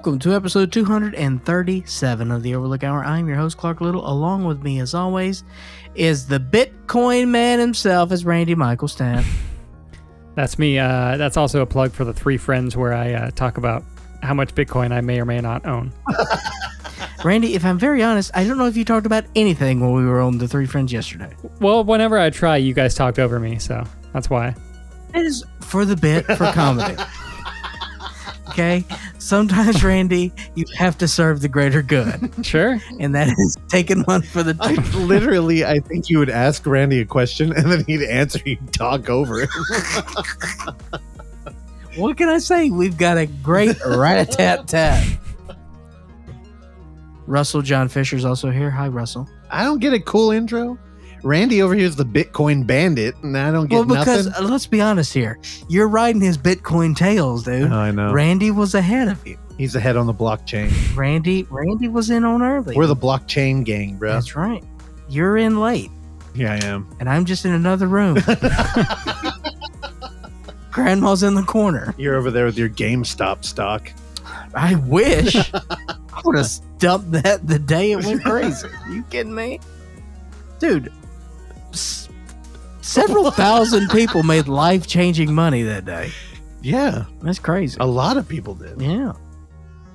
Welcome to episode 237 of the Overlook Hour. I'm your host, Clark Little. Along with me, as always, is the Bitcoin man himself, is Randy Michael Stamp. That's me. Uh, that's also a plug for the three friends where I uh, talk about how much Bitcoin I may or may not own. Randy, if I'm very honest, I don't know if you talked about anything when we were on the Three Friends yesterday. Well, whenever I try, you guys talked over me, so that's why. It is for the bit, for comedy. okay? Sometimes, Randy, you have to serve the greater good, Sure. and that is taking one for the I team. literally, I think you would ask Randy a question and then he'd answer. You'd talk over it. What can I say? We've got a great rat tat tat. Russell John Fisher's also here. Hi, Russell. I don't get a cool intro. Randy over here is the Bitcoin bandit, and I don't get Well, because nothing. uh, let's be honest here, you're riding his Bitcoin tails, dude. I know. Randy was ahead of you. He's ahead on the blockchain. Randy, Randy was in on early. We're the blockchain gang, bro. That's right. You're in late, Yeah, I am. and I'm just in another room. Grandma's in the corner. You're over there with your GameStop stock. I wish I would have dumped that the day it went crazy. you kidding me, dude? S- several thousand people made life changing money that day. Yeah, That's crazy. a lot of people did. Yeah,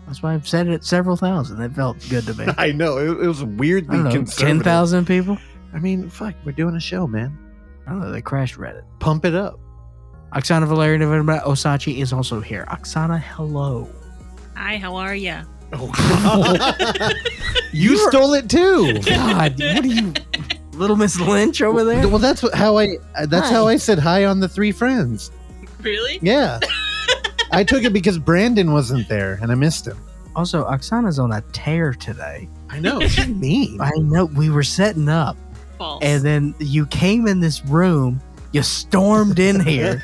that's why I've said it several thousand. That felt good to me. I know it, it was I weirdly know, ten conservative. thousand people. I mean, fuck, we're doing a show, man. I don't know. They crashed Reddit. Pump it up. Oksana Valerian of Osachi is also here. Oksana, hello. Hi, how are ya? Oh. you You're- stole it too. God, what are you, little Miss Lynch over there? Well, that's what, how I. That's how I said hi on the three friends. Really? Yeah, I took it because Brandon wasn't there and I missed him. Also, Oksana's on a tear today. I know. She's mean. I know we were setting up, False. and then you came in this room. You stormed in here.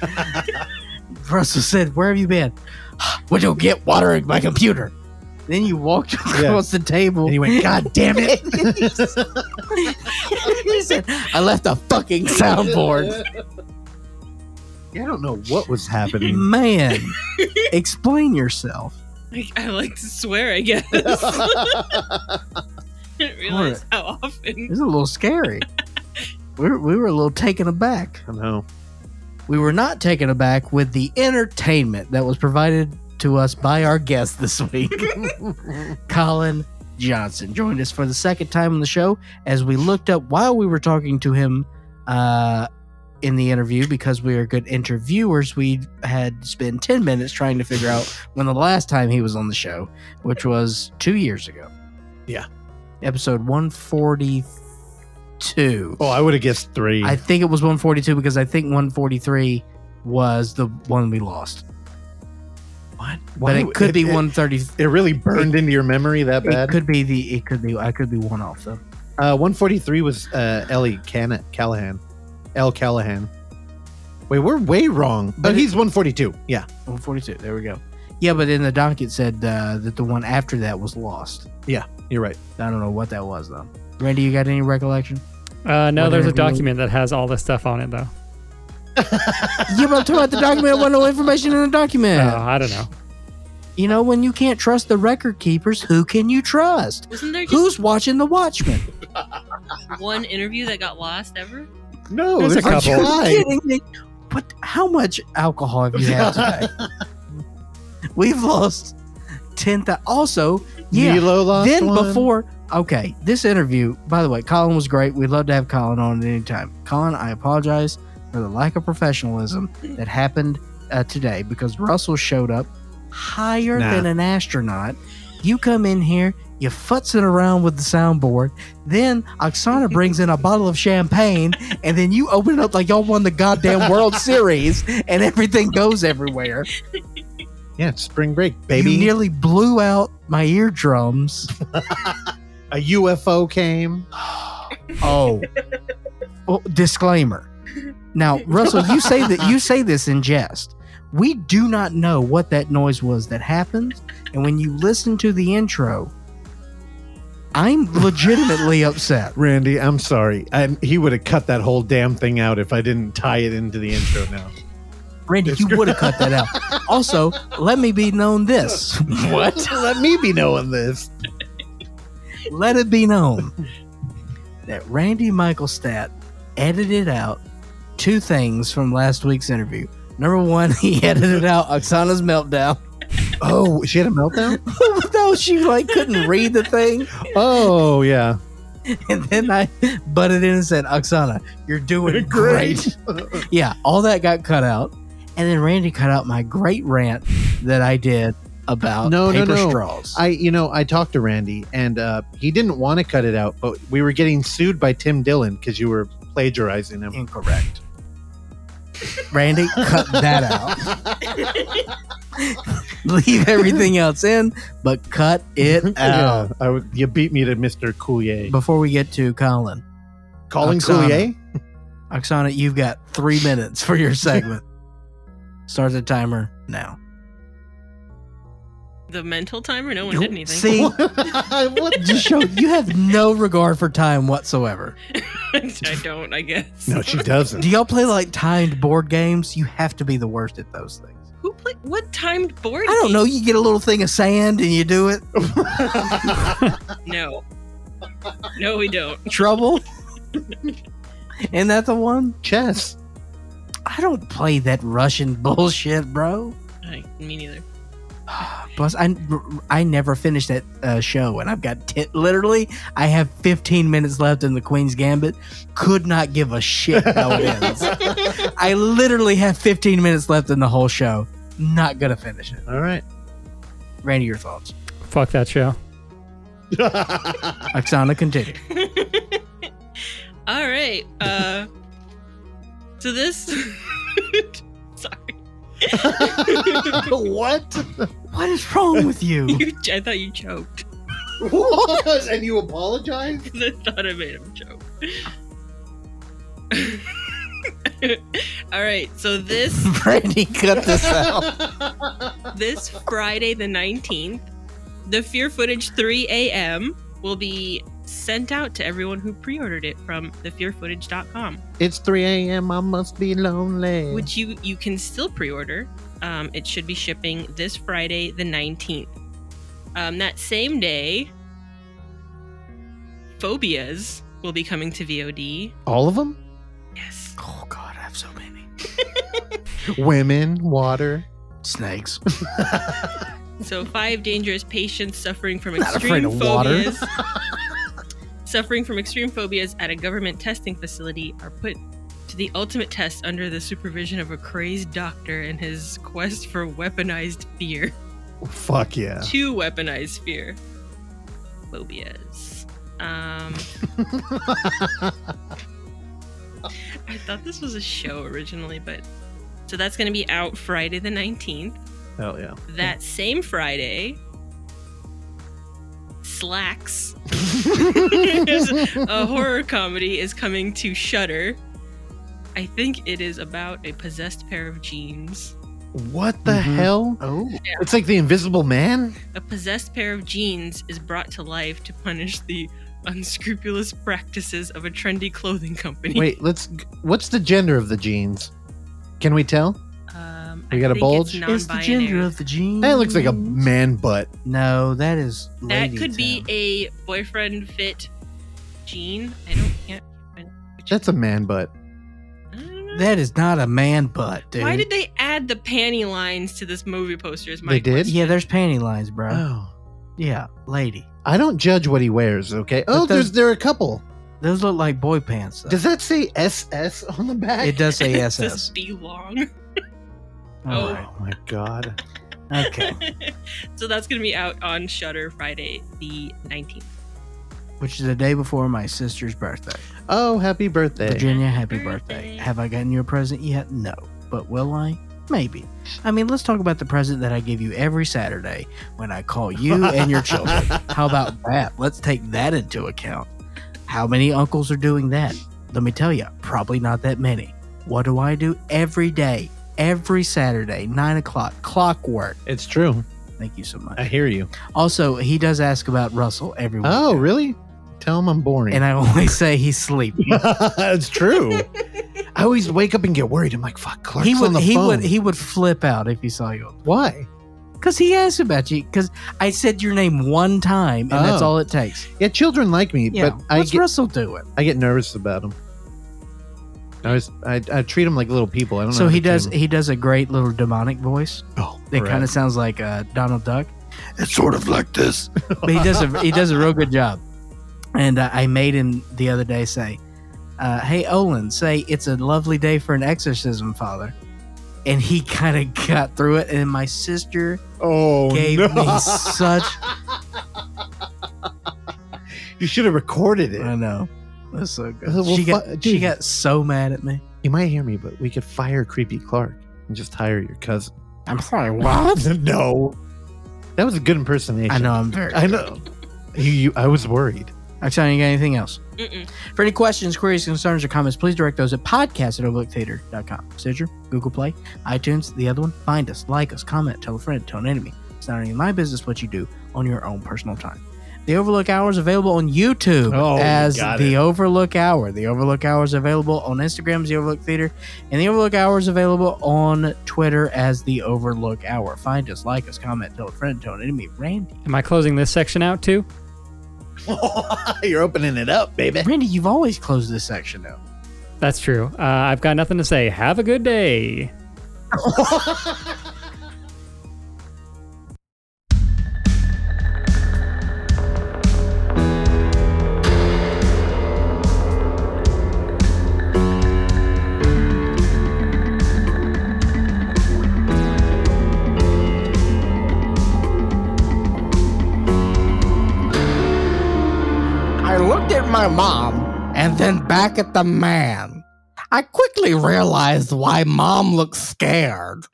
Russell said, "Where have you been?" Went to get watering my computer. Then you walked across the table. And he went, God damn it. he said, "I left a fucking soundboard." I don't know what was happening. Man, explain yourself. I, I like to swear, I guess. I didn't realize how It often. was a little scary. we, were, we were a little taken aback. I know. We were not taken aback with the entertainment that was provided to us by our guest this week. Colin Johnson joined us for the second time on the show as we looked up while we were talking to him uh, in the interview because we are good interviewers. We had spent 10 minutes trying to figure out when the last time he was on the show, which was two years ago. Yeah. Episode 142. Oh, I would have guessed three. I think it was 142 because I think 143 was the one we lost. What? But it could be 130. It really burned into your memory that bad. It could be the. It could be. I could be one off though. Uh, 143 was uh, Ellie Can- Callahan. L. Callahan. Wait, we're way wrong. But But he's 142. Yeah. 142. There we go. Yeah, but in the doc it said uh, that the one after that was lost. Yeah, you're right. I don't know what that was though. Randy, you got any recollection? Uh, no, What there's a document that has all this stuff on it, though. Yeah, but I'm talking about the document. What no information in the document? Oh, I don't know. You know, when you can't trust the record keepers, who can you trust? Wasn't there just Who's watching the Watchmen? one interview that got lost ever? No, There's a there's couple. Are you kidding me? What? How much alcohol have you had today? We've lost ten thousand. Also, yeah. Milo lost then one. before, okay, this interview. By the way, Colin was great. We'd love to have Colin on at any time. Colin, I apologize for the lack of professionalism that happened uh, today because Russell showed up higher Nah. than an astronaut. You come in here. You futzing around with the soundboard. Then Oksana brings in a bottle of champagne, and then you open it up like y'all won the goddamn World Series, and everything goes everywhere. Yeah, it's spring break, baby. You nearly blew out my eardrums. a UFO came. Oh, well, disclaimer. Now, Russell, you say that you say this in jest. We do not know what that noise was that happened, and when you listen to the intro, I'm legitimately upset. Randy, I'm sorry. And he would have cut that whole damn thing out if I didn't tie it into the intro now. Randy, you would have cut that out. Also, let me be known this. What? Let me be known this. let it be known that Randy Michael Stat edited out two things from last week's interview. Number one, he edited out Oksana's meltdown. Oh, she had a meltdown? no, she like couldn't read the thing. Oh, yeah. And then I butted in and said, Oksana, you're doing great. yeah, all that got cut out. And then Randy cut out my great rant that I did about No, no, no. straws. I, you know, I talked to Randy and uh, he didn't want to cut it out, but we were getting sued by Tim Dillon because you were plagiarizing him. Incorrect. Randy, cut that out. Leave everything else in, but cut it out. yeah, I would- you beat me to Mr. Coulier. Before we get to Colin, Calling Oksana. Coulier? Oksana, you've got three minutes for your segment. Start the timer now. The mental timer? No one You- did anything. See, what? just show you have no regard for time whatsoever. I don't, I guess. No, she doesn't. Do y'all play like timed board games? You have to be the worst at those things. Who play what timed board? I don't game? know. You get a little thing of sand and you do it. No. No, we don't. Trouble. Isn't that the one? Chess. I don't play that Russian bullshit, bro. I, me neither. Plus, I I never finished that uh, show, and I've got t- literally I have 15 minutes left in the Queen's Gambit. Could not give a shit how it ends. I literally have 15 minutes left in the whole show. Not gonna finish it. All right. Randy, your thoughts? Fuck that show. Oksana, continue. All right. Uh so this sorry. what? What is wrong with you? You, I thought you choked. What? And you apologize? 'cause I thought I made him choke. All right, so this Randy, cut this out. this Friday the 19th, the Fear Footage 3 a.m. will be sent out to everyone who pre-ordered it from thefearfootage.com, It's 3 a.m. I must be lonely. which you you can still pre-order. Um, it should be shipping this Friday the 19th. Um, that same day, Phobias will be coming to VOD. All of them? Yes. Oh God, I have so many Women, water. snakes. So, five dangerous patients suffering from Not afraid extreme of water. phobias. suffering from extreme phobias at a government testing facility are put to the ultimate test under the supervision of a crazed doctor in his quest for weaponized fear. Fuck yeah. To weaponize fear. Phobias. Um, I thought this was a show originally, but so that's going to be out Friday the 19th. Hell yeah. That same Friday, Slaxx, a horror comedy, is coming to Shudder. I think it is about a possessed pair of jeans. What the Mhm. hell? Oh, It's like the Invisible Man? A possessed pair of jeans is brought to life to punish the unscrupulous practices of a trendy clothing company. Wait, let's. What's the gender of the jeans? Can we tell? We I got a think bulge? It's it's the gender non-binary. of the jeans. That looks like a man butt. No, that is. That lady could be Tim. a boyfriend fit jean. I don't can't. find which- That's a man butt. I don't know. That is not a man butt, dude. Why did they add the panty lines to this movie poster? Is my They did? question. Yeah, there's panty lines, bro. Oh. Yeah, lady. I don't judge what he wears, okay? Oh, But there's there are a couple. Those look like boy pants. Though. Does that say SS on the back? it does say It says SS. be long. Oh. right. Oh my god. Okay. so that's gonna be out on Shudder Friday the 19th. Which is the day before my sister's birthday. Oh, happy birthday. Virginia, happy Happy birthday. birthday. Have I gotten you a present yet? No. But will I? Maybe. I mean, let's talk about the present that I give you every Saturday when I call you and your children. How about that? Let's take that into account. How many uncles are doing that? Let me tell you, probably not that many. What do I do every day? Every Saturday, 9 o'clock, clockwork. It's true. Thank you so much. I hear you. Also, he does ask about Russell every week. Oh, really? Tell him I'm boring. And I always say he's sleeping. it's true. I always wake up and get worried. I'm like, fuck, Clark's he would on the he phone. would he would flip out if he saw you. Why? Because he asked about you. Because I said your name one time, and that's Oh. all it takes. Yeah, children like me, Yeah, but I what's get Russell doing? I get nervous about them. I was I, I treat them like little people. I don't know. So how he to treat does 'em. he does a great little demonic voice. Oh, It kind of sounds like uh, Donald Duck. It's sort of like this, but he does a he does a real good job. And uh, I made him the other day say, uh, "Hey Olin, say it's a lovely day for an exorcism, Father." And he kind of got through it, and my sister oh gave no. me such. you should have recorded it. I know, that's so good. Well, she got fu- she got so mad at me. You might hear me, but we could fire creepy Clark and just hire your cousin. I'm sorry. What? no, that was a good impersonation. I know. I'm very. I know. You, you, I was worried. Actually, you got anything else? Mm-mm. For any questions, queries, concerns, or comments, please direct those at podcast at overlooktheater.com. Stitcher, Google Play, iTunes, the other one. Find us, like us, comment, tell a friend, tell an enemy. It's not any of my business what you do on your own personal time. The Overlook Hour is available on YouTube Oh, as got The it. Overlook Hour. The Overlook Hour is available on Instagram as The Overlook Theater, and The Overlook Hour is available on Twitter as The Overlook Hour. Find us, like us, comment, tell a friend, tell an enemy. Randy. Am I closing this section out too? You're opening it up, baby. Randy, you've always closed this section out. That's true. Uh, I've got nothing to say. Have a good day. my mom and then back at the man. I quickly realized why mom looked scared.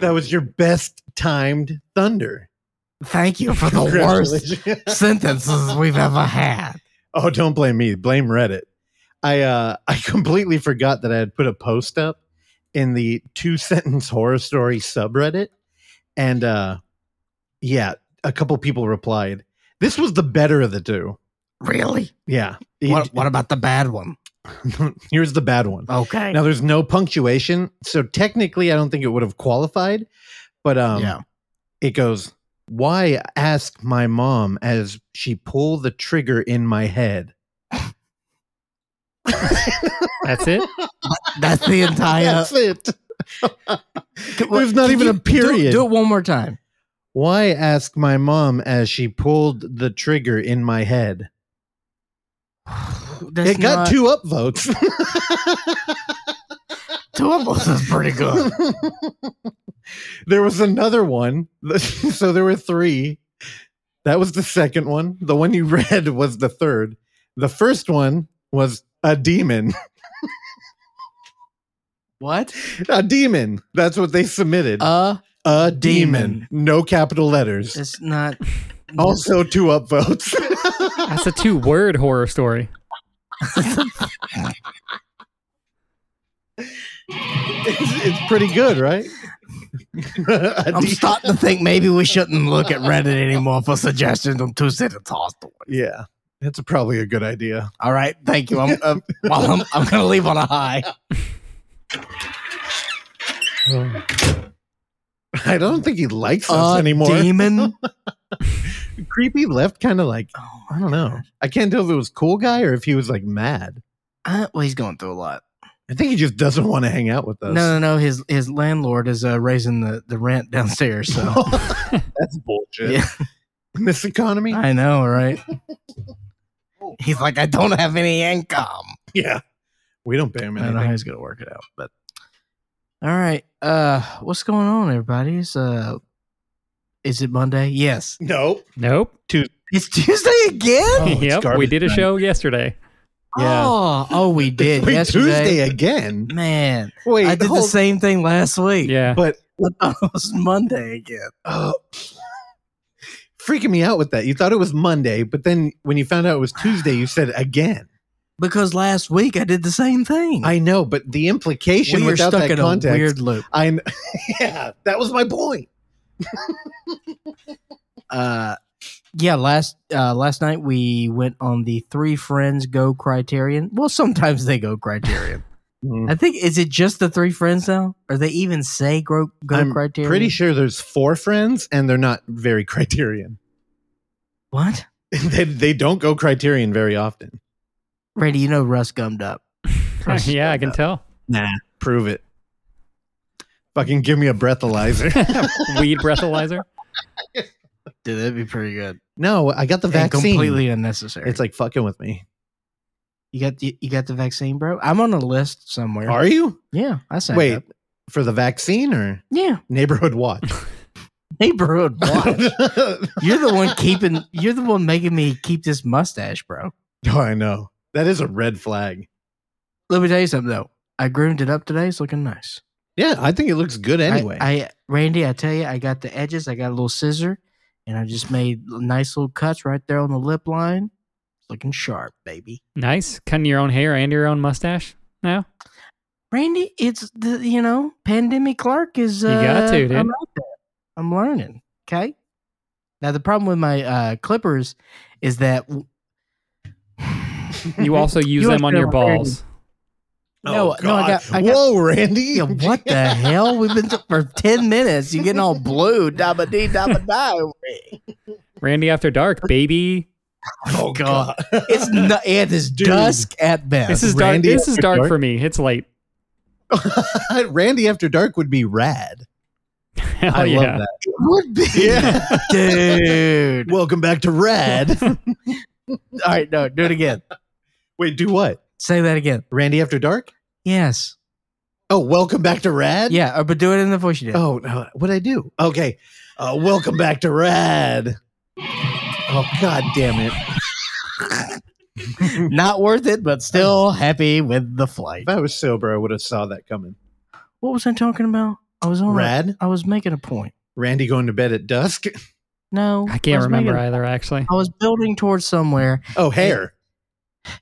That was your best timed thunder. Thank you for the worst sentences we've ever had. Oh, don't blame me. Blame Reddit. I uh I completely forgot that I had put a post up in the two sentence horror story subreddit. And uh yeah, a couple people replied. This was the better of the two. Really? Yeah. What, what about the bad one? Here's the bad one. Okay. Now there's no punctuation, so technically I don't think it would have qualified, but um yeah. it goes, "Why ask my mom as she pulled the trigger in my head?" That's it. That's the entire. That's it. Can- There's not can even you a do- period. Do, it one more time. Why ask my mom as she pulled the trigger in my head? That's it got not- two upvotes. Two us is pretty good. there was another one. So there were three. That was the second one. The one you read was the third. The first one was a demon. What? A demon. That's what they submitted. Uh, a demon. demon. No capital letters. it's not. Also two upvotes. That's a two word horror story. it's, it's pretty good, right? I'm de- starting to think maybe we shouldn't look at Reddit anymore for suggestions on two sentence horror stories. Yeah, that's probably a good idea. All right, thank you. I'm uh, well, I'm, I'm going to leave on a high. I don't think he likes us Uh, anymore. Demon. Creepy left kind of like Oh, I don't know. I can't tell if it was cool guy or if he was like mad. Uh, well, he's going through a lot. I think he just doesn't want to hang out with us. No, no, no. His his landlord is uh, raising the, the rent downstairs. So that's bullshit. Yeah. In this economy, I know, right? He's like, I don't have any income. yeah, we don't pay him Anything. I don't know how he's gonna work it out, but all right. Uh, what's going on, everybody? Is uh, is it Monday? Yes, No, Nope. it's Tuesday again. Oh, yep. We did a night. show yesterday. Yeah. Oh, oh, we did Wait, yesterday. Tuesday again. Man, Wait, I did the hold- same thing last week. Yeah. But I thought it was Monday again. oh, freaking me out with that. You thought it was Monday, but then when you found out it was Tuesday, you said again. Because last week I did the same thing. I know, but the implication we were without stuck that in context, a weird loop. I kn- yeah, that was my point. Uh, yeah, last uh, last night we went on the Three Friends Go Criterion. Well, sometimes they go Criterion. Mm. I think is it just the Three Friends now, or they even say Go, go I'm Criterion? pretty sure there's four friends, and they're not very Criterion. What, they they don't go Criterion very often. Randy? You know Russ gummed up. Russ is yeah, I can up. tell. Nah, prove it. Fucking give me a breathalyzer. Weed breathalyzer. Dude, that'd be pretty good. no, I got the And vaccine. completely unnecessary. It's like fucking with me. you got the, you got the vaccine, bro. I'm on a list somewhere. Are you? yeah, I signed Wait, up. for the vaccine or Yeah, neighborhood watch? neighborhood watch. you're the one keeping. You're the one making me keep this mustache, bro. oh, I know. That is a red flag. Let me tell you something though. I groomed it up today. It's looking nice. Yeah, I think it looks good anyway. I, I Randy, I tell you, I got the edges. I got a little scissor, and I just made nice little cuts right there on the lip line. It's looking sharp, baby. Nice. Cutting your own hair and your own mustache now? Randy, it's the you know, pandemic Clark is. Uh, You got to, dude. I'm out there. I'm learning. Okay. Now the problem with my uh, clippers is that You also use You them on your understand, balls. Oh, no, Oh, no, I got- God. I got- Whoa, Randy. Yeah, what the hell? We've been t- for ten minutes. You're getting all blue? Dabba dee dabba die. Randy After Dark, baby. Oh, God. God. It's not. It is Dude. dusk at best. This is dark. Randy This is After dark Dark? for me. It's late. Randy After Dark would be rad. Hell I yeah. love that. It would be, Yeah. dude. Welcome back to Rad. All right, no, do it again. Wait, do what? Say that again. Randy After Dark? Yes. Oh, welcome back to Rad? Yeah, uh, but do it in the voice you did. Oh, no, what'd I do? Okay. Uh, welcome back to Rad. Oh, god damn it. Not worth it, but still happy with the flight. If I was sober, I would have saw that coming. What was I talking about? I was on. Rad? I was making a point. Randy going to bed at dusk? No, I can't was remember making- either, actually. I was building towards somewhere. Oh, hair.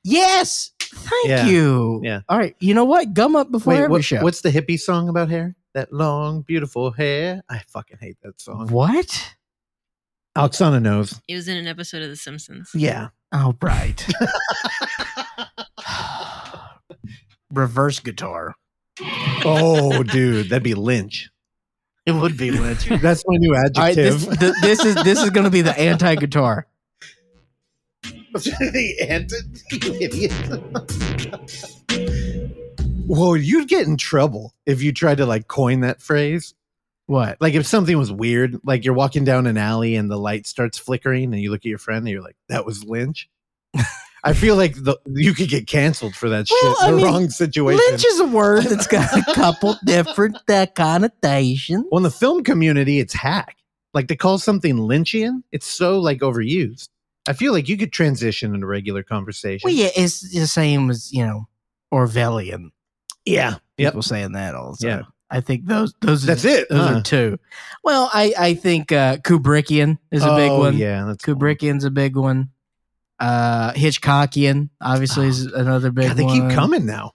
Yes. Thank Yeah. you. Yeah. All right. You know what? Gum up before Wait, every what, show. what's the hippie song about hair? That long, beautiful hair. I fucking hate that song. what? Oksana knows. It was in an episode of The Simpsons. Yeah. Oh, right. Reverse guitar. oh, dude, that'd be Lynch. It would be Lynch. That's my new All right, this, adjective. th- this is this is going to be the anti-guitar. The anti idiot. Whoa, you'd get in trouble if you tried to like coin that phrase. What? Like if something was weird, like you're walking down an alley and the light starts flickering, and you look at your friend and you're like, "That was Lynch." I feel like the, you could get canceled for that Well, shit. I The mean, wrong situation. Lynch is a word that's got a couple different uh, connotations. well, in the film community, it's hack. Like to call something Lynchian, it's so like overused. I feel like you could transition into regular conversation. Well, yeah, it's the same as you know Orwellian. yeah. Yep. People saying that all the Yeah. time. I think those those are, That's it. Those are two. Well, I I think uh, Kubrickian is a big one. Yeah, that's. Kubrickian's a big one. Uh, Hitchcockian obviously is another big God, they one. keep coming now.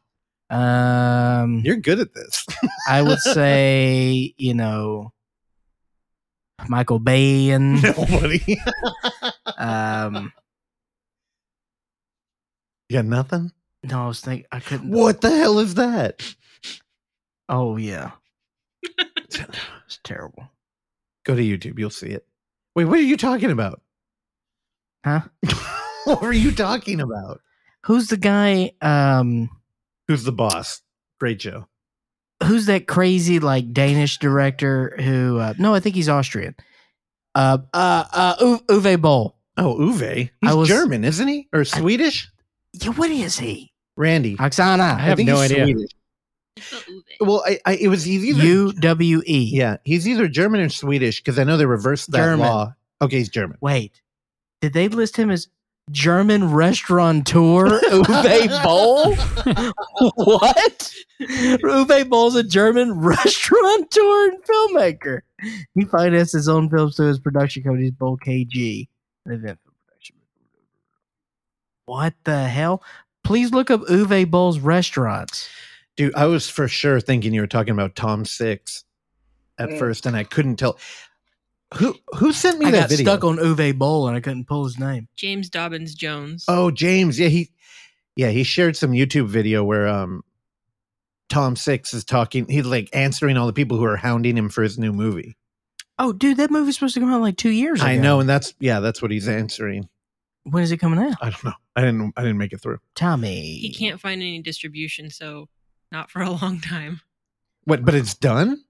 Um, You're good at this. I would say you know Michael Bayan. Nobody. um, you got nothing? no, I was thinking I couldn't. What the hell is that? Oh yeah, it's terrible. Go to YouTube. You'll see it. Wait, what are you talking about? Huh? what were you talking about? Who's the guy? Um, Who's the boss? Great show. who's that crazy like Danish director who? Uh, no, I think he's Austrian. Uh, uh, uh, Uwe Boll. Oh, Uwe. He's was- German, isn't he? Or Swedish? Yeah, what is he? Randy. Oksana. I have think no idea. Swedish. I thought Uwe. Well, I, I, it was he's either U W E. yeah, he's either German or Swedish because I know they reversed that German. law. Okay, he's German. Wait, did they list him as German restaurateur Uwe Boll? what? Uwe Boll's a German restaurateur and filmmaker. He financed his own films through his production company's Boll KG. An event film production. What the hell? Please look up Uwe Boll's restaurants. Dude, I was for sure thinking you were talking about Tom Six at Mm. first, and I couldn't tell. Who who sent me I that got video? stuck on Uwe Boll and I couldn't pull his name. James Dobbins Jones. Oh, James. Yeah, he yeah, he shared some YouTube video where um Tom Six is talking he's like answering all the people who are hounding him for his new movie. Oh, dude, that movie's supposed to come out like two years ago. I know, and that's yeah, that's what he's answering. When is it coming out? I don't know. I didn't I didn't make it through. Tommy. He can't find any distribution, so not for a long time. What but it's done?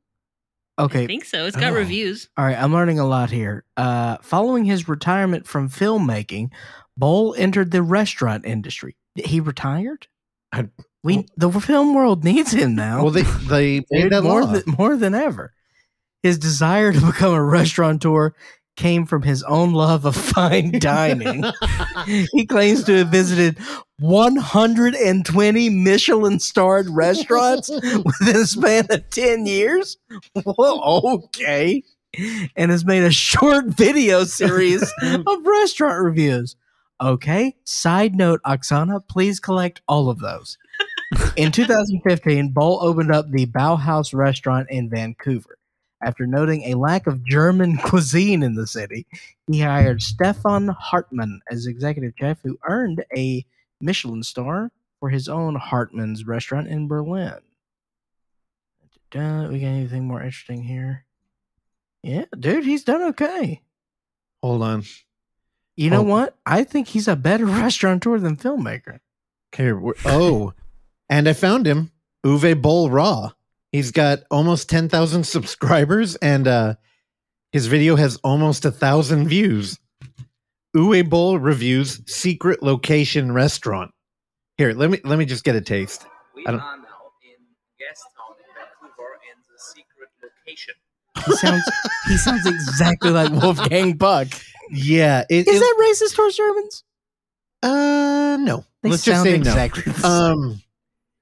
Okay. I Okay. think so. It's got Oh. reviews. All right. I'm learning a lot here. Uh, following his retirement from filmmaking, Boll entered the restaurant industry. He retired? I- we the film world needs him now. Well they they made Dude, that more law. than more than ever. His desire to become a restaurateur came from his own love of fine dining. he claims to have visited 120 Michelin starred restaurants within a span of 10 years. Well, okay. And has made a short video series of restaurant reviews. Okay. Side note, Oksana, please collect all of those. In 2015, Boll opened up the Bauhaus restaurant in Vancouver. After noting a lack of German cuisine in the city, he hired Stefan Hartmann as executive chef, who earned a Michelin star for his own Hartmann's restaurant in Berlin. We got anything more interesting here? Yeah, dude, he's done okay. Hold on. You know Oh. what? I think he's a better restaurateur than filmmaker. Okay. Oh, and I found him. Uwe Boll Raw. He's got almost 10,000 subscribers and uh, his video has almost a thousand views. Uwe Boll reviews secret location restaurant. Here, let me let me just get a taste. We are now in Gastown in Vancouver in the secret location. He sounds he sounds exactly like Wolfgang Puck. Yeah, it, Is it- that racist towards Germans? uh no. They Let's just say exactly no. the same. Um,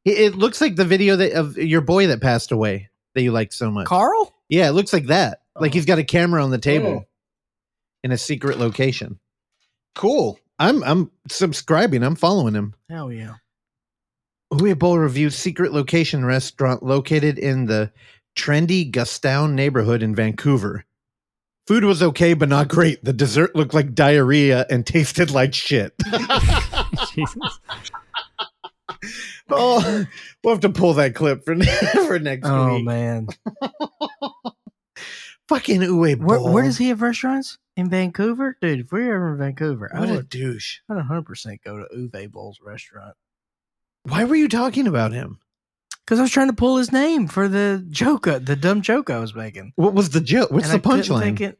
it, it looks like the video that of your boy that passed away that you like so much. Carl? Yeah, it looks like that. Like Oh. he's got a camera on the table Mm. in a secret location. Cool. I'm I'm subscribing. I'm following him. Hell yeah. Uwe Boll reviews secret location restaurant located in the trendy Gastown neighborhood in Vancouver. Food was okay, but not great. The dessert looked like diarrhea and tasted like shit. Jesus. Oh, we'll have to pull that clip for for next Oh week. Oh man. Fucking Uwe Where, where does he have restaurants? In Vancouver? Dude, if we're ever in Vancouver, I What a would douche. I'd 100% go to Uwe Boll's restaurant. Why were you talking about him? Because I was trying to pull his name for the joke, the dumb joke I was making. What was the joke? What's And the I punchline?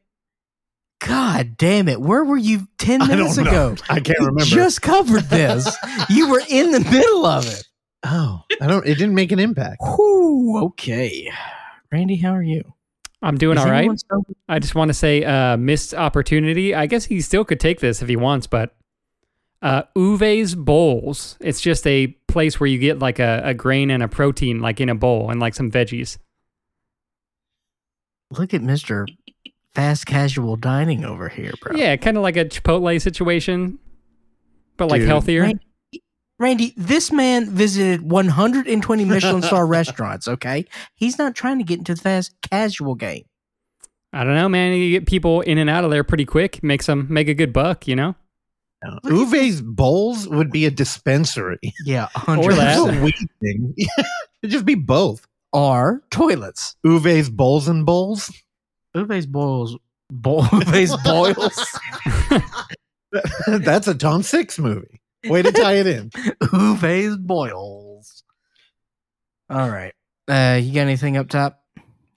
God damn it. Where were you 10 minutes know. ago? I can't We remember. just covered this. you were in the middle of it. Oh, I don't. It didn't make an impact. Whew, okay. Randy, how are you? I'm doing Is all right. anyone so- I just want to say uh, missed opportunity. I guess he still could take this if he wants, but uh, Uve's Bowls. It's just a place where you get like a, a grain and a protein like in a bowl and like some veggies. Look at Mr. Fast Casual Dining over here, bro. Yeah, kind of like a Chipotle situation, but like Dude. healthier. Randy, Randy, this man visited 120 Michelin star restaurants, okay? He's not trying to get into the fast casual game. I don't know, man. You get people in and out of there pretty quick. Makes them make a good buck, you know. Uh, no. Uve's bowls would be a dispensary. Yeah, 100 that. That's a weed thing. It'd just be both. are toilets. Uve's bowls and bowls. Uve's bowls. Bo- Uve's boils. That's a Tom Six movie. Way to tie it in. Uve's boils. All right. Uh, you got anything up top?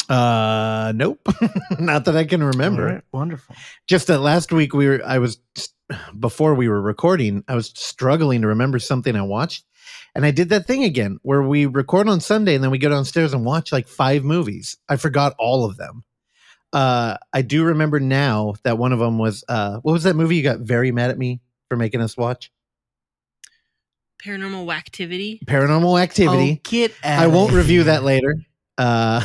Uh, nope. Not that I can remember. All right, Wonderful. Just that last week we were. I was before we were recording. I was struggling to remember something I watched, and I did that thing again where we record on Sunday and then we go downstairs and watch like five movies. I forgot all of them. Uh, I do remember now that one of them was uh, what was that movie you got very mad at me for making us watch? Paranormal activity. Paranormal Activity. Oh, get I won't review that later. Uh,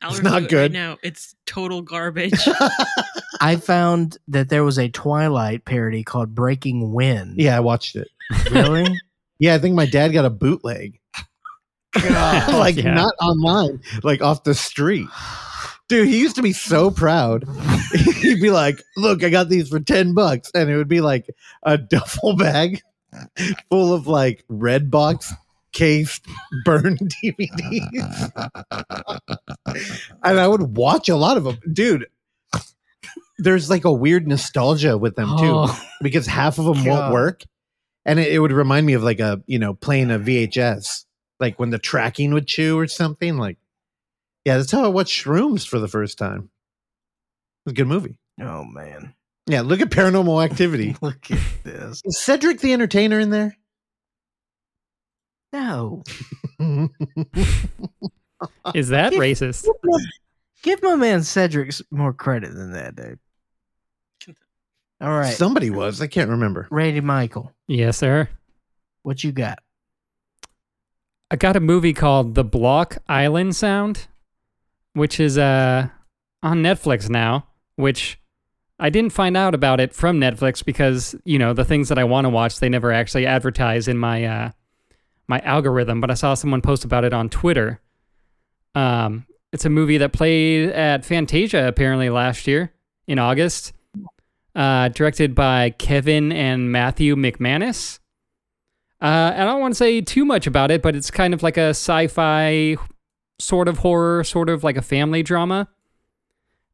I'll It's review not it good. Right now, it's total garbage. I found that there was a Twilight parody called Breaking Wind. yeah, I watched it. Really? Yeah, I think my dad got a bootleg. like Yeah. not online, like off the street. Dude, he used to be so proud. He'd be like, "Look, I got these for ten bucks," and it would be like a duffel bag full of like red box cased burned DVDs, and I would watch a lot of them, dude. There's like a weird nostalgia with them too, Oh, because half of them God. won't work, and it, it would remind me of like a you know playing a VHS, like when the tracking would chew or something. Like, yeah, that's how I watched Shrooms for the first time. It was a good movie. oh man. Yeah, look at Paranormal Activity. Look at this. Is Cedric the Entertainer in there? No. Is that Give- racist? Give my, give my man Cedric more credit than that, dude. All right. Somebody was. I can't remember. Randy Michael, Yes, sir. what you got? I got a movie called The Block Island Sound, which is uh on Netflix now, which I didn't find out about it from Netflix because, you know, the things that I want to watch they never actually advertise in my uh my algorithm, but I saw someone post about it on Twitter. Um it's a movie that played at Fantasia apparently last year in August. Uh directed by Kevin and Matthew McManus. Uh, I don't want to say too much about it, but it's kind of like a sci-fi sort of horror, sort of like a family drama.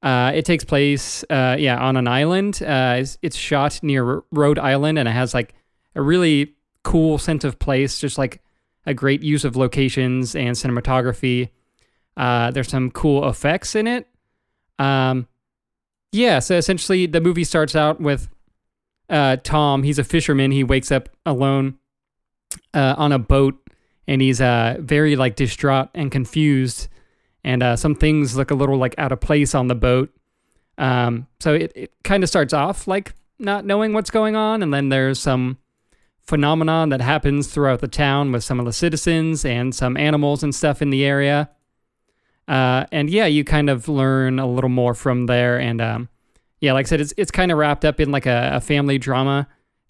Uh, it takes place, uh, yeah, on an island. Uh, it's, it's shot near Rhode Island, and it has like a really cool sense of place, just like a great use of locations and cinematography. Uh, there's some cool effects in it. Um, yeah, so essentially, the movie starts out with uh, Tom. He's a fisherman. He wakes up alone uh, on a boat and he's very like distraught and confused and uh, some things look a little like out of place on the boat. Um, so it, it kind of starts off like not knowing what's going on and then there's some phenomenon that happens throughout the town with some of the citizens and some animals and stuff in the area. Uh, and yeah you kind of learn a little more from there and um, yeah like i said it's, it's kind of wrapped up in like a, a family drama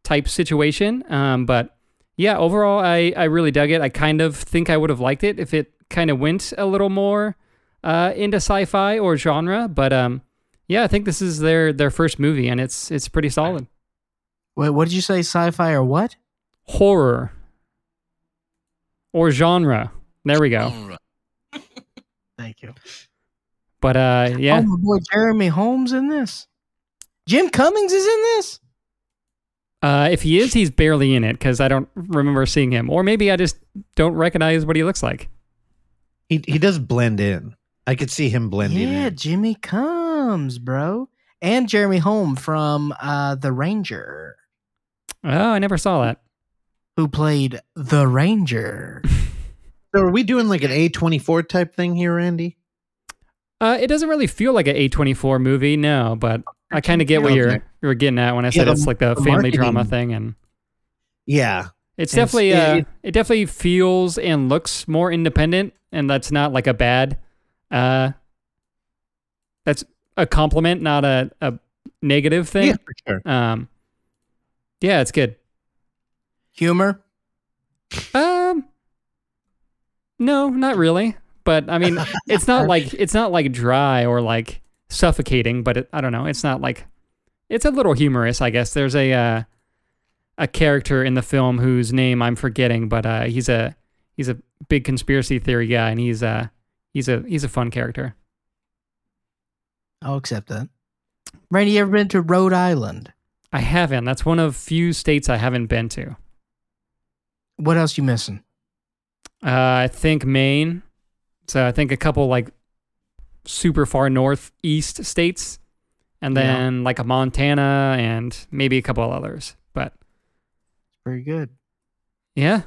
type situation. Um, but yeah, overall, I, I really dug it. I kind of think I would have liked it if it kind of went a little more uh, into sci-fi or genre. But um, yeah, I think this is their their first movie, and it's it's pretty solid. Wait, what did you say? Sci-fi or what? Horror or genre. There we go. Thank you. But uh, yeah, Oh, my boy Jeremy Holmes in this. Jim Cummings is in this. uh, if he is, he's barely in it because I don't remember seeing him, or maybe I just don't recognize what he looks like. He he does blend in. I could see him blending in. yeah, in. Jimmy comes, bro, and Jeremy Holmes from uh, The Ranger, Oh, I never saw that. who played the Ranger. So are we doing like an A24 type thing here, Randy? Uh, it doesn't really feel like an A24 movie, no, but I kind of get what you're you're getting at when I Yeah, said the- it's like the, the family drama thing, and Yeah. It's And definitely it's- uh, it- it definitely feels and looks more independent, and that's not like a bad, uh, that's a compliment, not a a negative thing. Yeah, for sure. Um, yeah, it's good. Humor. Um, no, not really. But I mean, it's not like it's not like dry or like suffocating. But it, I don't know. It's not like it's a little humorous, I guess. There's a uh, a character in the film whose name I'm forgetting, but uh, he's a he's a big conspiracy theory guy, and he's uh he's a he's a fun character. I'll accept that. Randy, you ever been to Rhode Island? I haven't. That's one of few states I haven't been to. What else you missing? Uh, I think Maine. So I think a couple like super far northeast states, and Yeah. then like a Montana and maybe a couple others. But Pretty good. yeah,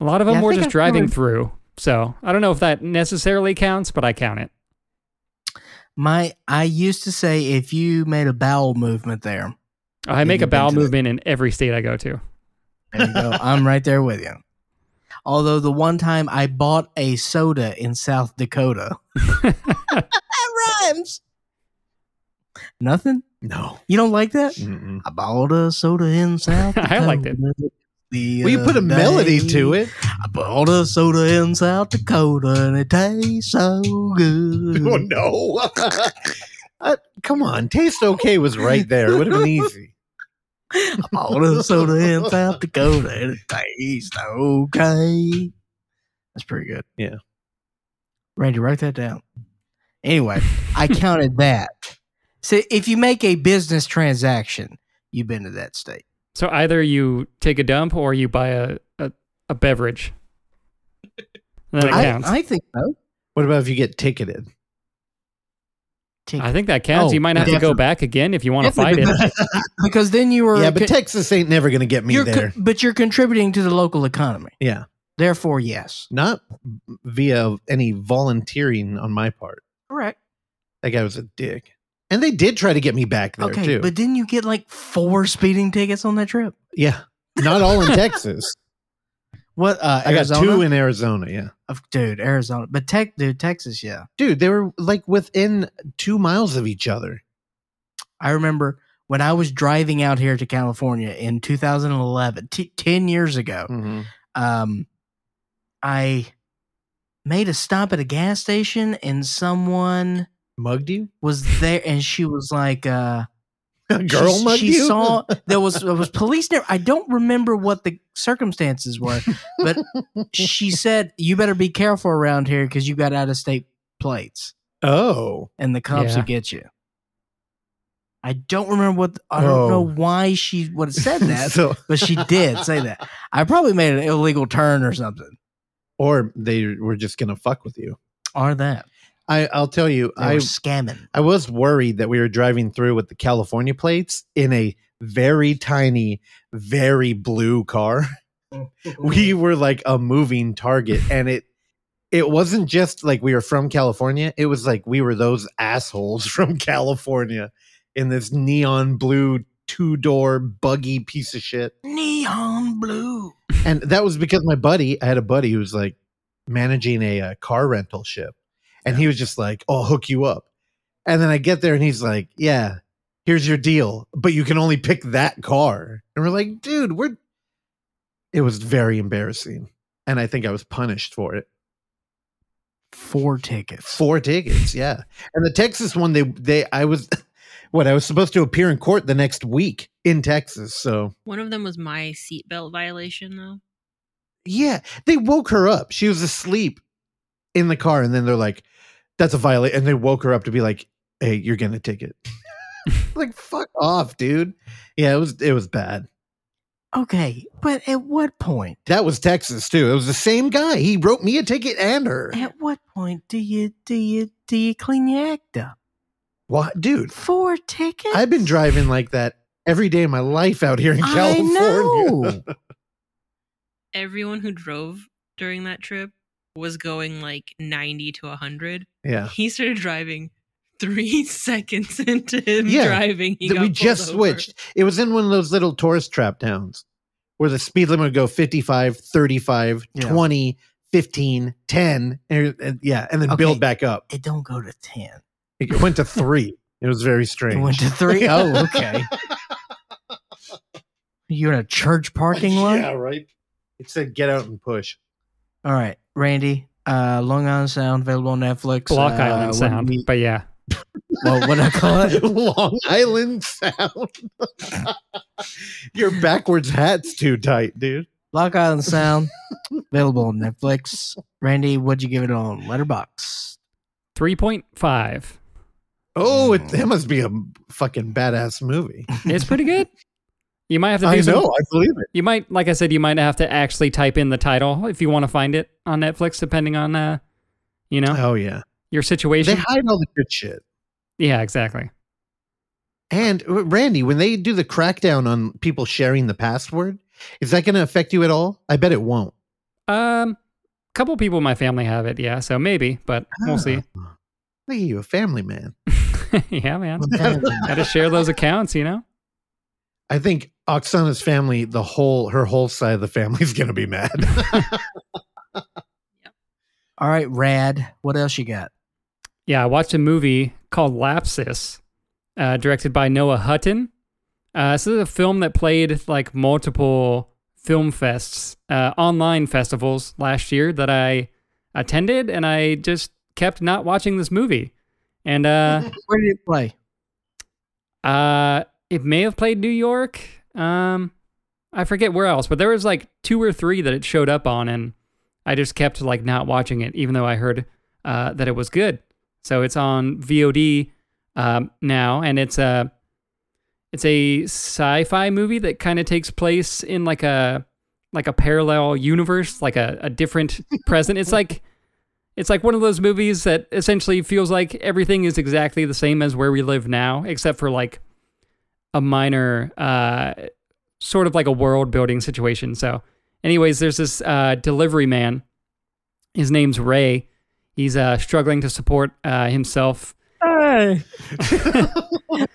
a lot of them I were just I've driving through. So I don't know if that necessarily counts, but I count it. My, I used to say if you made a bowel movement there, I make a bowel to the- movement in every state I go to. there you go. I'm right there with you. Although the one time I bought a soda in South Dakota, that rhymes. Nothing. No. You don't like that? Mm-mm. I bought a soda in South. Dakota. I liked it. Dakota. the Well, you put a other melody to it. I bought a soda in South Dakota and it tastes so good. Oh no! Uh, come on, taste okay was right there. It would have been easy. I bought a soda in South Dakota and it tastes okay. That's pretty good. Yeah. Randy, write that down. Anyway, I counted that. So if you make a business transaction, you've been to that state. So either you take a dump or you buy a, a, a beverage. That I, counts. I, I think so. What about if you get ticketed? I think that counts. Oh, you might have to go back again if you want to fight it. because then you were yeah, but co- Texas ain't never going to get me you're co- there. but you're contributing to the local economy. yeah, Therefore, yes. not via any volunteering on my part. Correct. That guy was a dick, and they did try to get me back there Okay, too. but didn't you get like four speeding tickets on that trip? yeah, not all in Texas. What? Uh, I got two in Arizona. Yeah, Of- dude, Arizona, but tech, dude, Texas, yeah. dude, they were like within two miles of each other. I remember when I was driving out here to California in 2011, t- 10 years ago. Mm-hmm. Um, I made a stop at a gas station and someone Mugged you, was there and she was like, uh, a girl she, mugged she you. saw there was there was police there. I don't remember what the circumstances were, but she said you better be careful around here because you got out of state plates oh, and the cops Yeah. will get you. I don't remember what I don't know Oh. why she would have said that, so but she did say that. I probably made an illegal turn or something. or they were just gonna fuck with you. Or that I, I'll tell you, they I were scamming. I was worried that we were driving through with the California plates in a very tiny, very blue car. we were like a moving target, and it it wasn't just like we were from California. It was like we were those assholes from California in this neon blue two door buggy piece of shit. neon blue. And that was because my buddy, I had a buddy who was like managing a, uh car rental ship. And he was just like, oh, I'll hook you up. And then I get there and he's like, yeah, here's your deal, but you can only pick that car. And we're like, dude, we're. It was very embarrassing. And I think I was punished for it. Four tickets. Four tickets, yeah. And the Texas one, they, they, I was, what, I was supposed to appear in court the next week in Texas. So One of them was my seatbelt violation, though. Yeah, they woke her up. She was asleep in the car, and then they're like, "That's a violation," and they woke her up to be like, "Hey, you're getting a ticket." like, fuck off, dude. Yeah, it was it was bad. Okay, but at what point? That was Texas too. It was the same guy. He wrote me a ticket and her. At what point do you do you do you clean your act up? What, dude? Four tickets? I've been driving like that every day of my life out here in I California. know. Everyone who drove during that trip was going like 90 to 100. yeah, He started driving three seconds into him Yeah, driving. He got we just over. switched. It was in one of those little tourist trap towns where the speed limit would go 55, 35, Yeah. 20, 15, 10, and, and- yeah, and then Okay. build back up. It don't go to ten. It went to three. It was very strange. It went to three. Oh, okay. You're in a church parking lot. Yeah, right. It said get out and push. All right, Randy. Uh, Long Island Sound available on Netflix. Block uh, Island what sound. we- But yeah. well, what I call it? Long Island Sound. Your backwards hat's too tight, dude. Block Island Sound available on Netflix. Randy, what'd you give it on Letterbox? 3.5. Oh, it, that must be a fucking badass movie. It's pretty good. You might have to do I some, know. I believe it. You might, like I said, you might have to actually type in the title if you want to find it on Netflix, depending on, uh, you know, Oh yeah. your situation. They hide all the good shit. yeah, exactly. And uh, Randy, when they do the crackdown on people sharing the password, is that going to affect you at all? I bet it won't. Um, a couple people in my family have it, yeah. So maybe, but we'll see. Ah, Look at you, a family man. yeah, man. Got to share those accounts, you know. I think Oksana's family, the whole her whole side of the family is going to be mad. All right, Rad. What else you got? Yeah, I watched a movie called Lapsis, uh, directed by Noah Hutton. Uh, this is a film that played like multiple film fests, uh, online festivals last year that I attended, and I just kept not watching this movie. And uh, Where did it play? uh, it may have played New York. Um, I forget where else, but there was like two or three that it showed up on, and I just kept like not watching it, even though I heard uh, that it was good. So it's on VOD um, now, and it's a it's a sci-fi movie that kind of takes place in like a like a parallel universe, like a, a different present. It's like it's like one of those movies that essentially feels like everything is exactly the same as where we live now, except for like a minor uh, sort of like a world building situation. So, anyways, there's this uh, delivery man. His name's Ray. He's uh, struggling to support uh, himself. Hey,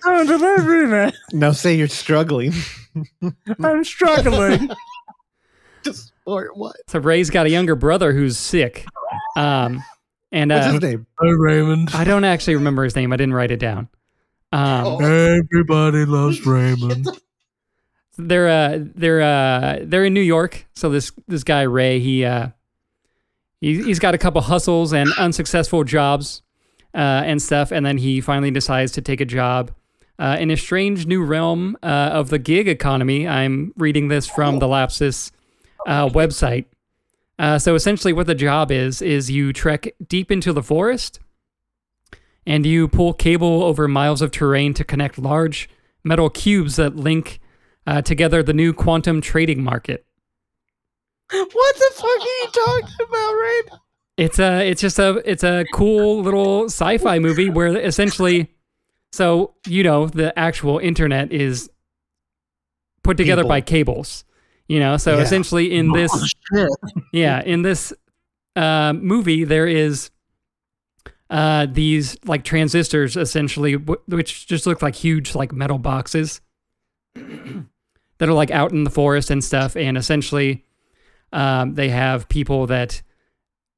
I'm delivery man. Now say you're struggling. I'm struggling. to support what? So Ray's got a younger brother who's sick, um, and What's uh, his name? Hey, Raymond. I don't actually remember his name. I didn't write it down. Um, Oh. Everybody loves Raymond. they're uh they're uh they're in New York. So this this guy Ray, he uh he, he's got a couple hustles and unsuccessful jobs uh and stuff, and then he finally decides to take a job uh, in a strange new realm uh, of the gig economy. I'm reading this from the Lapsis uh, website. Uh, so essentially, what the job is is you trek deep into the forest, and you pull cable over miles of terrain to connect large metal cubes that link uh, together the new quantum trading market. what the fuck are you talking about, Raymond? It's a it's just a it's a cool little sci-fi movie where essentially so you know the actual internet is put together People. by cables. You know, so Yeah. essentially in this shit. yeah, in this uh, movie, there is uh, these like transistors, essentially, which just look like huge like metal boxes that are like out in the forest and stuff. And essentially, um, they have people that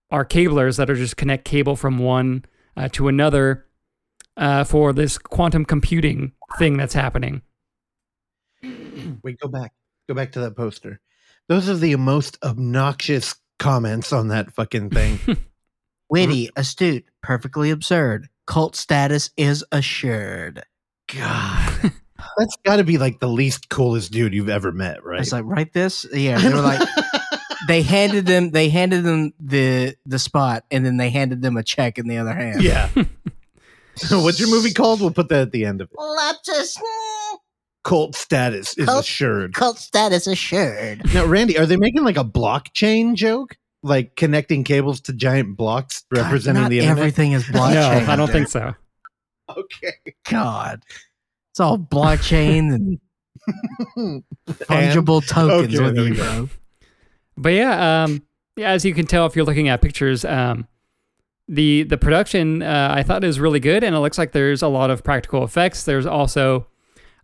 are cablers that are just connect cable from one uh, to another uh, for this quantum computing thing that's happening. Wait, go back. Go back to that poster. Those are the most obnoxious comments on that fucking thing. Witty, mm-hmm. astute, perfectly absurd. Cult status is assured. God. That's got to be like the least coolest dude you've ever met, right? It's like write this. Yeah, they were like they handed them they handed them the the spot and then they handed them a check in the other hand. yeah. so what's your movie called? We'll put that at the end of it. Lapsis Cult status is Cult- assured. cult status assured. Now, Randy, are they making like a blockchain joke? Like connecting cables to giant blocks representing God, not the internet? everything is blockchain. no. I don't think so. Okay. God. It's all blockchain and fungible tokens Okay, with you, bro. But yeah, um, yeah, as you can tell if you're looking at pictures, um, the the production uh, I thought is really good, and it looks like there's a lot of practical effects. There's also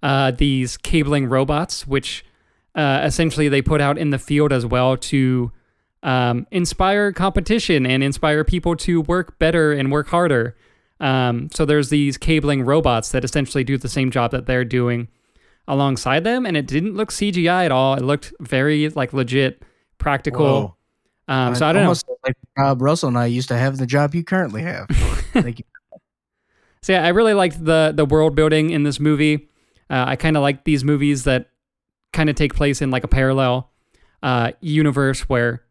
uh, these cabling robots, which uh, essentially they put out in the field as well to um, inspire competition and inspire people to work better and work harder. Um, so there's these cabling robots that essentially do the same job that they're doing alongside them, and it didn't look CGI at all. It looked very like legit, practical. Um, so I don't know. Almost Like the job Russell and I used to have the job you currently have. Thank you. So yeah, I really liked the the world building in this movie. Uh, I kind of like these movies that kind of take place in like a parallel uh, universe where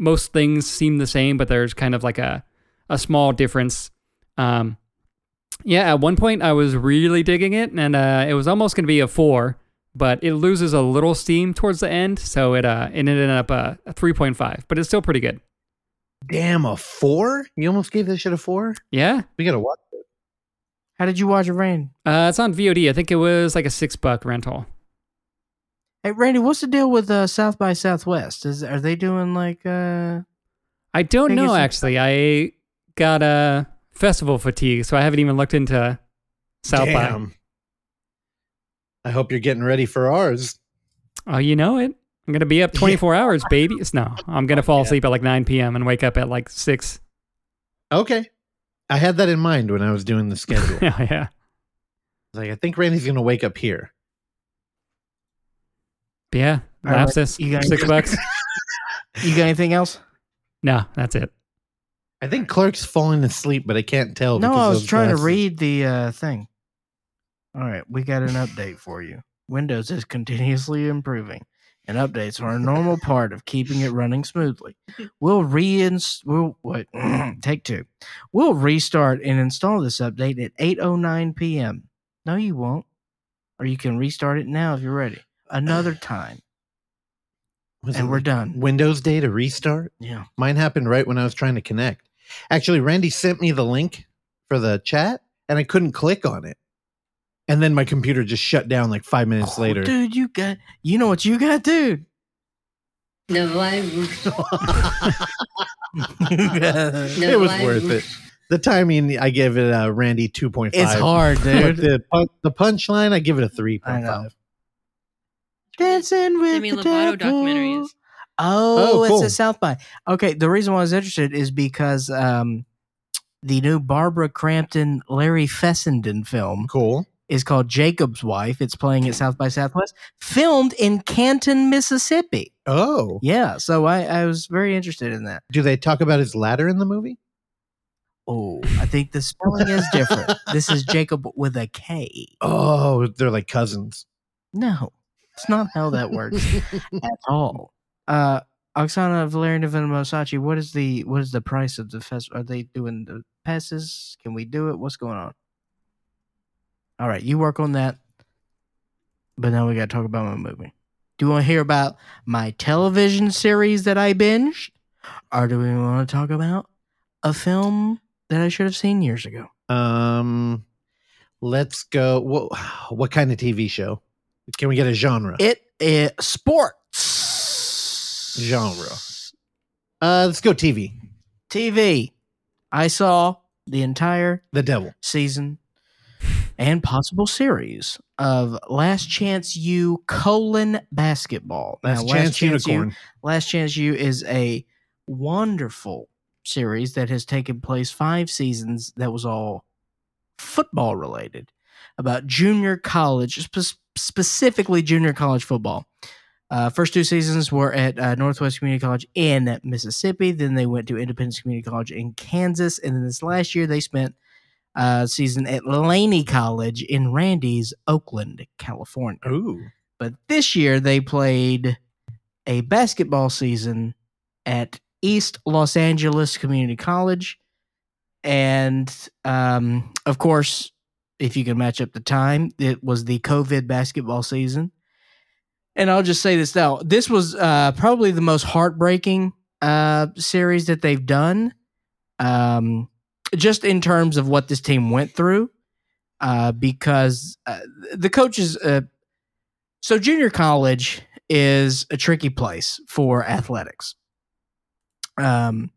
most things seem the same, but there's kind of like a a small difference. Um, yeah, at one point I was really digging it, and uh, it was almost going to be a four, but it loses a little steam towards the end, so it uh, it ended up uh, a three point five, but it's still pretty good. Damn, a four? You almost gave this shit a four? Yeah, We gotta watch it. How did you watch it, Rain? uh, it's on VOD. I think it was like a six buck rental. Hey, Randy, what's the deal with uh, South by Southwest? Is are they doing like uh I don't know actually. I got a festival fatigue, so I haven't even looked into South by. Damn. I hope you're getting ready for ours. Oh, you know it. I'm gonna be up 24 hours, baby. No, I'm gonna fall asleep at like 9 p.m. and wake up at like six. Okay. I had that in mind when I was doing the schedule. I yeah, yeah. like, I think Randy's gonna wake up here. But yeah. All right, Lapsis, you got six bucks. You got anything else? No, that's it. I think Clark's falling asleep, but I can't tell. No, because I was those trying to read the uh, thing. All right, we got an update for you. Windows is continuously improving, and updates are a normal part of keeping it running smoothly. We'll reinst we'll what take two. We'll restart and install this update at 8:09 p.m. No, you won't. Or you can restart it now if you're ready another time. Was and we're done. Windows data restart? Yeah. Mine happened right when I was trying to connect. Actually, Randy sent me the link for the chat and I couldn't click on it. And then my computer just shut down like five minutes oh, later. Dude, you got, you know what you got, dude? The virus. it was worth it. The timing, I give it a Randy 2.5. It's hard, dude. the, the punchline, I give it a 3.5. Dancing with Demi the Lovato devil. documentary is. Oh, Oh, it's a South by. Okay, the reason why I was interested is because um, the new Barbara Crampton Larry Fessenden film Cool. is called Jacob's Wife. It's playing at South by Southwest, filmed in Canton, Mississippi. Oh, Yeah, so I, I was very interested in that. do they talk about his ladder in the movie? Oh, I think the spelling is different. this is Jacob with a K. Oh, they're like cousins. No, it's not how that works at all. Uh, Oksana Valerian Mosachi, what is the what is the price of the fest? Are they doing the passes? Can we do it? What's going on? All right, you work on that. But now we got to talk about my movie. Do you want to hear about my television series that I binged, or do we want to talk about a film that I should have seen years ago? Um, let's go. What what kind of TV show? Can we get a genre? It is sports Genre. Uh, let's go TV. TV. I saw the entire The Devil. season and possible series of Last Chance U colon basketball. Last Now, Chance U- Unicorn. Last Chance U is a wonderful series that has taken place five seasons that was all football related about junior college, spe- specifically junior college football. Uh, first two seasons were at uh, Northwest Community College in Mississippi. Then they went to Independence Community College in Kansas. And then this last year, they spent uh, season at Laney College in Randy's, Oakland, California. Ooh. But this year they played a basketball season at East Los Angeles Community College. And um, of course, if you can match up the time, it was the COVID basketball season. And I'll just say this now this was uh, probably the most heartbreaking uh, series that they've done, um, just in terms of what this team went through. Uh, because uh, the coaches, uh, so junior college is a tricky place for athletics. Um,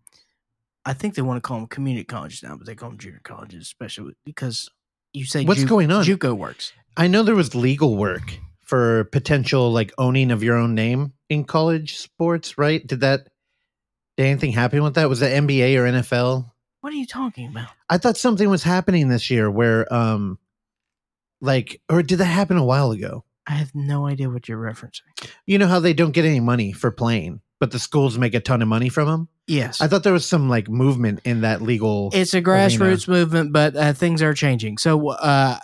I think they want to call them community colleges now, but they call them junior colleges, especially because you say What's Ju- going on? JUCO works. I know there was legal work for potential like owning of your own name in college sports, right? Did that did anything happen with that? Was that NBA or NFL? What are you talking about? I thought something was happening this year where um like or did that happen a while ago? I have no idea what you're referencing. You know how they don't get any money for playing, but the schools make a ton of money from them? Yes, I thought there was some like movement in that legal it's a grassroots movement, but uh, things are changing. So uh,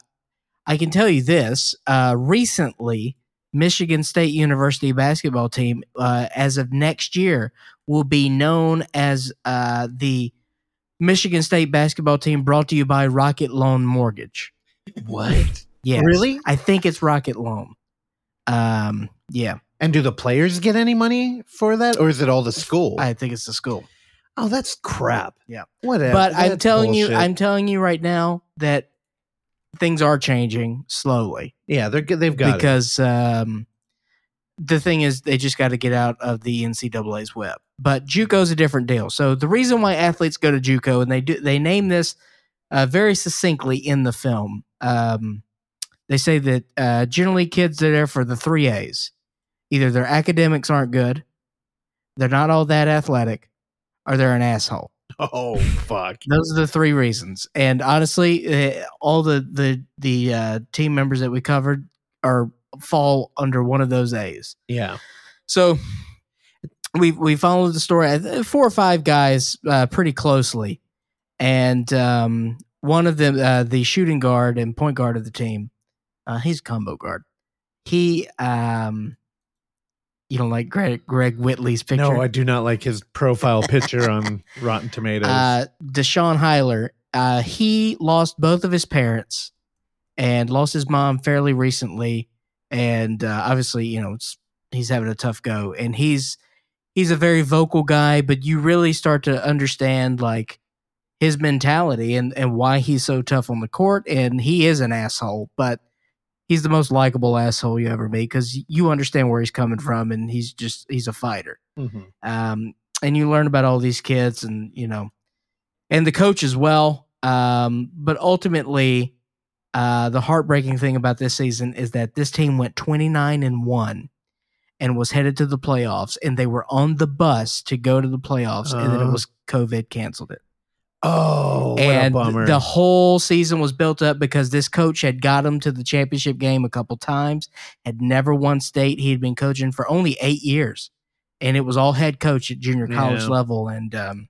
I can tell you this: uh, recently, Michigan State University basketball team, uh, as of next year, will be known as uh, the Michigan State basketball team, brought to you by Rocket Loan Mortgage. What? Yeah. Really? I think it's Rocket Loan. Um, yeah, And do the players get any money for that or is it all the school? I think it's the school. oh, that's crap. Yeah. Whatever. but I'm That's telling you. I'm telling you right now that things are changing slowly Yeah, they're good. They've got it. because um, the thing is, they just got to get out of the NCAA's web. But JUCO's a different deal. So the reason why athletes go to JUCO, and they do, they name this uh, very succinctly in the film. Um, they say that uh, generally kids are there for the three A's. Either their academics aren't good, they're not all that athletic, or they're an asshole. Oh fuck. Those are the three reasons. And honestly, uh, all the the the uh, team members that we covered are fall under one of those A's. Yeah. So we we followed the story four or five guys uh, pretty closely, and um, one of them, uh, the shooting guard and point guard of the team, uh, he's a combo guard. He, um, you don't like Greg Greg Whiteley's picture? No, I do not like his profile picture on Rotten Tomatoes. uh, Deshaun Highler, uh, he lost both of his parents and lost his mom fairly recently, and uh, obviously, you know, it's, he's having a tough go. And he's he's a very vocal guy, but you really start to understand like his mentality and and why he's so tough on the court. And he is an asshole, but he's the most likable asshole you ever meet because you understand where he's coming from, and he's just he's a fighter Mhm. um, and you learn about all these kids and you know and the coach as well um, but ultimately uh, the heartbreaking thing about this season is that this team went 29 and 1 and was headed to the playoffs and they were on the bus to go to the playoffs and then it Uh. was covid canceled it oh, what and a bummer. the whole season was built up because this coach had got him to the championship game a couple times, had never won state. He had been coaching for only eight years, and it was all head coach at junior college Yeah. level. And um,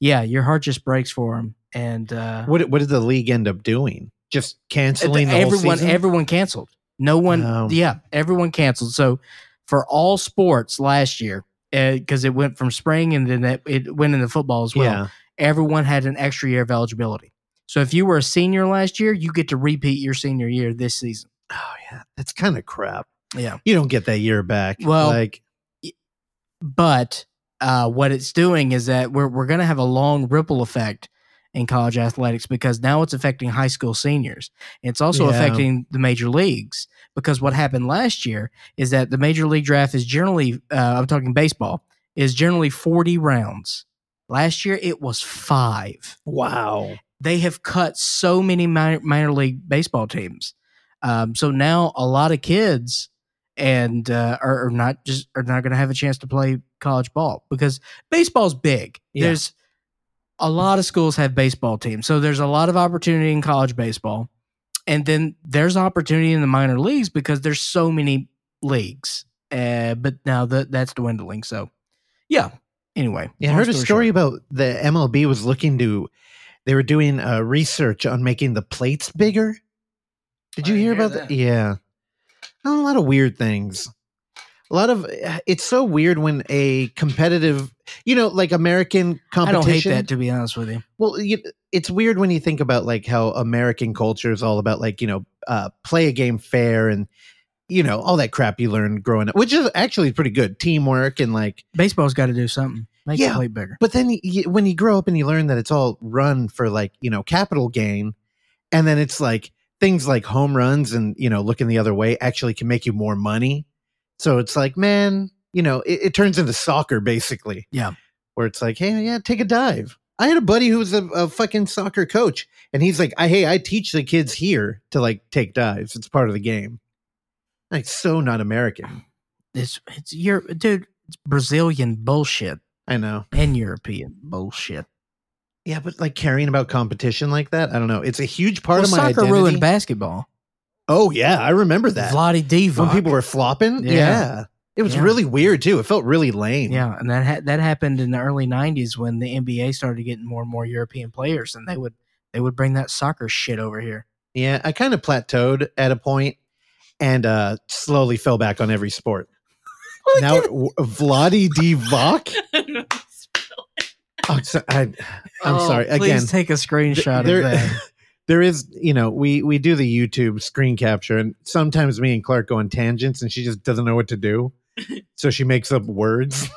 yeah, your heart just breaks for him. And uh, what what did the league end up doing? Just canceling the whole everyone, everyone canceled. No one, Oh. yeah, everyone canceled. So for all sports last year, because it went from spring and then it, it went into football as well. yeah. Everyone had an extra year of eligibility. So if you were a senior last year, you get to repeat your senior year this season. Oh yeah, that's kind of crap. Yeah. You don't get that year back. Well- like But uh, what it's doing is that we're we're going to have a long ripple effect in college athletics because now it's affecting high school seniors. It's also Yeah. affecting the major leagues because what happened last year is that the major league draft is generally uh, I'm talking baseball is generally 40 rounds. Last year it was 5. wow. they have cut so many minor, minor league baseball teams. Um, so now a lot of kids and uh, are, are not just are not going to have a chance to play college ball because baseball's big. Yeah. There's a lot of schools have baseball teams, so there's a lot of opportunity in college baseball, and then there's opportunity in the minor leagues because there's so many leagues. Uh, but now that that's dwindling. So yeah. Anyway, Yeah, I long heard a story story short. about the MLB was looking to. They were doing uh, research on making the plates bigger. Did you hear hear about that. that? Yeah, a lot of weird things. A lot of it's so weird when a competitive, you know, like American competition. I don't competition. hate that to be honest with you. Well, you, it's weird when you think about like how American culture is all about like you know uh, play a game fair and you know all that crap you learned growing up, which is actually pretty good teamwork and like. Baseball's got to do something. Make Yeah. the plate bigger. But then you, when you grow up and you learn that it's all run for like you know capital gain, and then it's like things like home runs and you know looking the other way actually can make you more money. So it's like man, you know it, it turns into soccer basically. Yeah. where it's like hey yeah take a dive. I had a buddy who was a, a fucking soccer coach, and he's like, I, "Hey, I teach the kids here to like take dives. It's part of the game." Like so not American. It's it's your dude. It's Brazilian bullshit I know. and European bullshit. Yeah, but like caring about competition like that, I don't know. It's a huge part well, of my soccer identity. ruined basketball. Oh yeah, I remember that. Vlade Divac. when people were flopping. Yeah. Yeah. It was Yeah. really weird too. It felt really lame. yeah, and that ha- that happened in the early '90s when the NBA started getting more and more European players, and they would they would bring that soccer shit over here. Yeah, I kind of plateaued at a point and uh slowly fell back on every sport. now w- Vlade Divac. I don't know how to spell it. Oh, so, I, I'm Oh, sorry. Again, please take a screenshot there, of that. there is, you know, we we do the YouTube screen capture, and sometimes me and Clark go on tangents, and she just doesn't know what to do, so she makes up words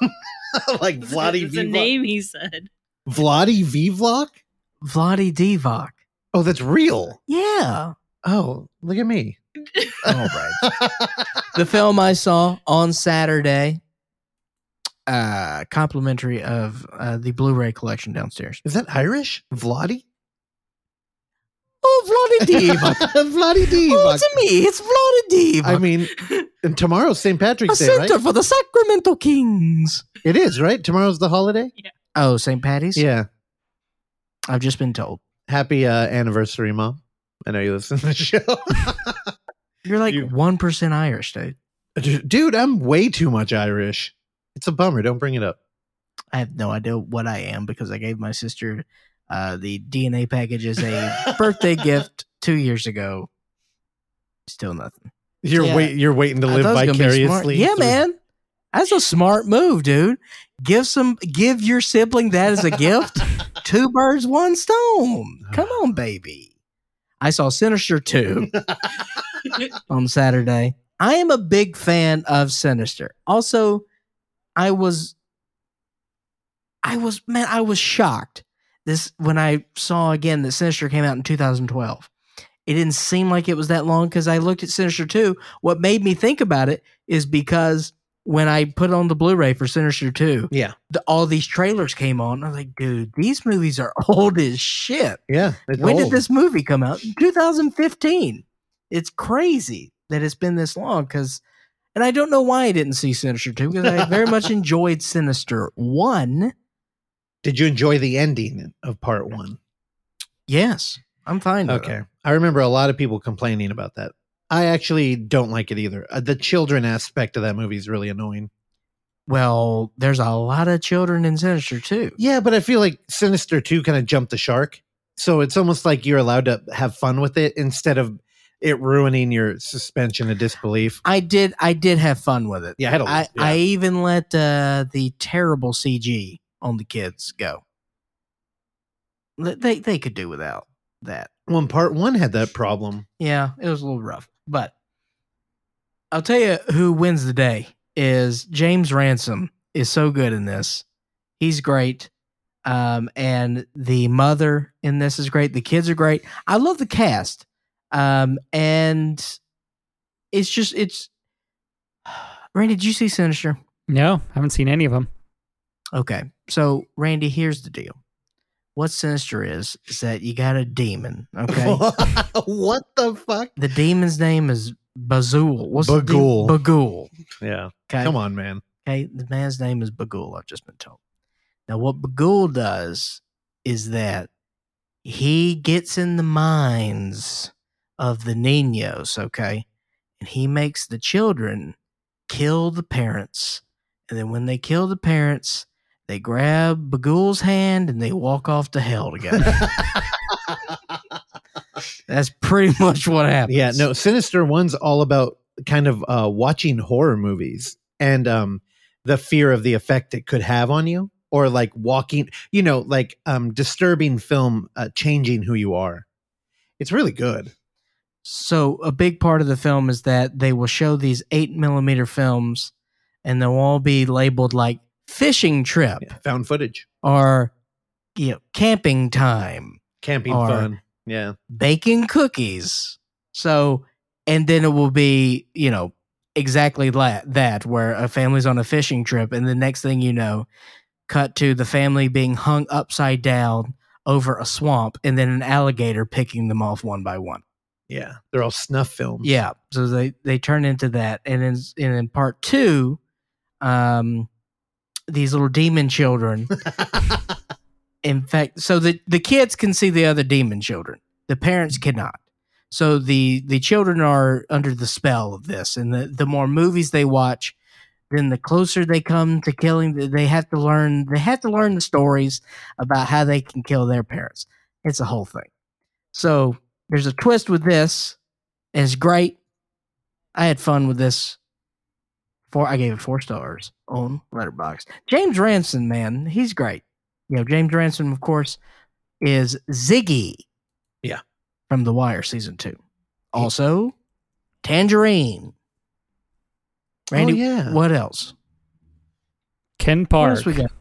like Vladi It's a name he said. Vladi Vivlock. Vlade Divac. Oh, that's real. Yeah. Oh, look at me. All right. the film I saw on Saturday, uh, complimentary of uh, the Blu-ray collection downstairs. Is that Irish? Vladi? Oh, Vladi Divac. Vladi oh, Divac. it's me. It's Vlade Divac. I mean, and tomorrow's St. a Patrick's Day, center right? for the Sacramento Kings. It is, right? Tomorrow's the holiday? Oh, St. Patty's. Yeah. I've just been told. Happy uh, anniversary, Mom. I know you listen to the show. You're like You- one percent Irish, dude. Dude, I'm way too much Irish. It's a bummer. Don't bring it up. I have no idea what I am because I gave my sister uh, the DNA package as a birthday gift two years ago. Still nothing. You're Yeah. wait. You're waiting to live thought it was gonna be smart. vicariously. Yeah, through- man. That's a smart move, dude. Give some give your sibling that as a gift. Two birds, one stone. Come on, baby. I saw Sinister 2 on Saturday. I am a big fan of Sinister. Also, I was I was man, I was shocked this when I saw again that Sinister came out in 2012. It didn't seem like it was that long because I looked at Sinister 2. What made me think about it is because when I put on the Blu-ray for Sinister 2, Yeah, the, all these trailers came on. I was like, dude, these movies are old as shit. yeah. When old. did this movie come out? 2015. It's crazy that it's been this long because, and I don't know why I didn't see Sinister 2 because I very much enjoyed Sinister 1. Did you enjoy the ending of part one? Yes, I'm fine. with Okay. I remember a lot of people complaining about that. I actually don't like it either. Uh, the children aspect of that movie is really annoying. Well, there's a lot of children in Sinister 2. Yeah, but I feel like Sinister 2 kind of jumped the shark. So it's almost like you're allowed to have fun with it instead of it ruining your suspension of disbelief. I did. I did have fun with it. Yeah, I had a I, yeah. I even let uh, the terrible CG on the kids go. They they could do without that. Well, part one had that problem. Yeah, it was a little rough, but I'll tell you who wins the day is James Ransone is so good in this. He's great. Um, and the mother in this is great. The kids are great. I love the cast. Um, and it's just it's Randy, did you see Sinister? No, I haven't seen any of them. Okay. So, Randy, here's the deal. What Sinister is, is that you got a demon. Okay. what the fuck? the demon's name is Bazool. What's the de- Bughuul. Bughuul. Yeah. Okay. Come on, man. Okay. The man's name is Bughuul. I've just been told. Now, what Bughuul does is that he gets in the minds of the Ninos, okay? And he makes the children kill the parents. And then when they kill the parents, they grab Bughuul's hand and they walk off to hell together. That's pretty much what happens. Yeah, no, Sinister One's all about kind of uh watching horror movies and um the fear of the effect it could have on you or like walking, you know, like um disturbing film uh, changing who you are. It's really good. So a big part of the film is that they will show these eight millimeter films, and they'll all be labeled like fishing trip Yeah, found footage, or you know camping time, camping fun. Yeah. baking cookies. So and then it will be you know exactly la- that where a family's on a fishing trip, and the next thing you know, cut to the family being hung upside down over a swamp, and then an alligator picking them off one by one. Yeah. They're all snuff films. Yeah, so they they turn into that, and in and in part two, um, these little demon children. in fact, so the the kids can see the other demon children. The parents cannot. So the the children are under the spell of this, and the the more movies they watch, then the closer they come to killing. They have to learn. They have to learn the stories about how they can kill their parents. It's a whole thing. So there's a twist with this, and it's great. I had fun with this. Four, I gave it four stars on Letterbox. James Ransone, man, he's great. You know, James Ransone, of course, is Ziggy. Yeah. From The Wire season two. Also, Tangerine. Randy, oh yeah. what else? Ken What Park. else we got?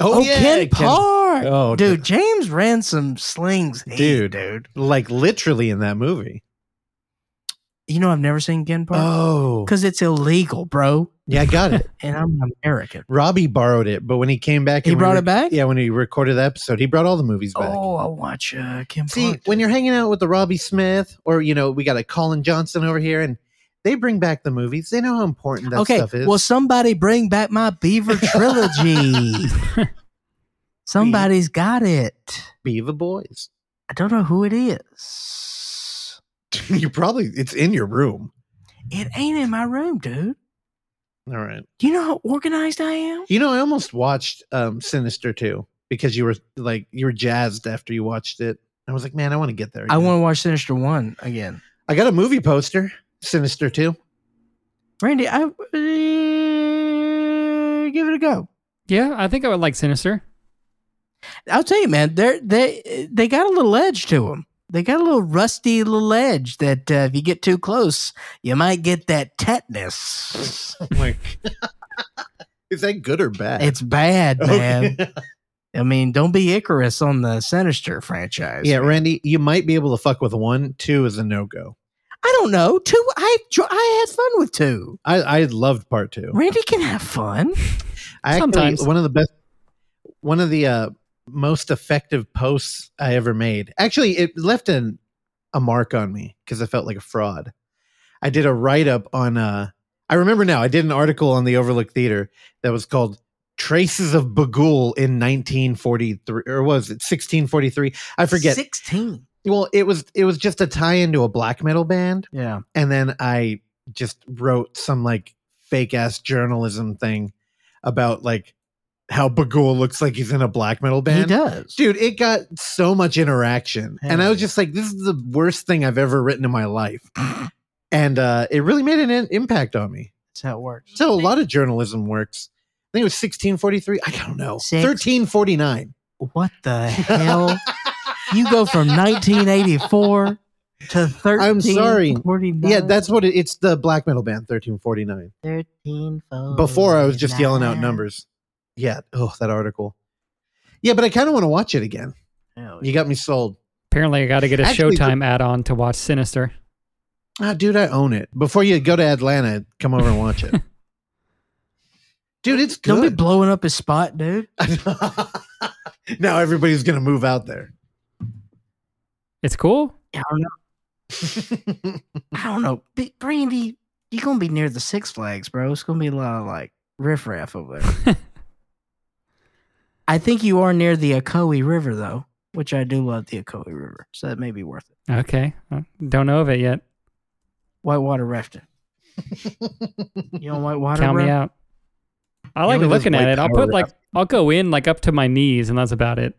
Oh, Oh, yeah. Ken Park. Oh, dude, James Ransone slings Dude. dude. Like literally in that movie. You know, I've never seen Ken Park Oh. because it's illegal, bro. Yeah, I got it. And I'm American. Robbie borrowed it, but when he came back, He we brought it back. Yeah, when he recorded the episode, he brought all the movies back. Oh, I'll watch uh, Ken See, Park. when you're hanging out with the Robbie Smith, or you know, we got a Colin Johnson over here, and they bring back the movies. They know how important that okay, stuff is. well, somebody bring back my Beaver trilogy. Somebody's got it. Beaver boys. I don't know who it is. you probably it's in your room. It ain't in my room, dude. All right. Do you know how organized I am? You know, I almost watched um Sinister too because you were like you were jazzed after you watched it. I was like, man, I want to get there. I want to watch Sinister One again. I got a movie poster, Sinister two. Randy, I uh, give it a go. Yeah, I think I would like Sinister. I'll tell you, man, they they they got a little edge to them. They got a little rusty little edge that uh, if you get too close, you might get that tetanus. like, Is that good or bad? it's bad, man. Okay. I mean, don't be Icarus on the Sinister franchise. yeah, man. Randy, you might be able to fuck with one. Two is a no go. I don't know. Two, I I had fun with two. I I loved part two. Randy can have fun. I actually, Sometimes. one of the best, one of the uh, most effective posts I ever made. Actually, it left an, a mark on me because I felt like a fraud. I did a write up on. Uh, I remember now. I did an article on the Overlook Theater that was called "Traces of Bughuul in 1943," or was it 1643? I forget. Sixteen. Well, it was it was just a tie into a black metal band Yeah. and then I just wrote some like fake ass journalism thing about like how Bughuul looks like he's in a black metal band. He does. Dude, it got so much interaction. and I was just like, this is the worst thing I've ever written in my life. and uh, it really made an in- impact on me. That's how it works. So a lot of journalism works. I think it was 1643. I don't know. Six. 1349. What the hell? you go from 1984 to 13. I'm sorry. 49. Yeah, that's what it, it's the black metal band 1349. 13. before I was just yelling out numbers. Yeah. Oh, that article. Yeah, but I kind of want to watch it again. You got me sold. Apparently, I got to get a Actually, the- Showtime add-on to watch Sinister. Ah, dude, I own it. Before you go to Atlanta, come over and watch it. dude, it's Don't be blowing up his spot, dude. now everybody's gonna move out there. It's cool. I don't know. I don't know. But Brandy, you're going to be near the Six Flags, bro. It's going to be a lot of like riffraff over there. I think you are near the Ocoee River, though, which I do love the Ocoee River. So that may be worth it. Okay, don't know of it yet. Whitewater rafting. You know whitewater Count me out. I like looking at it. I'll put like I'll go in like up to my knees, and that's about it.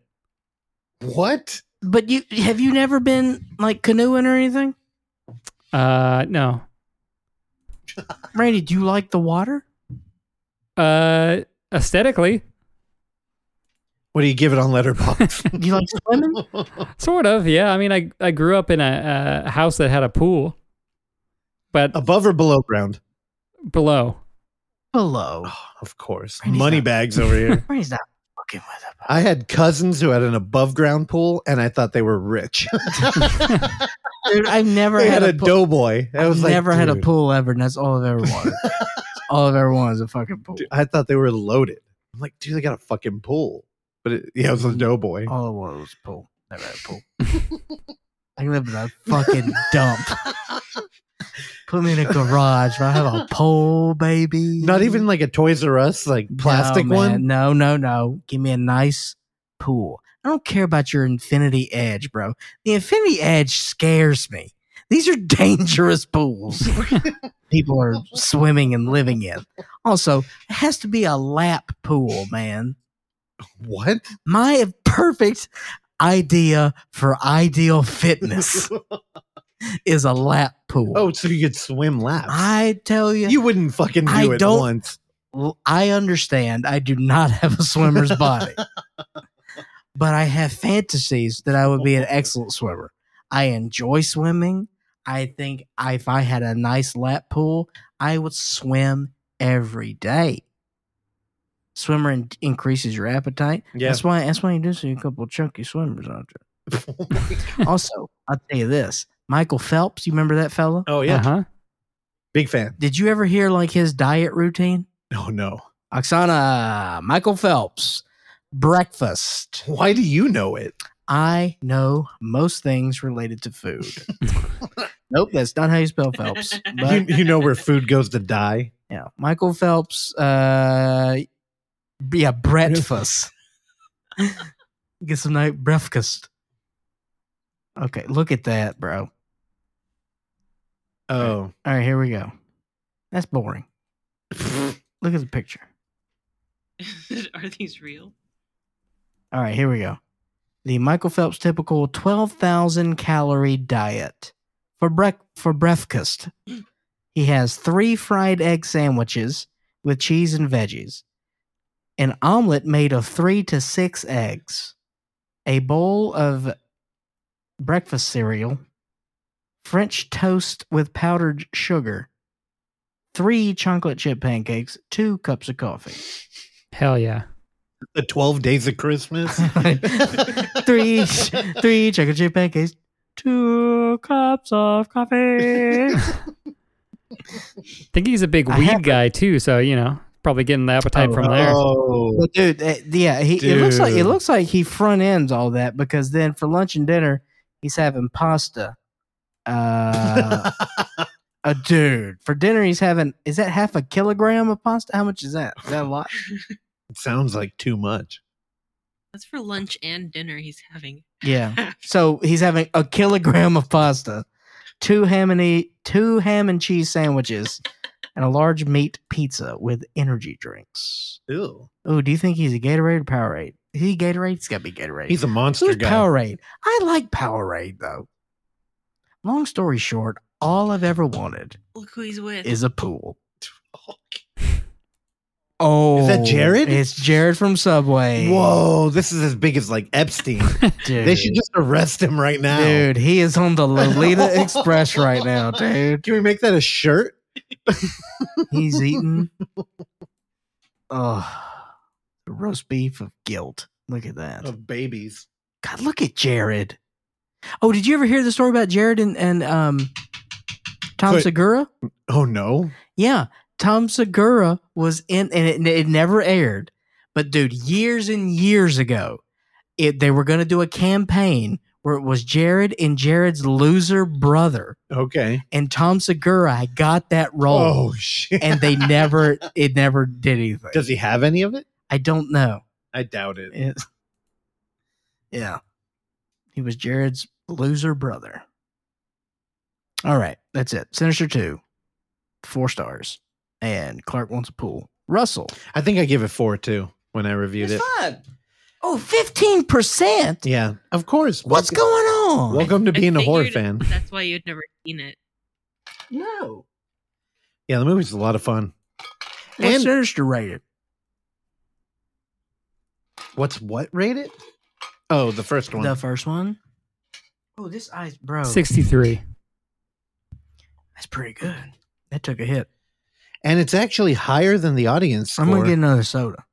what? But you have you never been like canoeing or anything? Uh, no. Randy, do you like the water? Uh, aesthetically, What do you give it on Letterbox? Do you like swimming? sort of. Yeah. I mean, I I grew up in a, a house that had a pool, but Above or below ground? below. Below. Oh, of course. Randy's Money not- bags over here. Randy's not fucking with it. I had cousins who had an above ground pool, and I thought they were rich. Dude, I've never they had, had, a pool. doughboy. I I've was like, never had a pool ever, and that's all I've ever wanted. all I've ever wanted is a fucking pool. Dude, I thought they were loaded. I'm like, dude, they got a fucking pool. But it, yeah, it was a mm. doughboy. All I wanted was a pool. Never had a pool. I live in a fucking dump. Put me in a garage. Where I have a pole, baby. Not even like a Toys R Us, like plastic No, one. No, no, no. Give me a nice pool. I don't care about your Infinity Edge, bro. The Infinity Edge scares me. These are dangerous pools. People are swimming and living in. Also, it has to be a lap pool, man. What? My perfect idea for ideal fitness is a lap pool. Oh, so you could swim laps. I tell you, you wouldn't fucking do I it don't- once. I understand I do not have a swimmer's body, but I have fantasies that I would be an excellent swimmer. I enjoy swimming. I think if I had a nice lap pool, I would swim every day. Swimmer in- increases your appetite. Yeah. That's why. That's why you do see a couple of chunky swimmers out there. Also, I'll tell you this: Michael Phelps. You remember that fella? oh yeah, Uh huh. big fan. Did you ever hear like his diet routine? Oh no. Oksana, Michael Phelps, breakfast. Why do you know it? I know most things related to food. nope, that's not how you spell Phelps. You, you know where food goes to die. yeah, Michael Phelps. Uh, yeah, breakfast. Get some night breakfast. Okay, look at that, bro. Oh. All right, here we go. That's boring. Look at the picture. Are these real? All right, here we go. The Michael Phelps typical 12,000 calorie diet. For brec- for breakfast, he has 3 fried egg sandwiches with cheese and veggies. An omelet made of 3 to 6 eggs. A bowl of breakfast cereal. French toast with powdered sugar. 3 chocolate chip pancakes, 2 cups of coffee. Hell yeah. The 12 days of Christmas. three three chocolate chip pancakes, two cups of coffee. I think he's a big weed guy too, so you know, probably getting the appetite from there. Oh. Well, dude, uh, yeah, he, it looks like it looks like he front ends all that because then for lunch and dinner he's having pasta. Uh, a dude for dinner he's having is that half a kilogram of pasta? How much is that? Is that a lot? It sounds like too much. That's for lunch and dinner. He's having. Yeah. So he's having a kilogram of pasta, two ham and e- two ham and cheese sandwiches, and a large meat pizza with energy drinks. Ew. Oh, do you think he's a Gatorade or Powerade? Is he Gatorade? He's got to be Gatorade. He's a monster Who's guy. Powerade? I like Powerade though. Long story short, all I've ever wanted Look who he's with. is a pool. Oh, is that oh, Jared? It's Jared from Subway. Whoa, this is as big as like Epstein. dude. they should just arrest him right now. Dude, he is on the Lolita Express right now, dude. Can we make that a shirt? He's eating. Oh, the roast beef of guilt. Look at that. Of babies. God, look at Jared. Oh, did you ever hear the story about Jared and, and um Tom Wait. Segura? Oh no. Yeah, Tom Segura was in, and it, it never aired. But dude, years and years ago, it they were going to do a campaign where it was Jared and Jared's loser brother, Okay. and Tom Segura had got that role, Oh shit. and they never, it never did anything. Does he have any of it? I don't know. I doubt it. It- yeah, he was Jared's loser brother. All right, that's it. Sinister two, four stars, and Clark wants a pool. Russell. I think I give it four too when I reviewed it. fine. Oh, 15%? Yeah, of course. What's Welcome- going on? Welcome to I being a horror fan. That's why you'd never seen it. No. Yeah, the movie's a lot of fun. What's And- Sinister rated? What's what rated? Oh, the first one. The first one? Oh, this ice, bro. 63. That's pretty good. That took a hit. and it's actually higher than the audience score. I'm going to get another soda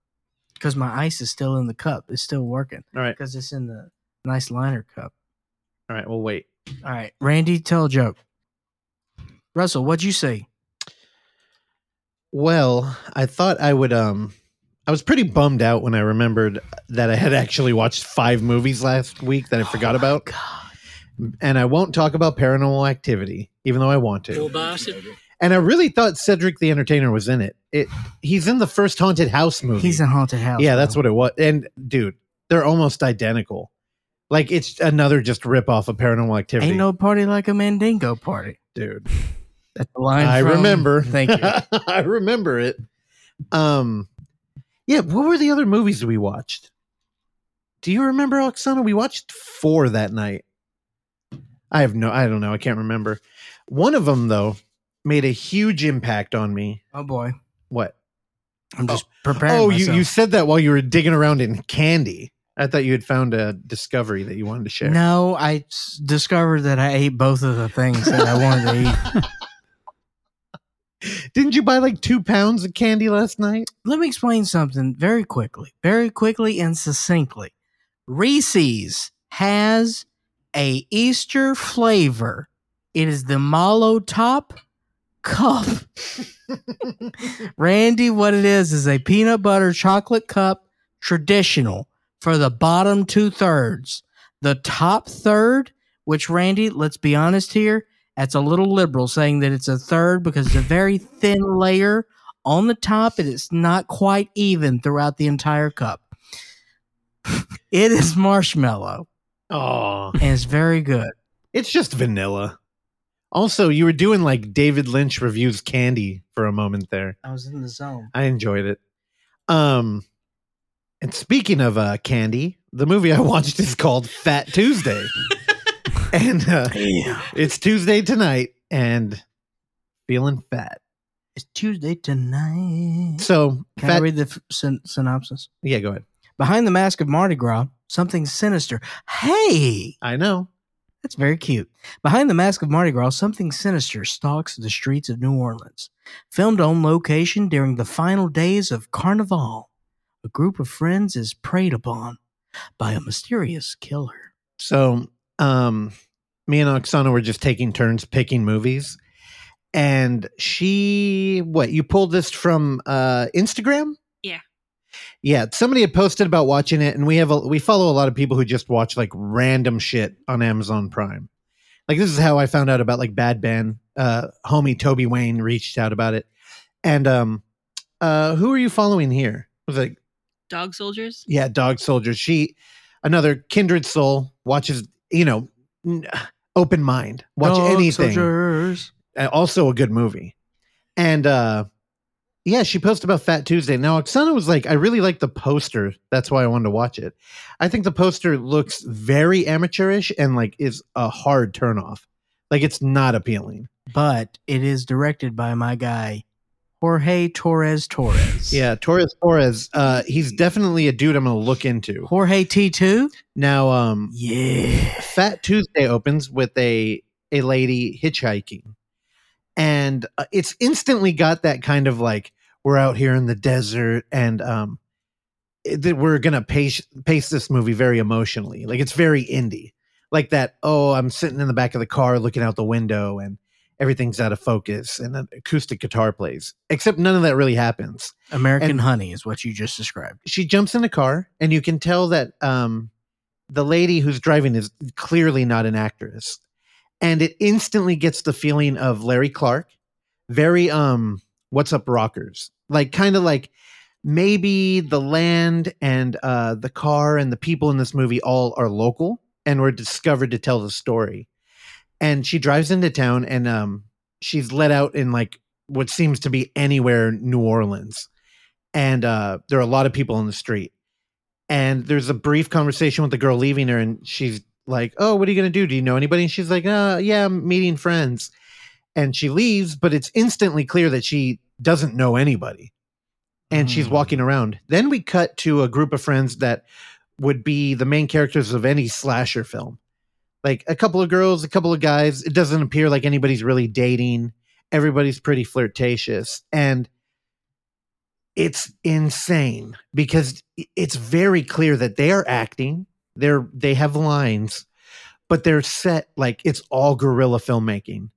because my ice is still in the cup. It's still working All right. because it's in the nice liner cup. All right. We'll wait. All right, Randy, tell a joke. Russell, what'd you see? Well, I thought I would um I was pretty bummed out when I remembered that I had actually watched five movies last week that I forgot about. God. And I won't talk about paranormal activity, even though I want to. And I really thought Cedric the Entertainer was in it. It he's in the first haunted house movie. He's in haunted house. yeah, that's what it was. And dude, they're almost identical. Like it's another just rip off of paranormal activity. Ain't no party like a Mandingo party. dude. That's the line. I from- remember. Thank you. I remember it. Um, yeah. What were the other movies we watched? Do you remember, Oksana? We watched four that night. I have no. I don't know. I can't remember. One of them though made a huge impact on me. Oh boy, What? I'm just oh. preparing. oh, you myself. you said that while you were digging around in candy. I thought you had found a discovery that you wanted to share. No, I s- discovered that I ate both of the things that I wanted to eat. Didn't you buy like two pounds of candy last night? Let me explain something very quickly, very quickly and succinctly. Reese's has a Easter flavor. It is the Mallow Top Cup. Randy, what it is is a peanut butter chocolate cup traditional for the bottom two thirds. The top third, which Randy, let's be honest here, that's a little liberal saying that it's a third because it's a very thin layer on the top and it's not quite even throughout the entire cup. it is marshmallow Oh, and it's very good. it's just vanilla. Also, you were doing like David Lynch reviews Candy for a moment there. I was in the zone. I enjoyed it. Um, and speaking of uh, candy, the movie I watched is called Fat Tuesday, and uh, it's Tuesday tonight, and feeling fat. It's Tuesday tonight. So Can I read the f- syn- synopsis? yeah, go ahead. Behind the mask of Mardi Gras, something sinister. Hey, I know. That's very cute. Behind the mask of Mardi Gras, something sinister stalks the streets of New Orleans. Filmed on location during the final days of Carnival, a group of friends is preyed upon by a mysterious killer. So, um, me and Oksana were just taking turns picking movies, and she, what you pulled this from uh, Instagram? Yeah. Yeah, somebody had posted about watching it, and we have a, we follow a lot of people who just watch like random shit on Amazon Prime. Like this is how I found out about like Bad Ben. Uh, homie Toby Wayne reached out about it, and um, uh, who are you following here? Was it Dog soldiers. yeah, Dog Soldiers. She, another kindred soul, watches, you know, n- open mind, watch Dog anything. soldiers. Uh, Also a good movie. And uh yeah, she posted about Fat Tuesday. Now Oksana was like, I really like the poster. That's why I wanted to watch it. I think the poster looks very amateurish and like is a hard turnoff. Like it's not appealing. But it is directed by my guy, Jorge Torres Torres. Yeah, Torres Torres, uh, he's definitely a dude I'm gonna look into. Jorge T2? Now, um, Yeah. Fat Tuesday opens with a a lady hitchhiking, and uh, it's instantly got that kind of like we're out here in the desert, and um, that we're gonna pace pace this movie very emotionally. Like it's very indie, like that. Oh, I'm sitting in the back of the car looking out the window, and everything's out of focus, and an acoustic guitar plays. Except none of that really happens American And- Honey is what you just described. she jumps in a car and you can tell that um the lady who's driving is clearly not an actress and it instantly gets the feeling of larry clark. Very um Wassup Rockers. Like kind of like maybe the land and uh the car and the people in this movie all are local and were discovered to tell the story. And she drives into town and um she's let out in like what seems to be anywhere new orleans. And uh, there are a lot of people on the street. And there's a brief conversation with the girl leaving her, and she's like, "Oh, what are you gonna do? Do you know anybody?" And she's like, "Uh, yeah, I'm meeting friends." And she leaves, but it's instantly clear that she doesn't know anybody, and she's Hmm. walking around. Then we cut to a group of friends that would be the main characters of any slasher film, like a couple of girls, a couple of guys. It doesn't appear like anybody's really dating. Everybody's pretty flirtatious, and it's insane because it's very clear that they are acting they're they have lines but they're set like it's all guerrilla filmmaking.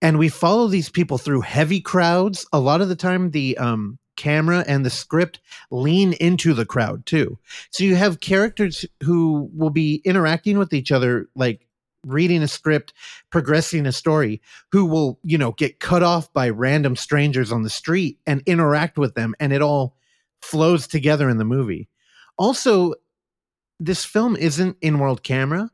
And we follow these people through heavy crowds. A lot of the time the um camera and the script lean into the crowd too. So you have characters who will be interacting with each other like reading a script progressing a story who will you know get cut off by random strangers on the street and interact with them and it all flows together in the movie. Also this film isn't in world camera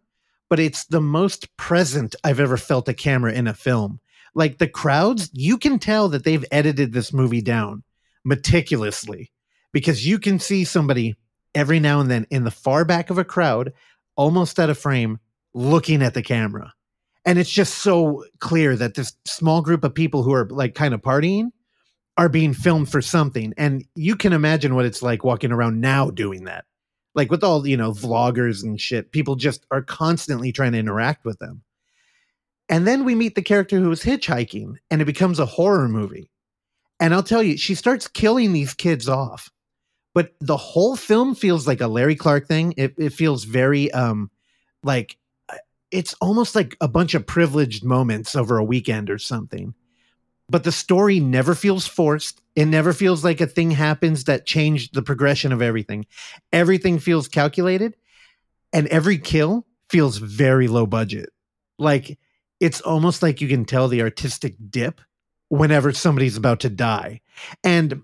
but it's the most present i've ever felt a camera in a film. Like the crowds you can tell that they've edited this movie down meticulously because you can see somebody every now and then in the far back of a crowd almost out of frame looking at the camera. And it's just so clear that this small group of people who are like kind of partying are being filmed for something. And you can imagine what it's like walking around now doing that like with all you know vloggers and shit people just are constantly trying to interact with them. And then we meet the character who is hitchhiking and it becomes a horror movie. And i'll tell you she starts killing these kids off. But the whole film feels like a larry clark thing. It, it feels very um like it's almost like a bunch of privileged moments over a weekend or something. But the story never feels forced. It never feels like a thing happens that changed the progression of everything. Everything feels calculated and every kill feels very low budget. Like it's almost like you can tell the artistic dip whenever somebody's about to die. And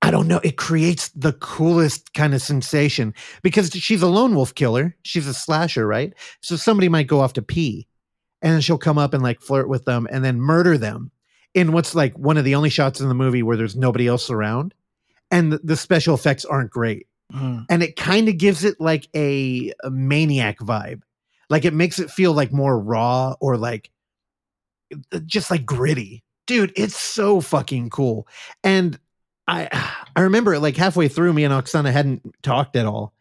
I don't know, it creates the coolest kind of sensation because she's a lone wolf killer. She's a slasher, right? So somebody might go off to pee and then she'll come up and like flirt with them and then murder them in what's like one of the only shots in the movie where there's nobody else around and the, the special effects aren't great. Mm. and it kind of gives it like a, a maniac vibe. Like it makes it feel like more raw or like uh, just like gritty. Dude it's so fucking cool. And i i remember like halfway through me and oksana hadn't talked at all.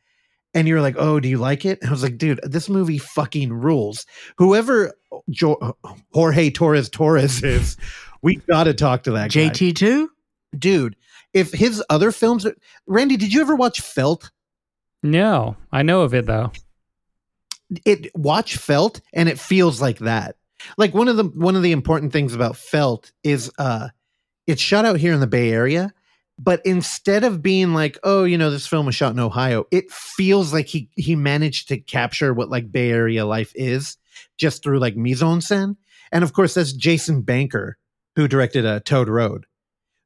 And you're like oh do you like it? And i was like dude this movie fucking rules. Whoever jo- jorge torres torres is we gotta talk to that guy. JT two. dude if his other films are, randy did you ever watch felt? No, I know of it though. it watch felt and it feels like that. Like one of the one of the important things about felt is uh it's shot out here in the bay area but instead of being like oh you know this film was shot in ohio it feels like he he managed to capture what like bay area life is just through like mise en scène and of course that's jason banker who directed uh, toad road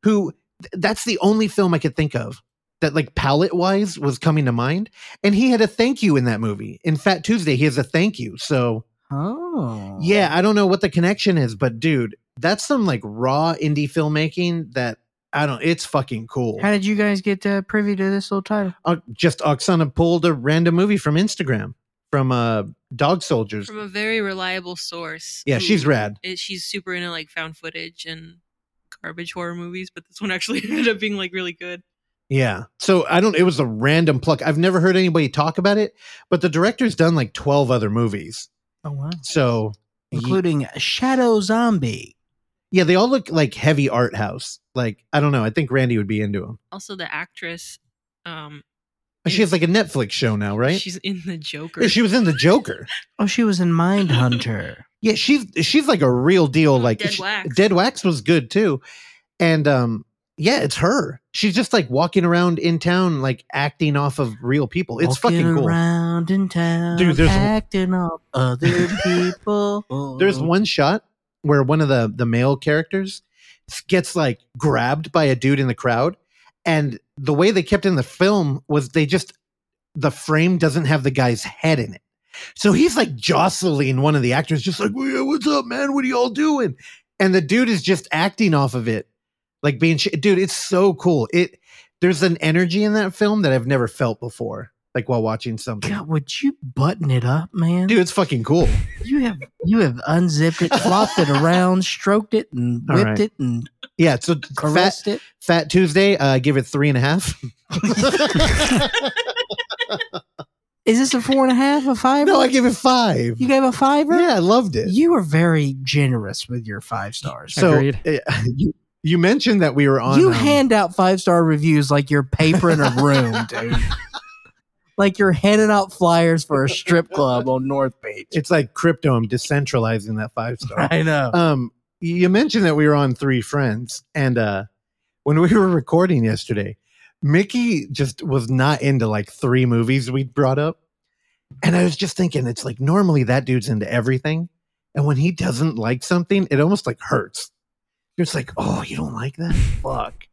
who th- that's the only film i could think of that like palette wise was coming to mind and he had a thank you in that movie. In fat tuesday he has a thank you so Oh, yeah i don't know what the connection is but dude that's some like raw indie filmmaking that i don't it's fucking cool. How did you guys get uh, privy to this little title? uh, just oksana pulled a random movie from instagram from uh dog soldiers From a very reliable source. Yeah, who she's rad. is- she's super into like found footage and garbage horror movies, but this one actually ended up being like really good. yeah so i don't it was a random pluck i've never heard anybody talk about it but the director's done like 12 other movies Oh wow, so ye- including Shadow Zombie. yeah they all look like heavy art house like i don't know i think randy would be into them Also, the actress, um, she has like a netflix show now right She's in the Joker. Yeah, she was in the joker Oh, she was in Mindhunter. Yeah, she's she's like a real deal. Like Dead she- Wax. Dead Wax was good too, and um, yeah, it's her. She's just like walking around in town, like acting off of real people. It's Walking fucking cool. around in town, Dude, there's- acting off other people. There's one shot where one of the the male characters gets like grabbed by a dude in the crowd, and the way they kept in the film was they just the frame doesn't have the guy's head in it. So he's like jostling one of the actors, just like, "What's up, man? What are y'all doing?" And the dude is just acting off of it, like being, sh- dude. It's so cool. It there's an energy in that film that I've never felt before, like while watching something. God, would you button it up, man? Dude, it's fucking cool. you have you have unzipped it, flopped it around, stroked it, and whipped right. it and Yeah, so fat, it. Fat Tuesday, uh, give it three and a half. Is this a four and a half, a five? no, I give it five. you gave a fiver. Yeah, I loved it. You were very generous with your five stars. so Agreed. uh, you, you mentioned that we were on. you um, hand out five star reviews like you're papering a room, dude. like you're handing out flyers for a strip club on North Beach. it's like crypto. I'm decentralizing that five star. I know. um, you mentioned that we were on Three Friends, and uh, when we were recording yesterday, Mickey just was not into like three movies we brought up, and I was just thinking, it's like normally that dude's into everything, and when he doesn't like something, it almost like hurts. You're just like, oh, you don't like that? Fuck.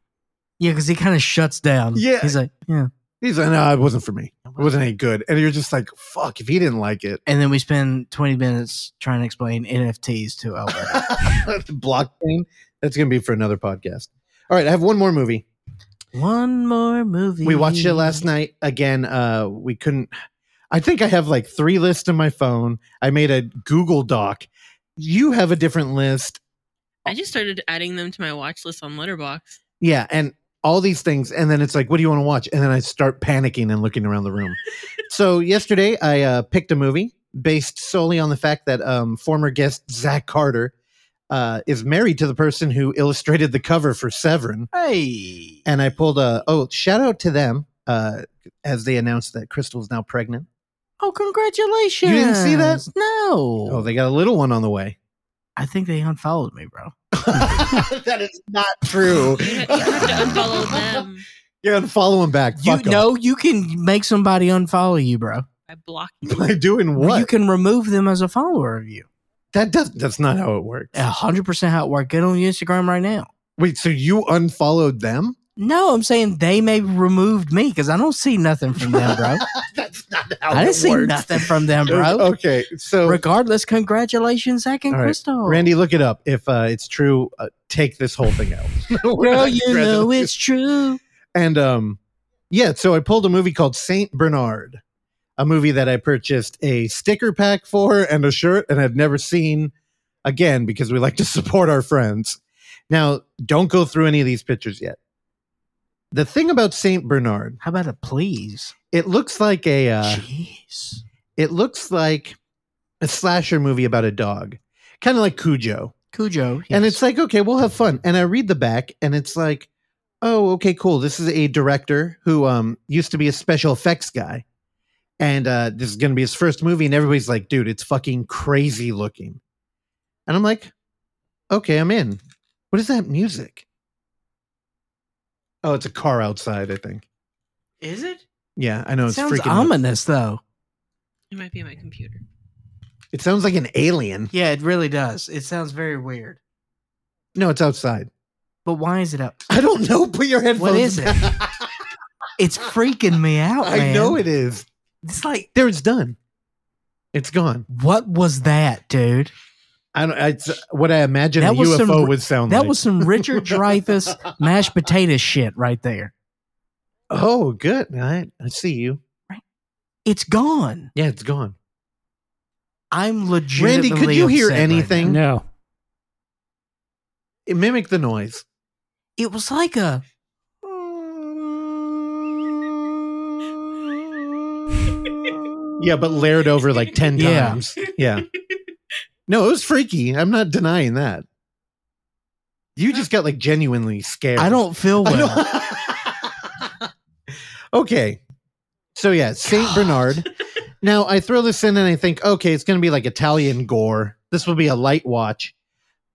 yeah, because he kind of shuts down. Yeah. He's like, yeah. He's like, no, it wasn't for me. It wasn't any good. And you're just like, fuck, if he didn't like it. And then we spend 20 minutes trying to explain NFTs to Alberta. Blockchain. That's going to be for another podcast. All right, I have one more movie. One more movie. We watched it last night. Again, uh, we couldn't. I think I have like three lists on my phone. I made a Google Doc. You have a different list. I just started adding them to my watch list on Letterboxd. Yeah, and all these things. And then it's like, what do you want to watch? And then I start panicking and looking around the room. so yesterday, I uh, picked a movie based solely on the fact that um, former guest Zach Carter uh, is married to the person who illustrated the cover for Severin. Hey. And I pulled a, oh, shout out to them uh, as they announced that Crystal is now pregnant. Oh, congratulations. You didn't see that? No. Oh, they got a little one on the way. I think they unfollowed me, bro. that is not true. You ha- you have to unfollow them You're unfollow him back. You Fuck 'em. know, you can make somebody unfollow you, bro. by blocking. You. By doing what? You can remove them as a follower of you. that does. That's not how it works. A hundred percent how it works. Get on your Instagram right now. Wait, so you unfollowed them? No, I'm saying they may removed me because I don't see nothing from them, bro. That's not how I didn't see works. nothing from them, bro. Okay, so Regardless, congratulations, Zach and All right. Crystal. Randy, look it up. If uh, it's true, uh, take this whole thing out. We're Girl, you know it's true. And um, yeah, so I pulled a movie called Saint Bernard, a movie that I purchased a sticker pack for and a shirt, and I've never seen again because we like to support our friends. Now, don't go through any of these pictures yet. The thing about Saint Bernard, How about a please? it looks like a uh, Jeez. it looks like a slasher movie about a dog, kind of like Cujo. Cujo. And yes. it's like, okay, we'll have fun. And I read the back and it's like, oh, okay, cool. This is a director who um used to be a special effects guy. And uh this is gonna be his first movie, and everybody's like, dude, it's fucking crazy looking. And I'm like, okay, I'm in. What is that music? Oh, it's a car outside, I think. is it? Yeah, I know it's freaking Sounds freaking ominous, though. It might be my computer. It sounds like an alien. Yeah, it really does. It sounds very weird. No, it's outside. But why is it up? I don't know. Put your headphones What is it? It's freaking me out, I man. know it is. It's like, There, it's done. It's gone. what was that, dude? I don't. It's what I imagine That a was UFO some- would sound like That like. was some Richard Dreyfuss mashed potato shit right there. oh, good. I, I see you. It's gone. Yeah, it's gone. I'm legitimately. Randy, could you hear upset right anything? now. No. It mimicked the noise. It was like a. Yeah, but layered over like ten Yeah. times. Yeah. No, it was freaky. I'm not denying that. You just got like genuinely scared. I don't feel well. okay. So yeah, Saint Bernard. Now I throw this in and I think, okay, it's gonna be like Italian gore. This will be a light watch.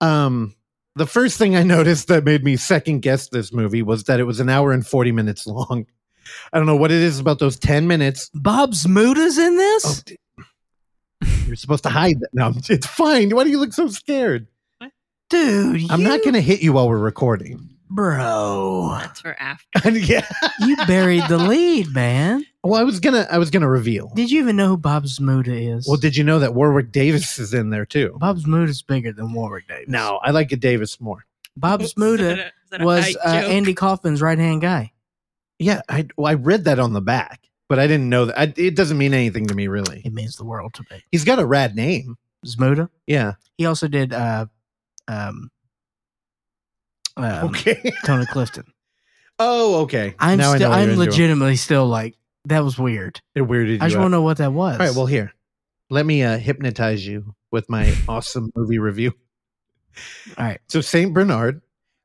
Um the first thing I noticed that made me second guess this movie was that it was an hour and 40 minutes long. I don't know what it is about those 10 minutes. Bob Zmuda's in Oh, this? d- you're supposed to hide that. No, it's fine. Why do you look so scared? Dude, I'm you- not going to hit you while we're recording. Bro, That's for after. yeah. you buried the lead, man. Well, I was gonna, I was gonna reveal. Did you even know who Bob Zmuda is? Well, did you know that Warwick Davis is in there too? Bob Zmuda's bigger than Warwick Davis. No, I like a Davis more. Bob's Is that a- is that a was height uh, joke? Andy Kaufman's right hand guy. Yeah, I well, I read that on the back, but I didn't know that. I, it doesn't mean anything to me really. It means the world to me. He's got a rad name. Zmuda. Yeah. He also did uh, um, um, Okay. Tony Clifton. oh, okay. I'm Now I know still, what you're I'm into. legitimately still like that was weird. It weirded I just you want to know what that was. All right. Well, here, let me uh, hypnotize you with my awesome movie review. all right. So Saint Bernard.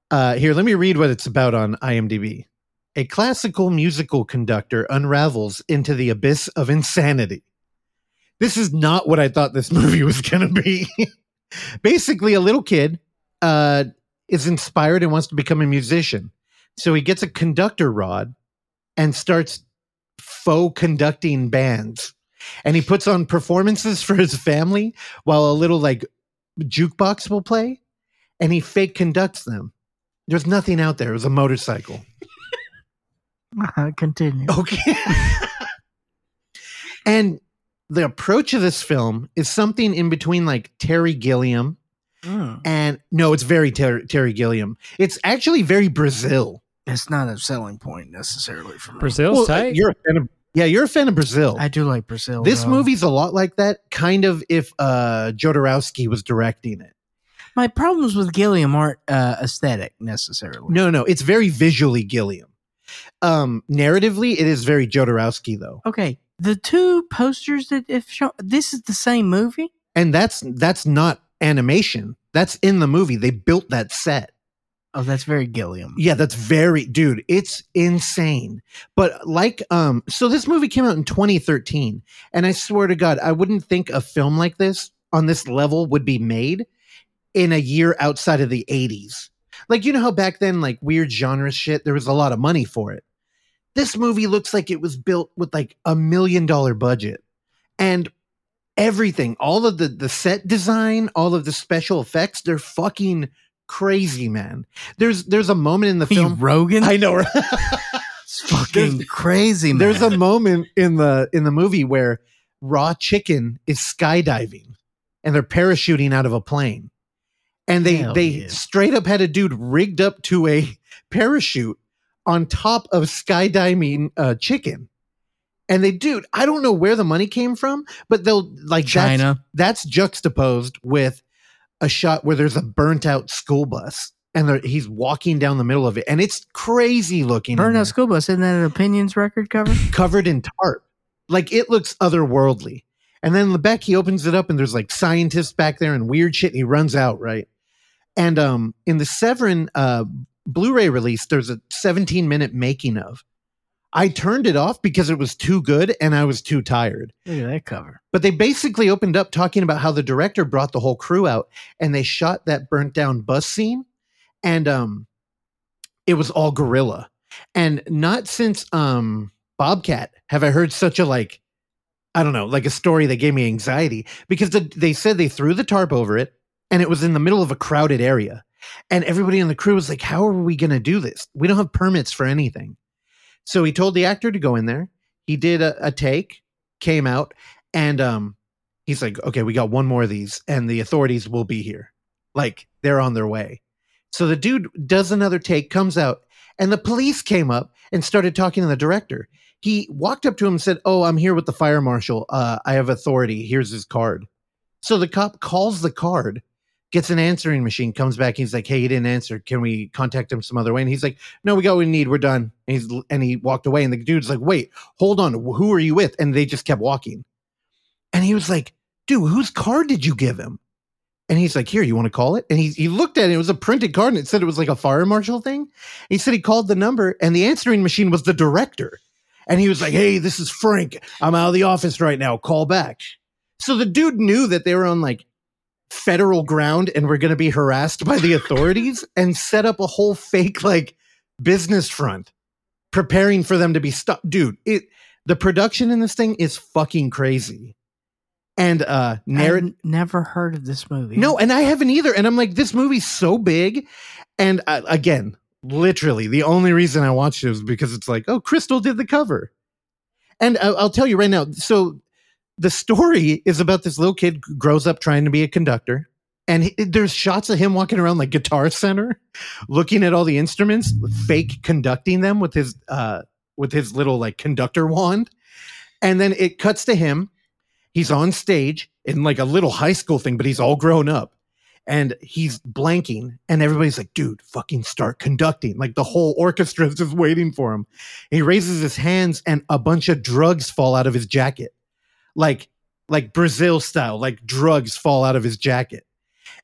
Uh, here, let me read what it's about on IMDb. A classical musical conductor unravels into the abyss of insanity. This is not what I thought this movie was going to be. Basically, a little kid uh, is inspired and wants to become a musician. So he gets a conductor rod and starts faux conducting bands. And he puts on performances for his family while a little like jukebox will play and he fake conducts them. There's nothing out there. It was a motorcycle. Uh, continue. Okay. and the approach of this film is something in between like Terry Gilliam Mm. and no, it's very Ter- Terry Gilliam. It's actually very Brazil. It's not a selling point necessarily for me. Brazil's Well, tight. You're a fan of, yeah, you're a fan of Brazil. I do like Brazil. this though. movie's a lot like that, kind of if uh Jodorowsky was directing it. My problems with Gilliam aren't uh, aesthetic necessarily. No, no, it's very visually Gilliam. Um, narratively, it is very Jodorowsky though, Okay, the two posters that if shown, this is the same movie. and that's that's not animation. That's in the movie. They built that set. Oh, that's very Gilliam. Yeah, that's very dude, it's insane. But like um so this movie came out in 2013 and I swear to god, I wouldn't think a film like this on this level would be made in a year outside of the 80s. Like you know how back then like weird genre shit there was a lot of money for it. This movie looks like it was built with like a million dollar budget. And everything, all of the the set design, all of the special effects, they're fucking crazy, man. There's there's a moment in the film. Rogan. I know. It's fucking fucking crazy, man. There's a moment in the in the movie where raw chicken is skydiving and they're parachuting out of a plane. And they Hell they yeah. straight up had a dude rigged up to a parachute on top of skydiving uh, chicken. And they dude, I don't know where the money came from, but they'll like that's- China. that's juxtaposed with a shot where there's a burnt out school bus and he's walking down the middle of it and it's crazy looking in Burnout there, School Bus. Isn't that an opinions record cover? covered in tarp like it looks otherworldly and then Lebec he opens it up and there's like scientists back there and weird shit and he runs out right and um in the Severin uh Blu-ray release there's a 17 minute making of. I turned it off because it was too good and I was too tired. Look at that cover. but they basically opened up talking about how the director brought the whole crew out and they shot that burnt down bus scene. And um it was all gorilla. And not since um bobcat have i heard such a like i don't know like a story that gave me anxiety. Because the, they said they threw the tarp over it and it was in the middle of a crowded area and everybody on the crew was like how are we going to do this? We don't have permits for anything. So he told the actor to go in there. He did a, a take came out and um he's like okay we got one more of these and the authorities will be here. Like they're on their way. So the dude does another take comes out and the police came up and started talking to the director. He walked up to him and said oh i'm here with the fire marshal. Uh, i have authority. Here's his card. So the cop calls the card gets an answering machine comes back he's like hey he didn't answer can we contact him some other way and he's like no we got what we need we're done and, he's, and he walked away and the dude's like wait hold on who are you with and they just kept walking and he was like, dude, whose card did you give him? And he's like, here, you want to call it? And he, he looked at it. It was a printed card and it said it was like a fire marshal thing. He said he called the number and the answering machine was the director. And he was like, hey, this is Frank. I'm out of the office right now. Call back. So the dude knew that they were on like federal ground and we're going to be harassed by the authorities and set up a whole fake like business front preparing for them to be stopped. Dude, it the production in this thing is fucking crazy. And uh I've never heard of this movie. no, and I haven't either. And I'm like, this movie's so big. And uh, again, literally, the only reason I watched it was because it's like, oh, Crystal did the cover. And I- I'll tell you right now. So the story is about this little kid grows up trying to be a conductor. And he, there's shots of him walking around like Guitar Center, looking at all the instruments, fake conducting them with his uh with his little like conductor wand. And then it cuts to him. He's on stage in like a little high school thing, but he's all grown up and he's blanking and everybody's like dude fucking start conducting like the whole orchestra is just waiting for him he raises his hands and a bunch of drugs fall out of his jacket like like brazil style like drugs fall out of his jacket.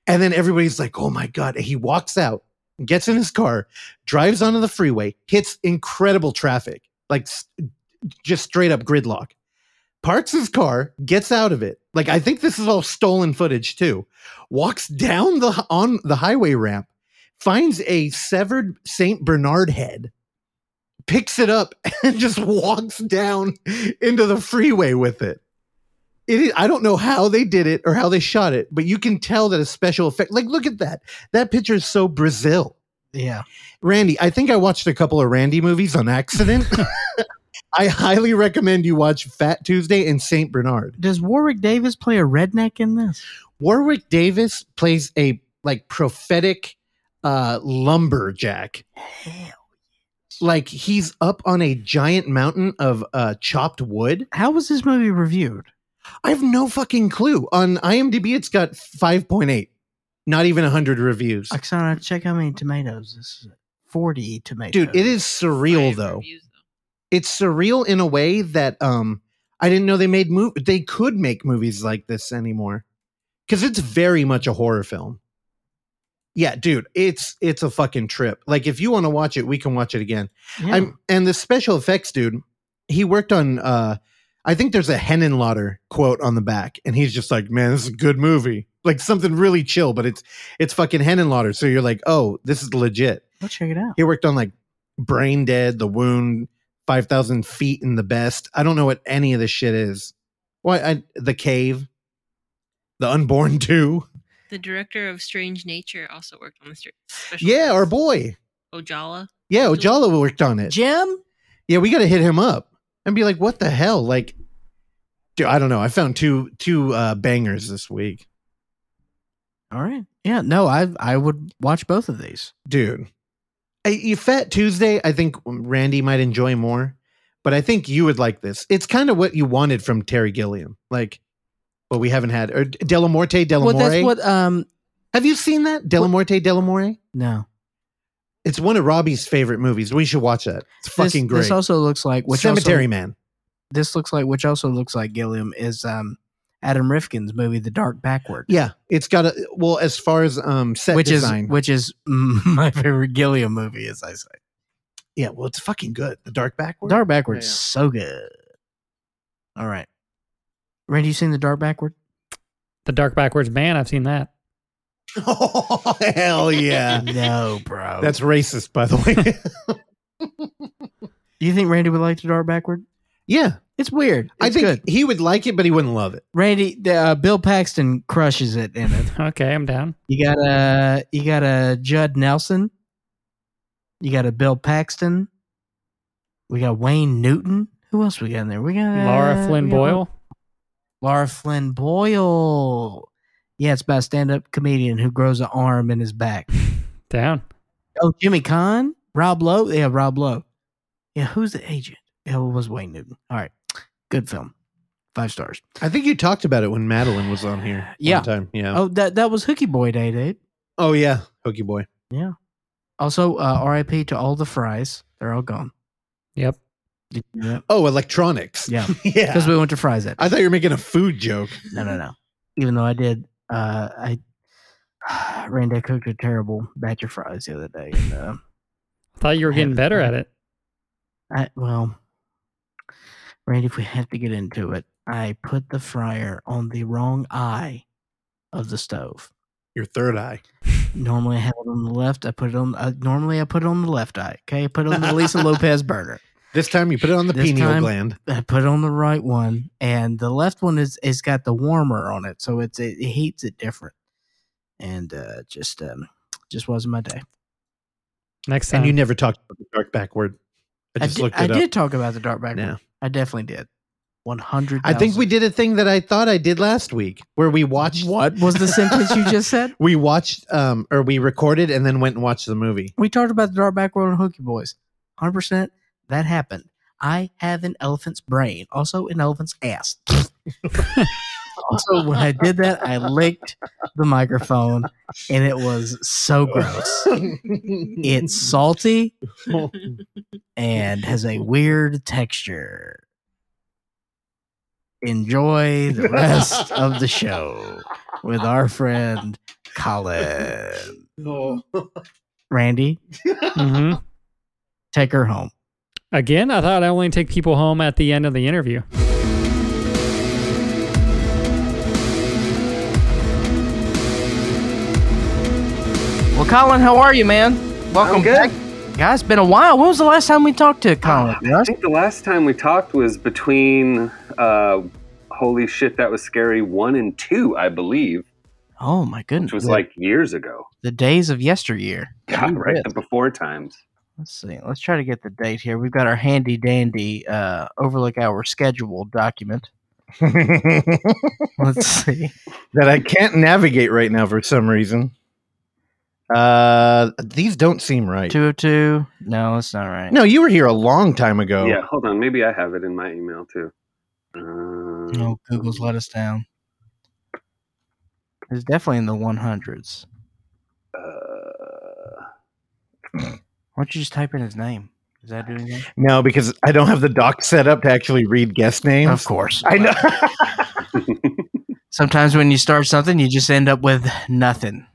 And then everybody's like oh my god. And he walks out gets in his car drives onto the freeway hits incredible traffic like just straight up gridlock parks his car gets out of it. Like i think this is all stolen footage too. Walks down the on the highway ramp, finds a severed Saint Bernard head, picks it up, and just walks down into the freeway with it. It is, I don't know how they did it or how they shot it, but you can tell that a special effect. Like, look at that. That picture is so Brazil. Yeah. Randy, I think I watched a couple of Randy movies on accident. I highly recommend you watch Fat Tuesday and Saint Bernard. Does Warwick Davis play a redneck in this? Warwick Davis plays a like prophetic uh lumberjack. Hell. Like he's up on a giant mountain of uh chopped wood. How was this movie reviewed? I have no fucking clue. On IMDb it's got 5.8. Not even 100 reviews. I saw check how many tomatoes. This is 40 tomatoes. Dude, it is surreal Five though. reviews, though. It's surreal in a way that um I didn't know they made mov- they could make movies like this anymore. Cuz it's very much a horror film. Yeah, dude, it's it's a fucking trip. Like if you want to watch it, we can watch it again. Yeah. I'm and the special effects dude, he worked on uh I think there's a Henenlotter quote on the back, and he's just like, Man, this is a good movie. Like something really chill, but it's it's fucking Henenlotter. So you're like, oh, this is legit. Let's check it out. He worked on like Brain Dead, The Wound, Five Thousand Feet in the Best. I don't know what any of this shit is. What I, The Cave, The Unborn Two. The director of Strange Nature also worked on the str- special. Yeah, our boy. Ojala. Yeah, Ojala worked on it. Jim? Yeah, we got to hit him up and be like, "What the hell?" Like, dude, I don't know. I found two two uh, bangers this week, All right. Yeah. No, I I would watch both of these. dude. I, Fat Tuesday. I think Randy might enjoy more, but I think you would like this. It's kind of what you wanted from Terry Gilliam, like, but we haven't had or Dellamorte Dellamore. Well, that's what. Um. Have you seen that Dellamorte Dellamore? No. It's one of Robbie's favorite movies. We should watch that. It's fucking this, great. This also looks like which Cemetery also, Man. This looks like which also looks like Gilliam is um Adam Rifkin's movie The Dark Backward. Yeah, it's got a well as far as um set which design. is which is my favorite Gilliam movie, as I say. yeah, well, it's fucking good. The Dark Backward. Dark Backward Yeah. so good. All right, Randy, you seen The Dark Backward? The Dark Backwards Man, I've seen that. Oh hell yeah! no, bro. That's racist, by the way. Do you think Randy would like to dart Backward? yeah, It's weird. I think good. he would like it, but he wouldn't love it. Randy, uh, Bill Paxton crushes it in it. Okay, I'm down. You got a you got a Judd Nelson. You got a Bill Paxton. We got Wayne Newton. Who else we got in there? We got Laura Flynn got Boyle. Laura Flynn Boyle. Yeah, it's about a stand-up comedian who grows an arm in his back. Down. Oh, Jimmy Caan, Rob Lowe. Yeah, Rob Lowe. Yeah, who's the agent? Yeah, it was Wayne Newton. All right, good film. Five stars. I think you talked about it when Madeline was on here. one Yeah. time. Yeah. Oh, that that was Hooky Boy Day, Dave. Oh yeah, Hokey Boy. Yeah. Also, uh, R.I.P. to all the Fry's. They're all gone. Yep. Did you know that? Oh, electronics. Yeah, yeah. because we went to Fry's that. I thought you were making a food joke. No, no, no. Even though I did, uh, I Randy I cooked a terrible batch of fries the other day. And, uh, I thought you were getting better at it. I well, Randy, if we have to get into it, I put the fryer on the wrong eye of the stove. Your third eye. Normally I have it on the left. I put it on. Uh, normally I put it on the left eye. Okay, I put it on the Lisa Lopes burner. This time you put it on the This pineal time- gland. I put it on the right one, and the left one is is got the warmer on it, so it's it, it heats it different, and uh, just um, just wasn't my day. Next time. And you never talked about the dark backward. I I, just did, looked I up. did talk about the dark back. Yeah. I definitely did. One hundred. I think we did a thing that I thought I did last week where we watched What was the sentence you just said? we watched um or we recorded and then went and watched the movie. We talked about the dark backward and Hooky Boys. Hundred percent. That happened. I have an elephant's brain, also an elephant's ass. also, when I did that, I licked the microphone, and it was so gross. It's salty and has a weird texture. Enjoy the rest of the show with our friend Colin. Randy, hmm take her home. Again, I thought I only take people home at the end of the interview. Well, Colin, how are you, man? Welcome I'm good. back. Guys, been a while. When was the last time we talked to Colin? I think the last time we talked was between uh, Holy Shit, That Was Scary 1 and 2, I believe, Oh my goodness. which was the, like years ago. the days of yesteryear. God, right? The before times. Let's see. Let's try to get the date here. We've got our handy dandy uh, overlook hour schedule document. Let's see. that I can't navigate right now for some reason. Uh, these don't seem right. 202. No, it's not right. No, you were here a long time ago. Yeah, hold on. Maybe I have it in my email too. Um, No, Google's let us down. It's definitely in the 100s. uh, Why don't you just type in his name? Does that do anything? No, because I don't have the doc set up to actually read guest names. Of course. I know. Sometimes when you start something, you just end up with nothing.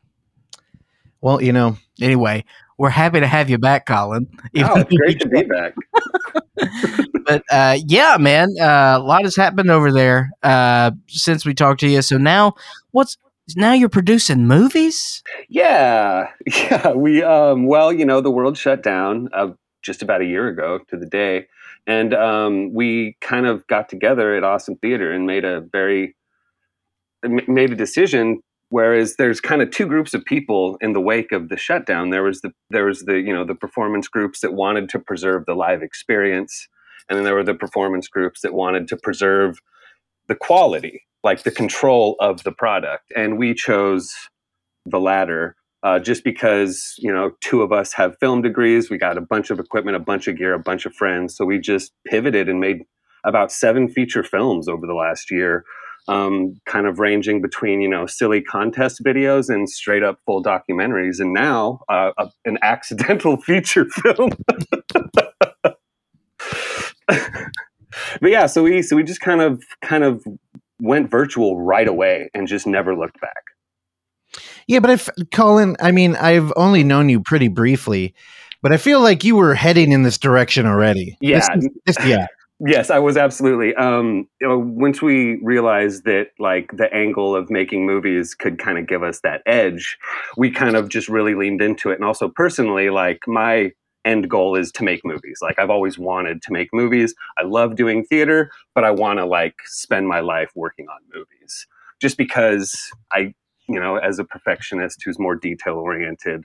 well, you know, Anyway, we're happy to have you back, Colin. oh, it's great to be back. but uh, yeah, man, uh, a lot has happened over there uh, since we talked to you. So now, what's now you're producing movies? Yeah, yeah. We um, well, you know, the world shut down uh, just about a year ago to the day, and um, we kind of got together at Awesome Theater and made a very made a decision Whereas there's kind of two groups of people in the wake of the shutdown. There was the there was the you know the performance groups that wanted to preserve the live experience, and then there were the performance groups that wanted to preserve the quality, like the control of the product. And we chose the latter uh, just because you know two of us have film degrees. We got a bunch of equipment, a bunch of gear, a bunch of friends. So we just pivoted and made about seven feature films over the last year um, kind of ranging between you know silly contest videos and straight up full documentaries, and now uh, a, an accidental feature film. but yeah, so we so we just kind of kind of went virtual right away and just never looked back. Yeah, but if Colin, I mean, I've only known you pretty briefly, but I feel like you were heading in this direction already. Yeah, This this- yeah. Yes, I was absolutely. Um, you know, once we realized that like the angle of making movies could kind of give us that edge, we kind of just really leaned into it. And also personally, like my end goal is to make movies. Like I've always wanted to make movies. I love doing theater, but I want to like spend my life working on movies. Just because I, you know, as a perfectionist who's more detail oriented,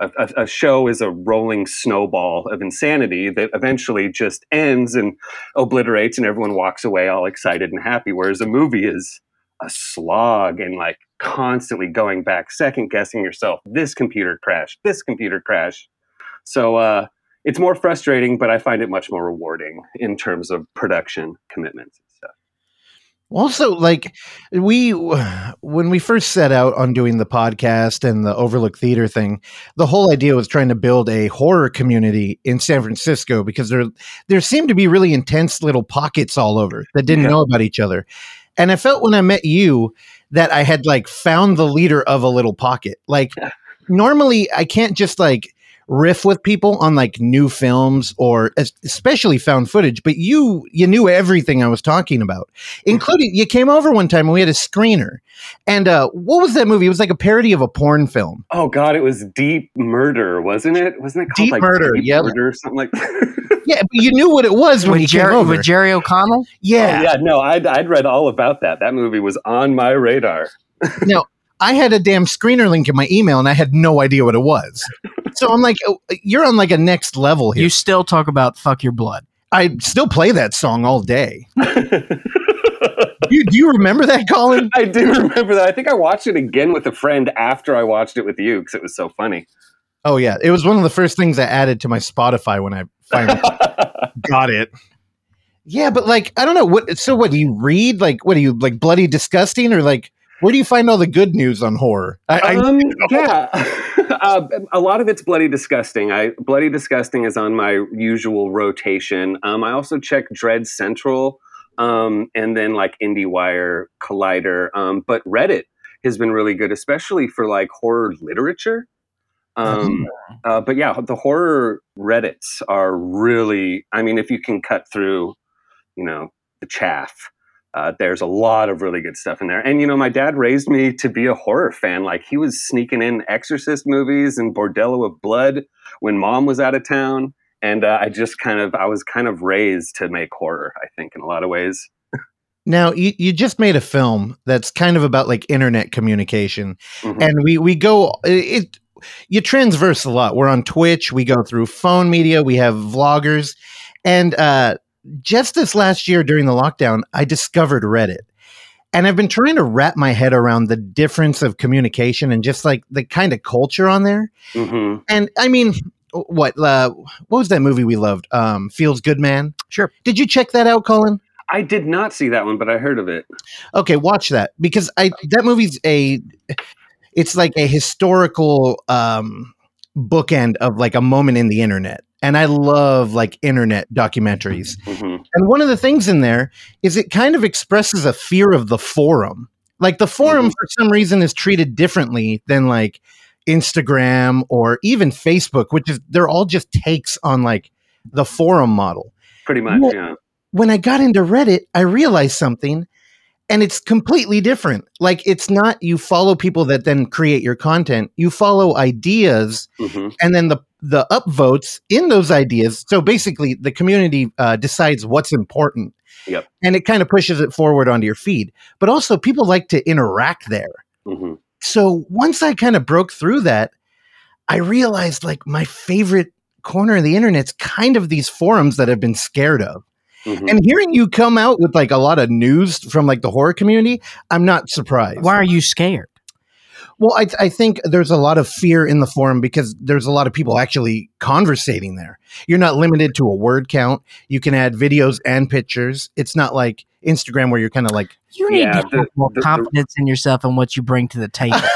a, a, a show is a rolling snowball of insanity that eventually just ends and obliterates and everyone walks away all excited and happy whereas a movie is a slog and like constantly going back second guessing yourself this computer crashed this computer crashed so uh, it's more frustrating but i find it much more rewarding in terms of production commitments and stuff Also, like we, when we first set out on doing the podcast and the Overlook Theater thing, the whole idea was trying to build a horror community in San Francisco because there there seemed to be really intense little pockets all over that didn't Yeah. know about each other. And I felt when I met you that I had like found the leader of a little pocket. Like normally, I can't just like riff with people on like new films or especially found footage but you you knew everything i was talking about including you came over one time and we had a screener. And uh what was that movie? It was like a parody of a porn film. Oh god it was deep murder wasn't it? Wasn't it called Deep like Murder, deep yep. murder or something like that? Yeah but you knew what it was when with, you Jer- came over. with Jerry O'Connell. yeah. Oh, yeah no I'd, I'd read all about that. That movie was on my radar. No, i had a damn screener link in my email and i had no idea what it was so i'm like oh, you're on like a next level here You still talk about "fuck your blood." i still play that song all day you, do you remember that colin I do remember that. I think I watched it again with a friend after I watched it with you because it was so funny. oh yeah it was one of the first things i added to my spotify when i finally got it Yeah, but like I don't know what. So what do you read? Like what do you like? Bloody disgusting or like where do you find all the good news on horror? I, I um, yeah, uh, a lot of it's bloody disgusting. I bloody disgusting is on my usual rotation. Um, I also check Dread Central, um, and then like IndieWire, Collider. Um, but Reddit has been really good, especially for like horror literature. Um, uh, but yeah, the horror Reddits are really. I mean, if you can cut through, you know, the chaff. Uh, there's a lot of really good stuff in there. And, you know, my dad raised me to be a horror fan. Like, he was sneaking in Exorcist movies and Bordello of Blood when mom was out of town. And uh, I just kind of, I was kind of raised to make horror, I think, in a lot of ways. now you, you just made a film that's kind of about like internet communication, Mhm. and we we go it. You transverse a lot. We're on Twitch. We go through phone media. We have vloggers, and uh, just this last year during the lockdown, I discovered Reddit. And I've been trying to wrap my head around the difference of communication and just like the kind of culture on there. hmm And I mean, what uh, what was that movie we loved? Um, Feels Good Man. Sure. Did you check that out, Colin? I did not see that one, but I heard of it. Okay, watch that because I that movie's a it's like a historical um bookend of like a moment in the internet. And I love like internet documentaries. hmm And one of the things in there is it kind of expresses a fear of the forum. Like the forum Mhm. for some reason is treated differently than like Instagram or even Facebook, which is they're all just takes on like the forum model. Pretty much, Well- yeah. When I got into Reddit, I realized something and it's completely different. Like it's not you follow people that then create your content. You follow ideas hmm and then the the upvotes in those ideas. So basically, the community uh, decides what's important. Yep. And it kind of pushes it forward onto your feed. But also, people like to interact there. hmm so once I kind of broke through that, I realized like my favorite corner of the internet's kind of these forums that I've been scared of. Mhm. And hearing you come out with like a lot of news from like the horror community, I'm not surprised. Why are you scared? Well, I, I think there's a lot of fear in the forum because there's a lot of people actually conversating there. You're not limited to a word count. You can add videos and pictures. It's not like Instagram where you're kind of like, You need Yeah, to the- have more the- the- confidence in yourself and what you bring to the table.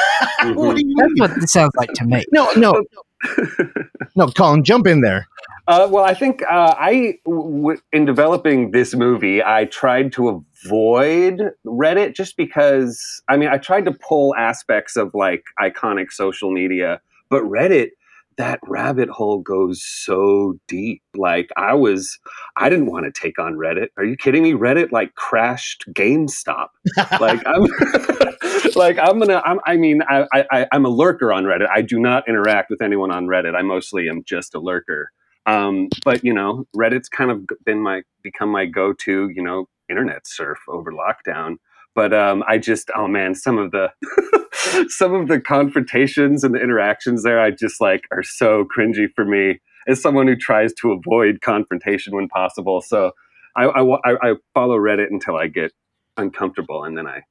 What do you That's what it sounds like to me. No, no, no, Colin, jump in there. Uh, well, I think uh, I, w- in developing this movie, I tried to avoid Reddit just because, I mean, I tried to pull aspects of like iconic social media, but Reddit, that rabbit hole goes so deep. Like, I was, I didn't want to take on Reddit. Are you kidding me? Reddit like crashed GameStop. like, I'm. like I'm gonna. I'm, I mean, I, I, I'm a lurker on Reddit. I do not interact with anyone on Reddit. I mostly am just a lurker. Um, but you know, Reddit's kind of been my become my go-to, you know, internet surf over lockdown. But um, I just, oh man, some of the some of the confrontations and the interactions there, I just like are so cringy for me as someone who tries to avoid confrontation when possible. So I, I, I follow Reddit until I get uncomfortable, and then I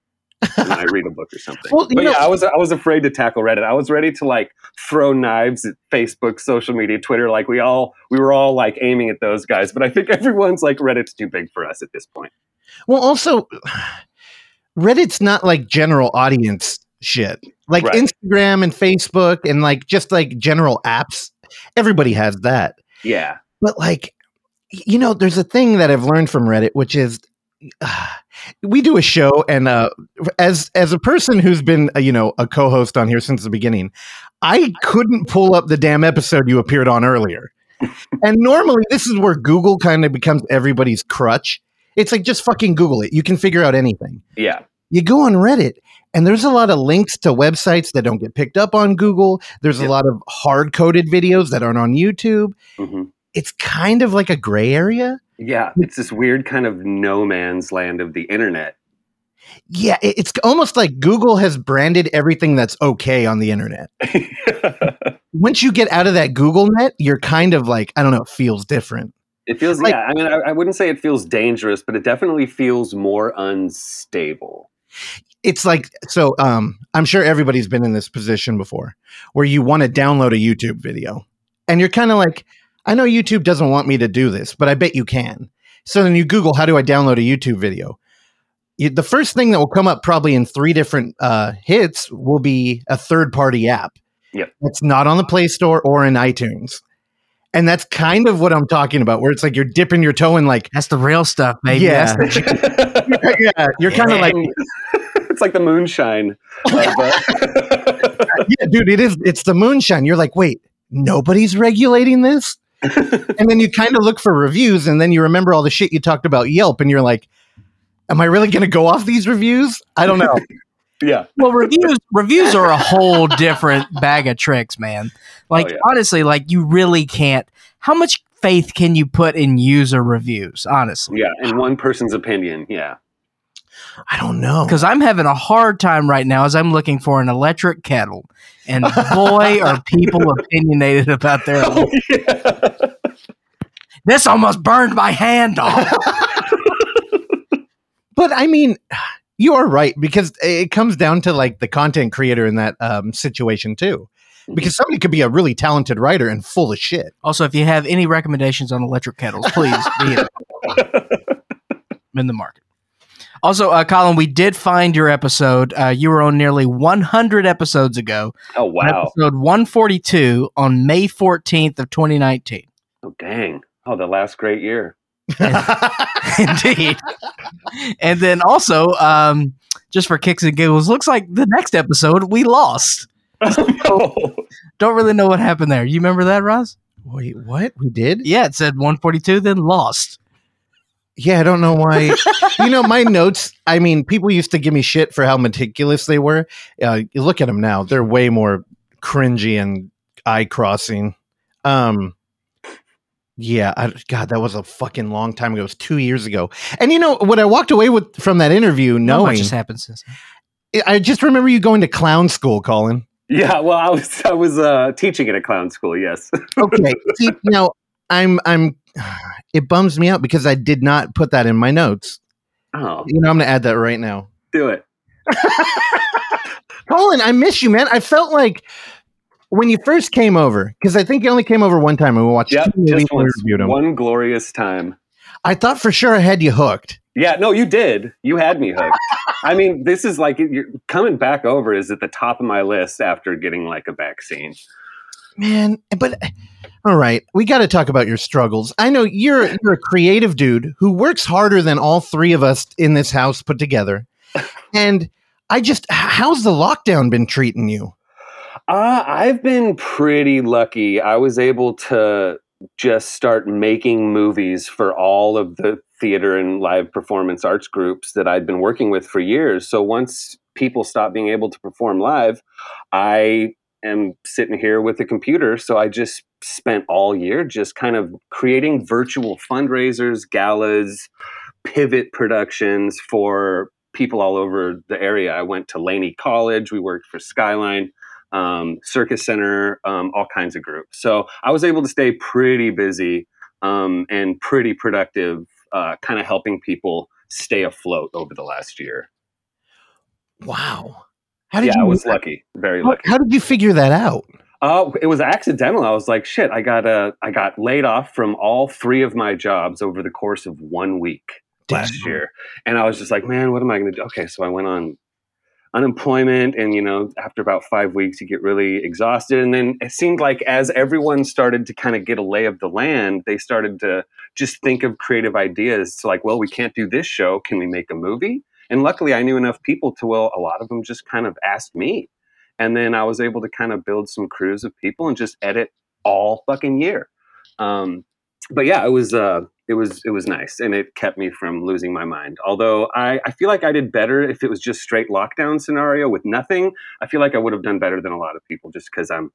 and I read a book or something. Well, but know- yeah, I was I was afraid to tackle Reddit. I was ready to like throw knives at Facebook, social media, Twitter. Like we all we were all like aiming at those guys. But I think everyone's like Reddit's too big for us at this point. Well, also, Reddit's not like general audience shit. Like Right. Instagram and Facebook and like just like general apps. Everybody has that. Yeah. But like, you know, there's a thing that I've learned from Reddit, which is we do a show, and uh, as as a person who's been, uh, you know, a co-host on here since the beginning, I couldn't pull up the damn episode you appeared on earlier. and normally, this is where Google kind of becomes everybody's crutch. It's like just fucking Google it. You can figure out anything Yeah. you go on Reddit and there's a lot of links to websites that don't get picked up on Google. There's a lot of hard coded videos that aren't on YouTube. hmm It's kind of like a gray area. Yeah. It's this weird kind of no man's land of the internet. Yeah, it's almost like Google has branded everything that's okay on the internet. Once you get out of that Google net, you're kind of like, I don't know, it feels different. It feels, Like- yeah. I mean, I, I wouldn't say it feels dangerous, but it definitely feels more unstable. It's like, so um, I'm sure everybody's been in this position before where you want to download a YouTube video and you're kind of like, I know YouTube doesn't want me to do this, but I bet you can. So then you Google, how do I download a YouTube video? You, the first thing that will come up probably in three different uh, hits will be a third party app. Yep. That's not on the Play Store or in iTunes. And that's kind of what I'm talking about, where it's like you're dipping your toe in, like, That's the real stuff, baby. Yeah. That's yeah, you're kind of like, it's like the moonshine. Of, uh, yeah, dude, it is. It's the moonshine. You're like, wait, nobody's regulating this. And then you kind of look for reviews, and then you remember all the shit you talked about Yelp, and you're like, am I really going to go off these reviews? I don't know. yeah. well, reviews reviews are a whole different bag of tricks, man. Oh, like yeah. honestly, like you really can't. How much faith can you put in user reviews? Honestly, Yeah. In one person's opinion. Yeah. I don't know. because I'm having a hard time right now as I'm looking for an electric kettle, and boy, are people opinionated about their. This almost burned my hand off. but I mean, you are right because it comes down to like the content creator in that um, situation too. Because somebody could be a really talented writer and full of shit. Also, if you have any recommendations on electric kettles, please be I'm in the market. Also, uh, Colin, we did find your episode. Uh, you were on nearly 100 episodes ago. Oh wow. Episode 142 on May 14th of 2019. Oh dang. Oh, the last great year. Indeed. and then also, um, just for kicks and giggles, looks like the next episode we lost. oh. Don't really know what happened there. You remember that, Roz? Wait, what? We did? Yeah, it said 142, then lost. Yeah, I don't know why. you know, my notes, I mean, people used to give me shit for how meticulous they were. Uh, you look at them now, they're way more cringy and eye crossing. Um, yeah, I, God, that was a fucking long time ago. It was two years ago. And you know what I walked away with from that interview, Not much knowing has happened since. I just remember you going to clown school, Colin. Yeah, well, I was I was uh, teaching at a clown school. Yes. Okay. See, now I'm I'm. It bums me out because I did not put that in my notes. Oh, You know, I'm gonna add that right now. do it. Colin, I miss you, man. I felt like when you first came over, because I think you only came over one time and we watched Yep, just once. One glorious time. I thought for sure I had you hooked. Yeah, no, you did. You had me hooked. I mean, this is like you're coming back over is at the top of my list after getting like a vaccine. Man, but all right, we got to talk about your struggles. I know you're you're a creative dude who works harder than all three of us in this house put together. And I just how's the lockdown been treating you? Uh, I've been pretty lucky. I was able to just start making movies for all of the theater and live performance arts groups that I'd been working with for years. So once people stopped being able to perform live, I am sitting here with a computer. So I just spent all year just kind of creating virtual fundraisers, galas, pivot productions for people all over the area. I went to Laney College, we worked for Skyline um, Circus Center, um, all kinds of groups. So I was able to stay pretty busy um, and pretty productive, uh, kind of helping people stay afloat over the last year. Wow. How did Yeah, you I was lucky, very how, lucky. how did you figure that out? Uh, it was accidental. I was like, shit, I got uh, I got laid off from all three of my jobs over the course of one week last year. And I was just like, man, what am I going to do? Okay, so I went on unemployment and you know after about five weeks you get really exhausted and then it seemed like as everyone started to kind of get a lay of the land they started to just think of creative ideas so like well we can't do this show can we make a movie and luckily i knew enough people to well a lot of them just kind of asked me. And then i was able to kind of build some crews of people and just edit all fucking year. Um, but yeah it was uh it was it was nice and it kept me from losing my mind. Although i i feel like i did better if it was just straight lockdown scenario with nothing. I feel like i would have done better than a lot of people just because i'm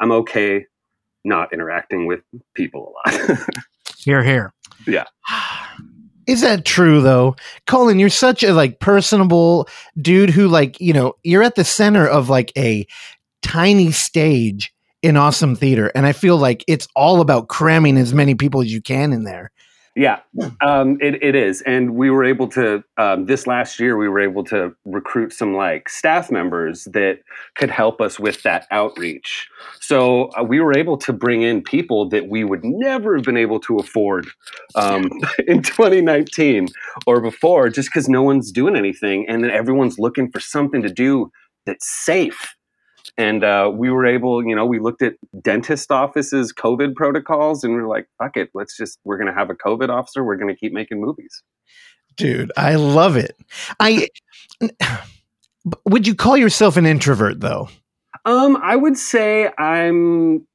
i'm okay not interacting with people a lot. Here, here. Is that true though? Colin, you're such a like personable dude who like, you know, you're at the center of like a tiny stage in awesome theater and I feel like it's all about cramming as many people as you can in there. Yeah, um, it, it is. And we were able to, um, this last year, we were able to recruit some like staff members that could help us with that outreach. So uh, we were able to bring in people that we would never have been able to afford um, in 2019 or before, just because no one's doing anything. And then everyone's looking for something to do that's safe. And uh, we were able, you know, we looked at dentist offices' COVID protocols, and we are like, "Fuck it, let's just we're going to have a COVID officer. We're going to keep making movies." Dude, I love it. I would you call yourself an introvert though? Um, I would say I'm.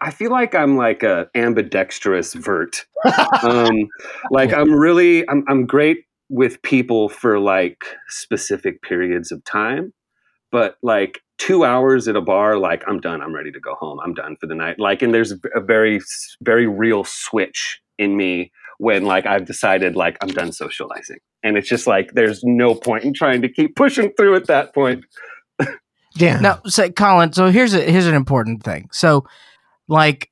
I feel like I'm like a ambidextrous vert. um, like I'm really, I'm, I'm great with people for like specific periods of time, but like two hours at a bar, like I'm done. I'm ready to go home. I'm done for the night. Like, and there's a very, very real switch in me when like I've decided like I'm done socializing, and it's just like there's no point in trying to keep pushing through at that point. Yeah. Now, say, Colin. So here's a here's an important thing. So, like,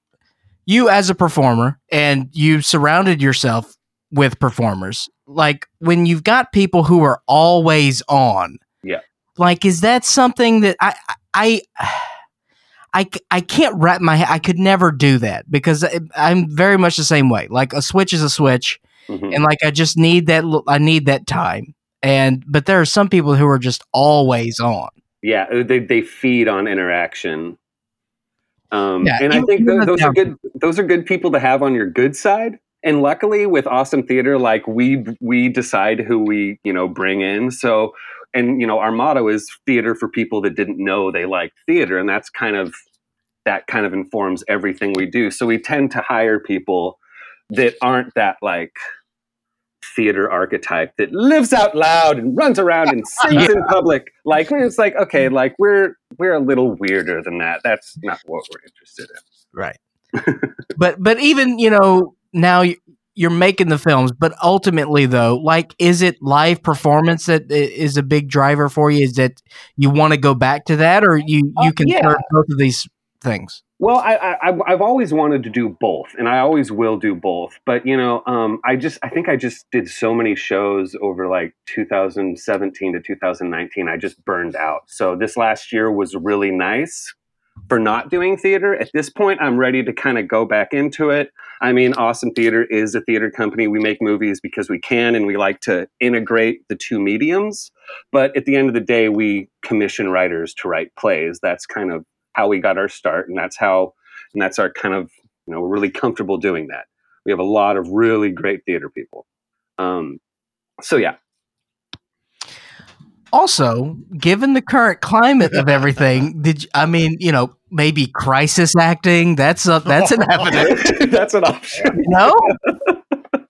you as a performer, and you've surrounded yourself with performers. Like, when you've got people who are always on. Yeah. Like, is that something that I I I I can't wrap my. I could never do that because I'm very much the same way. Like, a switch is a switch, Mhm. and like I just need that. I need that time. And but there are some people who are just always on. Yeah, uh, they they feed on interaction. Um, Yeah, and I think those are good. Those are good people to have on your good side. And luckily, with Awesome Theater, like we we decide who we you know bring in. So, and you know, our motto is theater for people that didn't know they liked theater, and that's kind of that kind of informs everything we do. So we tend to hire people that aren't that like theater archetype that lives out loud and runs around and sings in public. Like it's like okay, like we're we're a little weirder than that. That's not what we're interested in. Right. but but even you know now you, you're making the films, but ultimately though, like is it live performance that is a big driver for you? Is that you want to go back to that or you you Uh, can yeah. both of these things? Well, I, I I've- I've always wanted to do both, and I always will do both. But you know, um, I just I think I just did so many shows over like 2017 to 2019. I just burned out. So this last year was really nice for not doing theater. At this point, I'm ready to kind of go back into it. I mean, Awesome Theater is a theater company. We make movies because we can, and we like to integrate the two mediums. But at the end of the day, we commission writers to write plays. That's kind of how we got our start, and that's how, and that's our kind of, you know, we're really comfortable doing that. We have a lot of really great theater people. Um, so yeah, Also, given the current climate of everything, did you, I mean, you know, maybe crisis acting? That's a, that's an avenue. that's an option. No,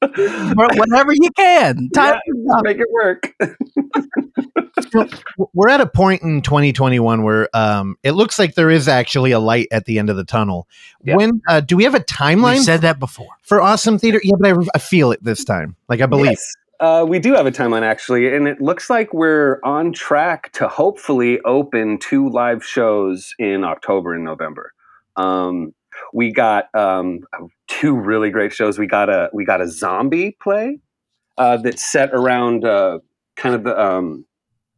But whatever you can. Time Yeah, make it work. we're at a point in 2021 where um, it looks like there is actually a light at the end of the tunnel. Yeah. When uh, do we have a we timeline said that before. for Awesome Theater? Yeah, but I, I feel it this time. Like I believe. Yes. Uh, we do have a timeline actually, and it looks like we're on track to hopefully open two live shows in October and November. Um, we got um, two really great shows. We got a we got a zombie play uh, that's set around uh, kind of the um,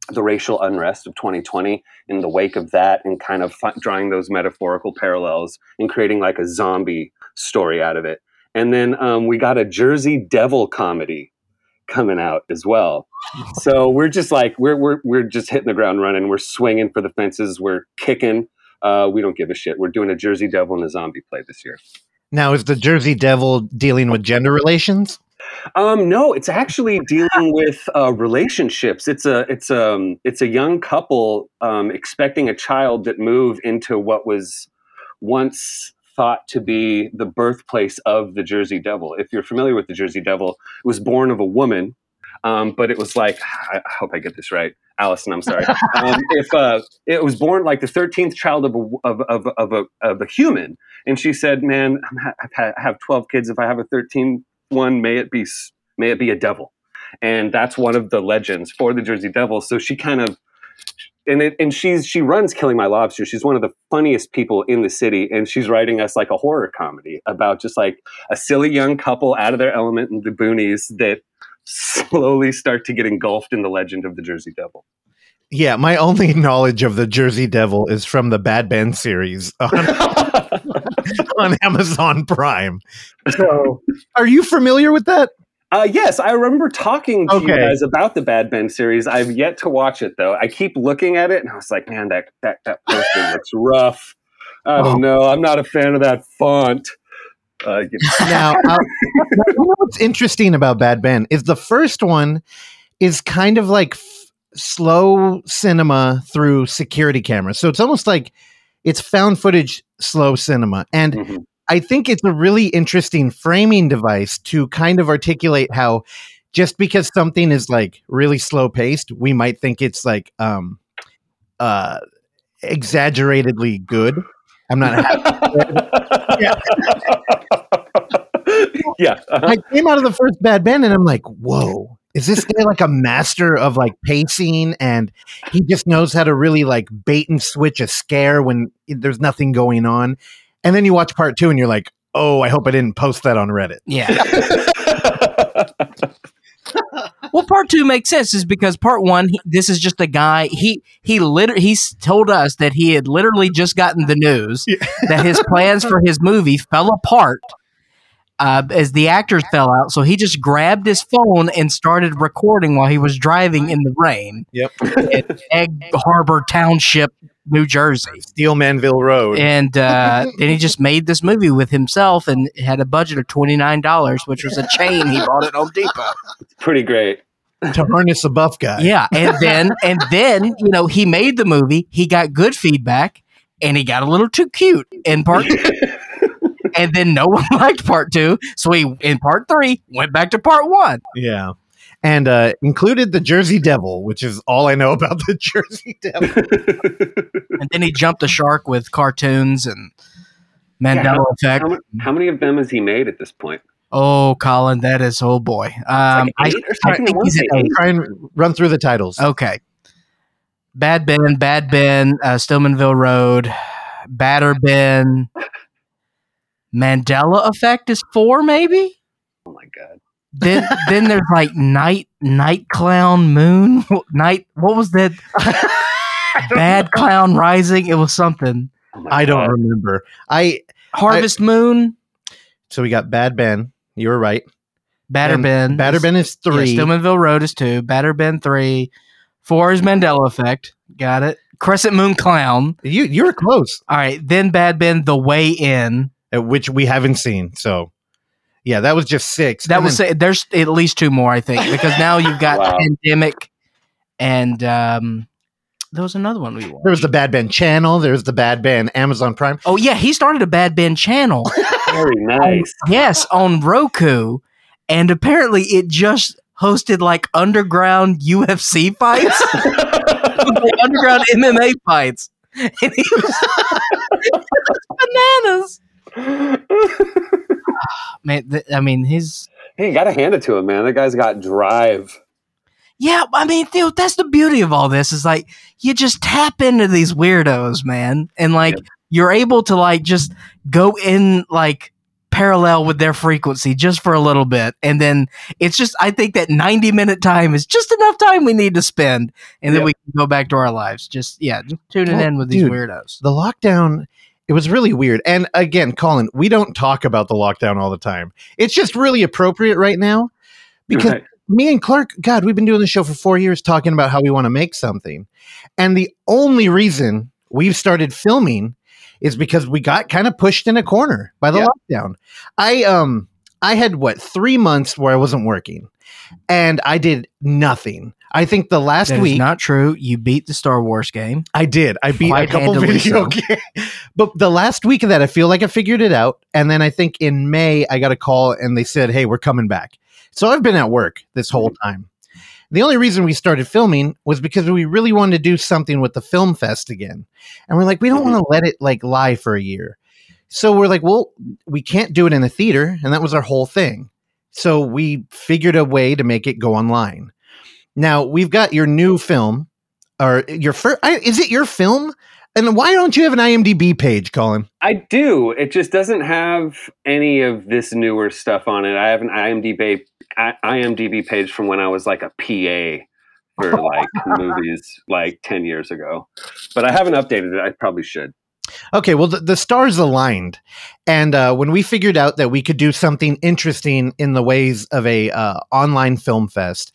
the racial unrest of 2020 in the wake of that, and kind of drawing those metaphorical parallels and creating like a zombie story out of it. And then um, we got a Jersey Devil comedy coming out as well. So we're just like we're we're we're just hitting the ground running. We're swinging for the fences. We're kicking. Uh, we don't give a shit. We're doing a Jersey Devil and a zombie play this year. Now, is the Jersey Devil dealing with gender relations? Um, no, it's actually dealing with uh, relationships. It's a it's um it's a young couple um, expecting a child that move into what was once thought to be the birthplace of the Jersey Devil. If you're familiar with the Jersey Devil, it was born of a woman, um, but it was like I, hope I get this right, Allison. I'm sorry. Um, if uh, it was born like the 13th child of a of, of, of a of a human, and she said, "Man, I'm ha- I've had, I have 12 kids. If I have a 13th one, may it be may it be a devil." And that's one of the legends for the Jersey Devil. So she kind of and it, and she's she runs Killing My Lobster. She's one of the funniest people in the city, and she's writing us like a horror comedy about just like a silly young couple out of their element in the boonies that slowly start to get engulfed in the legend of the Jersey Devil. Yeah, my only knowledge of the Jersey Devil is from the Bad Ben series on, on Amazon Prime. So, are you familiar with that? Uh, yes, I remember talking to you guys about the Bad Ben series. I've yet to watch it though. I keep looking at it, and I was like, man, that that that poster looks rough. I don't know. I'm not a fan of that font. Uh, you know, Now, uh, you know what's interesting about Bad Ben is the first one is kind of like f- slow cinema through security cameras. So it's almost like it's found footage slow cinema. And mhm. I think it's a really interesting framing device to kind of articulate how just because something is like really slow paced, we might think it's like um uh exaggeratedly good. I'm not happy. yeah. yeah. uh-huh. I came out of the first Bad Ben and I'm like, whoa, is this guy like a master of like pacing and he just knows how to really like bait and switch a scare when there's nothing going on? And then you watch part two and you're like, oh, I hope I didn't post that on Reddit. Yeah. Well, part two makes sense is because part one, he, this is just a guy. He he literally he's told us that he had literally just gotten the news that his plans for his movie fell apart uh, as the actors fell out. So he just grabbed his phone and started recording while he was driving in the rain. Yep. in Egg Harbor Township, New Jersey. Steelmanville Road. And uh, then he just made this movie with himself and had a budget of twenty nine dollars, which was a chain he bought at Home Depot. Pretty great. to harness a buff guy. Yeah, and then and then you know he made the movie. He got good feedback, and he got a little too cute in part. two. and then no one liked part two, so he in part three went back to part one. Yeah. And uh, included the Jersey Devil, which is all I know about the Jersey Devil. And then he jumped the shark with cartoons and Mandela Yeah, effect. How, how many of them has he made at this point? Oh, Colin, that is oh boy. Um, I, eight or I think he's wanna at eight. eight. Try and run through the titles. Okay. Bad Ben, Bad Ben, uh, Steelmanville Road, Badder Ben, Mandela Effect is four, maybe. Oh my god. Then then there's like Night Night Clown Moon Night. What was that? Bad Clown Rising. It was something. Oh I don't God. remember. I Harvest Moon, so we got Bad Ben. You were right. Badder Ben, Badder Ben is Yeah, three. Steelmanville Road is two. Badder Ben three. Four is Mandela Effect. Got it. Crescent Moon Clown. you you were close, All right. Then Bad Ben The Way In. uh, which we haven't seen. So yeah, that was just six. That And was then- there's at least two more, I think, because now you've got Wow. Pandemic and um there was another one we watched. there was the Bad Ben channel. There's the Bad Ben Amazon Prime. Oh yeah, he started a Bad Ben channel. Very nice. yes, on Roku, and apparently it just hosted like underground UFC fights, underground MMA fights. And he was, bananas. Man, th- I mean, his hey, you gotta hand it to him, man. That guy's got drive. yeah. I mean, dude, that's the beauty of all this is like you just tap into these weirdos, man, and like you're able to like just go in like parallel with their frequency just for a little bit and then it's just i think that 90 minute time is just enough time we need to spend and then we can go back to our lives just yeah just tuning Well, in with these weirdos The lockdown. It was really weird. And again, Colin, we don't talk about the lockdown all the time. It's just really appropriate right now because Right. me and Clark, God, we've been doing the show for four years talking about how we want to make something. And the only reason we've started filming is because we got kind of pushed in a corner by the Yeah. lockdown. I um I had what three months where I wasn't working. And I did nothing. I think the last That week not true you beat the star wars game I did. I beat a couple video so. games. But the last week of that, I feel like I figured it out. And then I think in May, I got a call and they said, hey, we're coming back. So I've been at work this whole time. The only reason we started filming was because we really wanted to do something with the film fest again. And we're like, we don't want to let it like lie for a year. So we're like, well, we can't do it in a theater. And that was our whole thing. So we figured a way to make it go online. Now we've got your new film or your first, is it your film? And why don't you have an IMDb page, Colin? I do. It just doesn't have any of this newer stuff on it. I have an IMDb IMDb page from when I was like a PA for like movies like 10 years ago. But I haven't updated it. I probably should. Okay, well, the, the stars aligned. And uh, when we figured out that we could do something interesting in the ways of a uh, online film fest,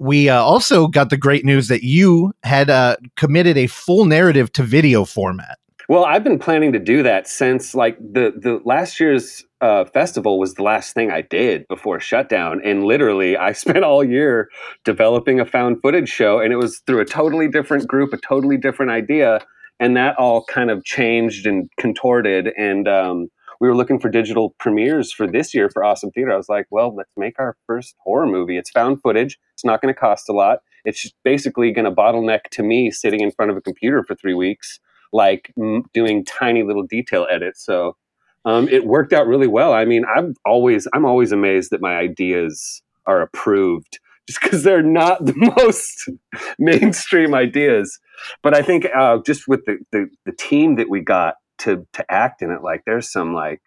we uh, also got the great news that you had uh, committed a full narrative to video format. Well, I've been planning to do that since like the the last year's uh, festival was the last thing I did before shutdown, and literally I spent all year developing a found footage show, and it was through a totally different group, a totally different idea, and that all kind of changed and contorted, and um, we were looking for digital premieres for this year for Awesome Theater. I was like, well, let's make our first horror movie. It's found footage. It's not going to cost a lot. It's basically going to bottleneck to me sitting in front of a computer for three weeks like m- doing tiny little detail edits. So um, it worked out really well. I mean, I'm always I'm always amazed that my ideas are approved, just because they're not the most mainstream ideas. But I think uh, just with the, the the team that we got to to act in it, like there's some like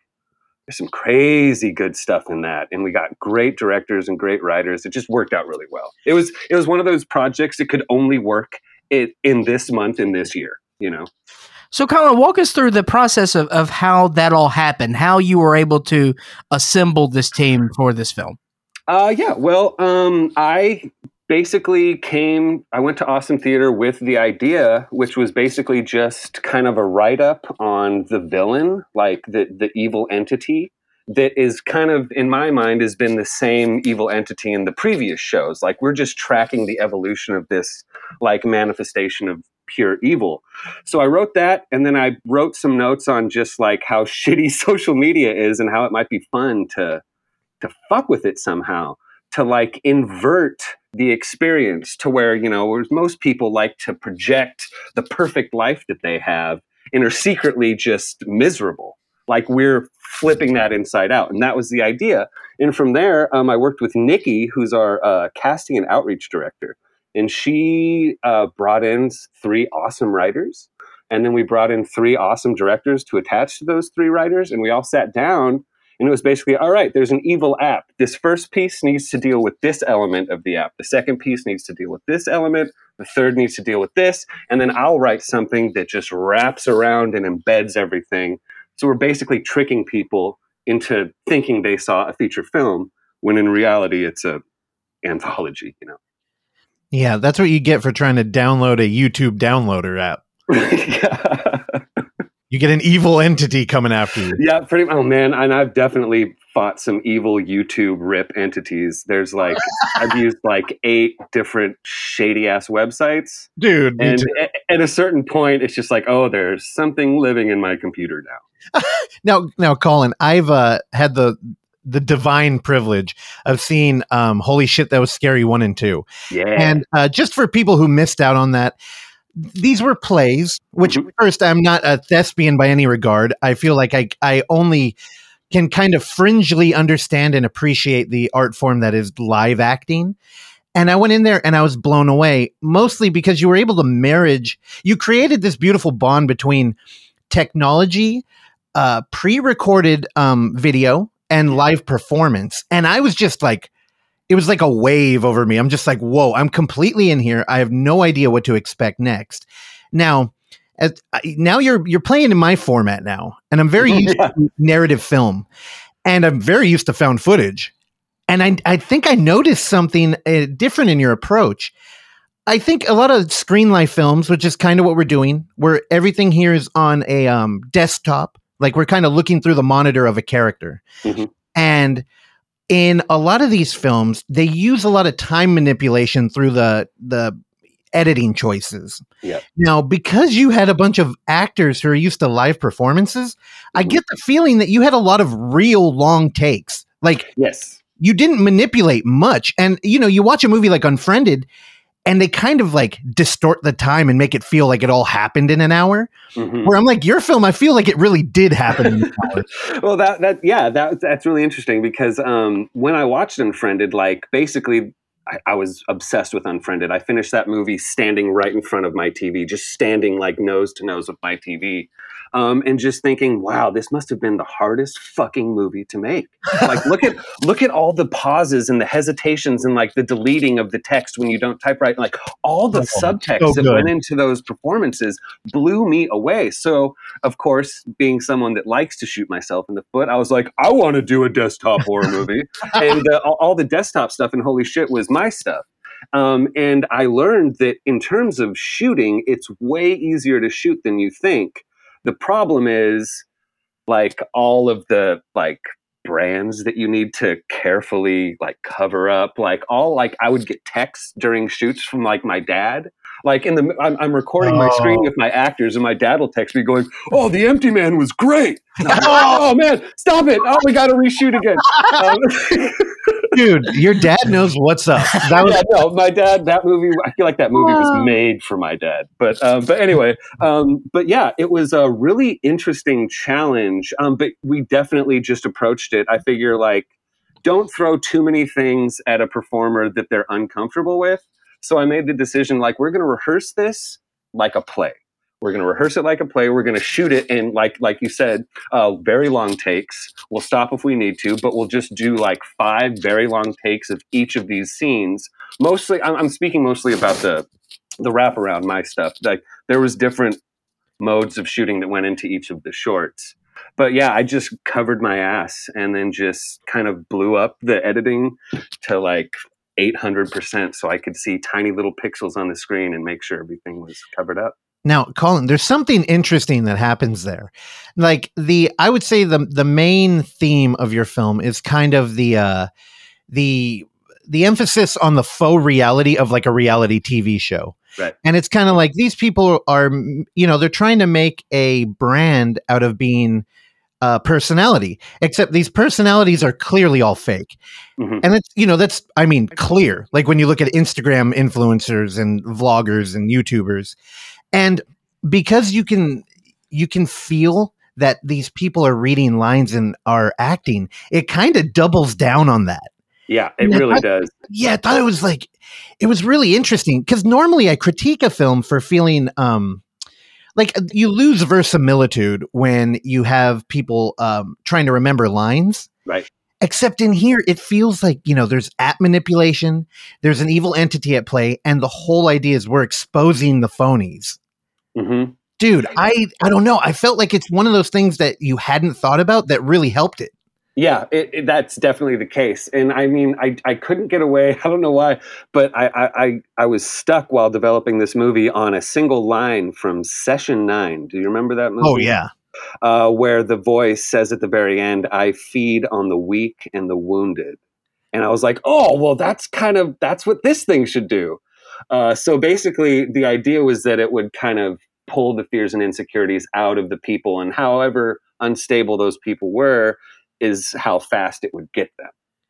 there's some crazy good stuff in that, and we got great directors and great writers. It just worked out really well. It was it was one of those projects that could only work it in this month in this year. You know. So, Colin, walk us through the process of, of how that all happened, how you were able to assemble this team for this film. Uh, yeah. Well, um, I basically came. I went to Awesome Theater with the idea, which was basically just kind of a write up on the villain, like the the evil entity that is kind of in my mind has been the same evil entity in the previous shows. Like we're just tracking the evolution of this like manifestation of pure evil. So I wrote that and then I wrote some notes on just like how shitty social media is and how it might be fun to to fuck with it somehow to like invert the experience to where you know most people like to project the perfect life that they have and are secretly just miserable like we're flipping that inside out. And that was the idea. And from there um, i worked with nikki who's our uh, casting and outreach director. And she uh, brought in three awesome writers. And then we brought in three awesome directors to attach to those three writers. And we all sat down and it was basically all right there's an evil app. This first piece needs to deal with this element of the app. The second piece needs to deal with this element. The third needs to deal with this. And then i'll write something that just wraps around and embeds everything. So we're basically tricking people into thinking they saw a feature film when in reality it's a anthology you know? Yeah, that's what you get for trying to download a YouTube downloader app. yeah. You get an evil entity coming after you. Yeah, pretty. Oh man, and I've definitely fought some evil YouTube rip entities. There's like I've used like eight different shady ass websites, Dude, and too. at a certain point, it's just like, oh, there's something living in my computer now. now now Colin, I've uh, had the the divine privilege of seeing um holy shit that was scary 1 and 2. Yeah, And uh, just for people who missed out on that, these were plays, which Mhm. first, I'm not a thespian by any regard. I feel like I, I only can kind of fringely understand and appreciate the art form that is live acting. And I went in there and I was blown away, mostly because you were able to marriage, you created this beautiful bond between technology, uh, pre recorded um, video, and live performance. And I was just like, it was like a wave over me. I'm just like, whoa, I'm completely in here. I have no idea what to expect next. Now, as, now you're you're playing in my format now, and I'm very used Yeah. to narrative film, and I'm very used to found footage. And I I think I noticed something uh, different in your approach. I think a lot of screen life films, which is kind of what we're doing, where everything here is on a um, desktop, like we're kind of looking through the monitor of a character, Mhm. and in a lot of these films, they use a lot of time manipulation through the the editing choices. Yeah. Now, because you had a bunch of actors who are used to live performances, I Mhm. get the feeling that you had a lot of real long takes. Like yes, you didn't manipulate much. And you know, you watch a movie like Unfriended and they kind of like distort the time and make it feel like it all happened in an hour. Mhm. Where I'm like, your film, I feel like it really did happen in an hour. well that that yeah that that's really interesting because um when i watched unfriended like basically I, I was obsessed with unfriended i finished that movie standing right in front of my tv just standing like nose to nose with my tv um, and just thinking wow this must have been the hardest fucking movie to make like look at look at all the pauses and the hesitations and like the deleting of the text when you don't type right like all the Oh, subtext so that went into those performances blew me away so of course, being someone that likes to shoot myself in the foot, I was like, I want to do a desktop horror movie. and uh, all, all the desktop stuff and holy shit was my stuff. Um, and I learned that in terms of shooting, it's way easier to shoot than you think. The problem is like all of the like brands that you need to carefully like cover up like all like i would get texts during shoots from like my dad like in the i'm, I'm recording my screen Oh. with my actors and my dad will text me going oh the empty man was great like, oh man stop it oh we gotta reshoot again um, Dude, your dad knows what's up. That was yeah, no, my dad. That movie. I feel like that movie was made for my dad. But um, but anyway, um, but yeah, it was a really interesting challenge. Um, but we definitely just approached it. I figure like, don't throw too many things at a performer that they're uncomfortable with. So I made the decision like we're going to rehearse this like a play. We're going to rehearse it like a play. We're going to shoot it in like like you said, uh, very long takes. We'll stop if we need to, but we'll just do like five very long takes of each of these scenes. Mostly, I'm, I'm speaking mostly about the the wraparound my stuff. Like there was different modes of shooting that went into each of the shorts. But yeah, I just covered my ass and then just kind of blew up the editing to like 800% so I could see tiny little pixels on the screen and make sure everything was covered up. Now, Colin, there's something interesting that happens there. Like the I would say the the main theme of your film is kind of the uh the the emphasis on the faux reality of like a reality TV show. Right. And it's kind of like these people are you know, they're trying to make a brand out of being uh, personality, except these personalities are clearly all fake. Mhm. And it's, you know, that's, I mean, clear. Like when you look at Instagram influencers and vloggers and YouTubers. And because you can, you can feel that these people are reading lines and are acting, it kind of doubles down on that. Yeah, it Yeah, really I- does. Yeah, I thought it was like it was really interesting because normally I critique a film for feeling um like uh, you lose verisimilitude when you have people um trying to remember lines. Right. Except in here, it feels like you know there's app manipulation, there's an evil entity at play, and the whole idea is we're exposing the phonies. hmm Dude, I I don't know. I felt like it's one of those things that you hadn't thought about that really helped it. Yeah, it, it, that's definitely the case. And I mean, I, I couldn't get away. I don't know why, but I, I, I, was stuck while developing this movie on a single line from Session 9. Do you remember that movie? Oh yeah. uh, where the voice says at the very end, "I feed on the weak and the wounded," and I was like, "Oh, well, that's kind of that's what this thing should do." Uh, so basically, the idea was that it would kind of pull the fears and insecurities out of the people, and however unstable those people were, is how fast it would get them.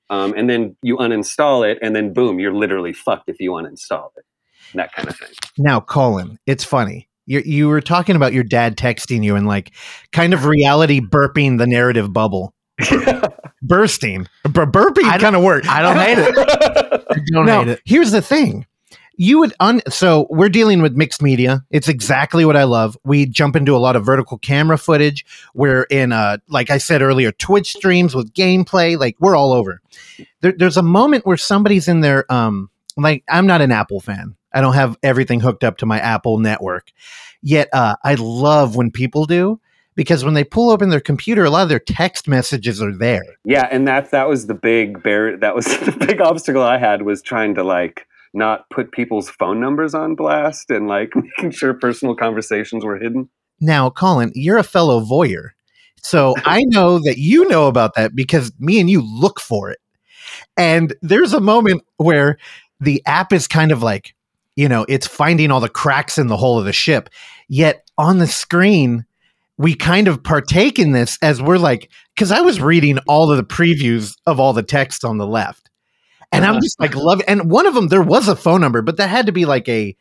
Um, and then you uninstall it, and then boom, you're literally fucked if you uninstall it. That kind of thing. Now, Colin, it's funny. You you were talking about your dad texting you and like kind of reality burping the narrative bubble. Bursting. Bur- burping I kind of work. I don't hate it. I don't Now, hate it. here's the thing. You would un so we're dealing with mixed media. It's exactly what I love. We jump into a lot of vertical camera footage. We're in uh like I said earlier, Twitch streams with gameplay. Like we're all over. There, there's a moment where somebody's in there. Um, like I'm not an Apple fan. I don't have everything hooked up to my Apple network. Yet uh, I love when people do because when they pull open their computer, a lot of their text messages are there. Yeah, and that that was the big bear. That was the big obstacle I had was trying to like not put people's phone numbers on blast and like making sure personal conversations were hidden. Now, Colin, you're a fellow voyeur. So I know that you know about that because me and you look for it. And there's a moment where the app is kind of like, you know, it's finding all the cracks in the hull of the ship. Yet on the screen, we kind of partake in this as we're like, because I was reading all of the previews of all the text on the left. And I'm Uh-huh. just like, love. And one of them, there was a phone number, but that had to be like a,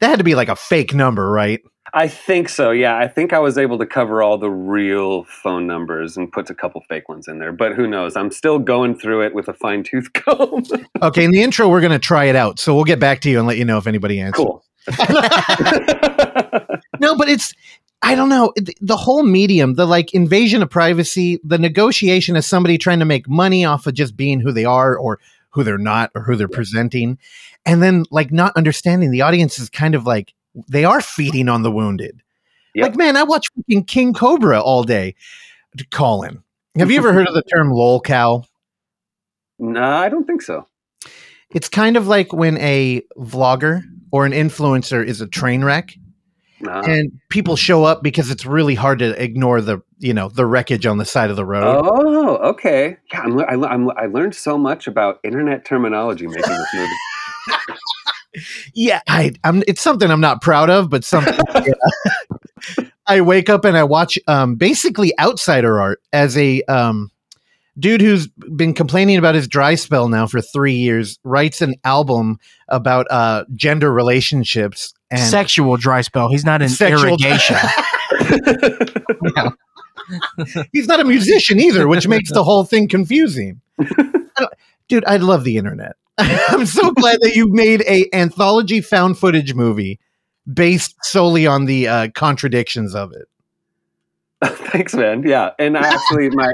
that had to be like a fake number, right? I think so. Yeah, I think I was able to cover all the real phone numbers and put a couple fake ones in there. But who knows? I'm still going through it with a fine tooth comb. Okay, in the intro, we're going to try it out. So we'll get back to you and let you know if anybody answers. cool. No, but it's, I don't know, the, the whole medium, the like invasion of privacy, the negotiation of somebody trying to make money off of just being who they are or who they're not or who they're presenting. And then like not understanding the audience is kind of like, they are feeding on the wounded. Yep. Like, man, I watch fucking King Cobra all day. Colin, have you ever heard of the term lol cow? no, I don't think so. It's kind of like when a vlogger or an influencer is a train wreck No. and people show up because it's really hard to ignore the you know the wreckage on the side of the road. Oh, okay. Yeah, I'm, I, I'm, I learned so much about internet terminology making this movie. Yeah, I, I'm. It's something I'm not proud of, but something. yeah. I wake up and I watch um, basically outsider art as a um, dude who's been complaining about his dry spell now for three years. Writes an album about uh, gender relationships and Sexual dry spell. He's not in Sexual- irrigation. he's not a musician either, which makes the whole thing confusing. I Dude, I love the internet. I'm so glad that you made a anthology found footage movie based solely on the uh, contradictions of it. Thanks, man. Yeah, and I actually my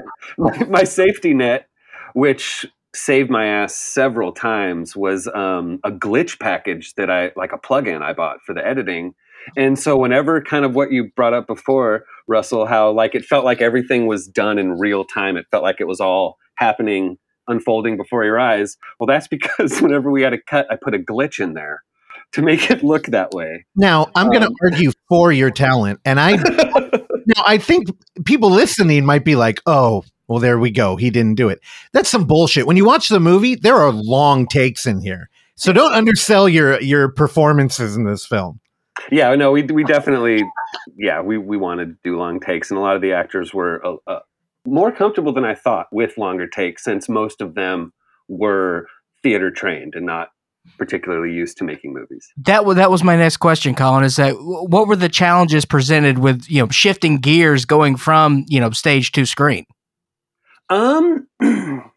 my safety net, which saved my ass several times, was um, a glitch package that I like a plugin I bought for the editing. And so whenever kind of what you brought up before, Russell, how like it felt like everything was done in real time. It felt like it was all happening, unfolding before your eyes. Well, that's because whenever we had a cut, I put a glitch in there to make it look that way. Now, I'm going to Um, argue for your talent, and I now I think people listening might be like, "Oh, well, there we go. He didn't do it." That's some bullshit. When you watch the movie, there are long takes in here, so don't undersell your your performances in this film. Yeah, no, we we definitely, yeah, we we wanted to do long takes, and a lot of the actors were uh, uh, more comfortable than I thought with longer takes, since most of them were theater trained and not particularly used to making movies. That was that was my next question, Colin. Is that what were the challenges presented with you know shifting gears going from you know stage to screen? Um,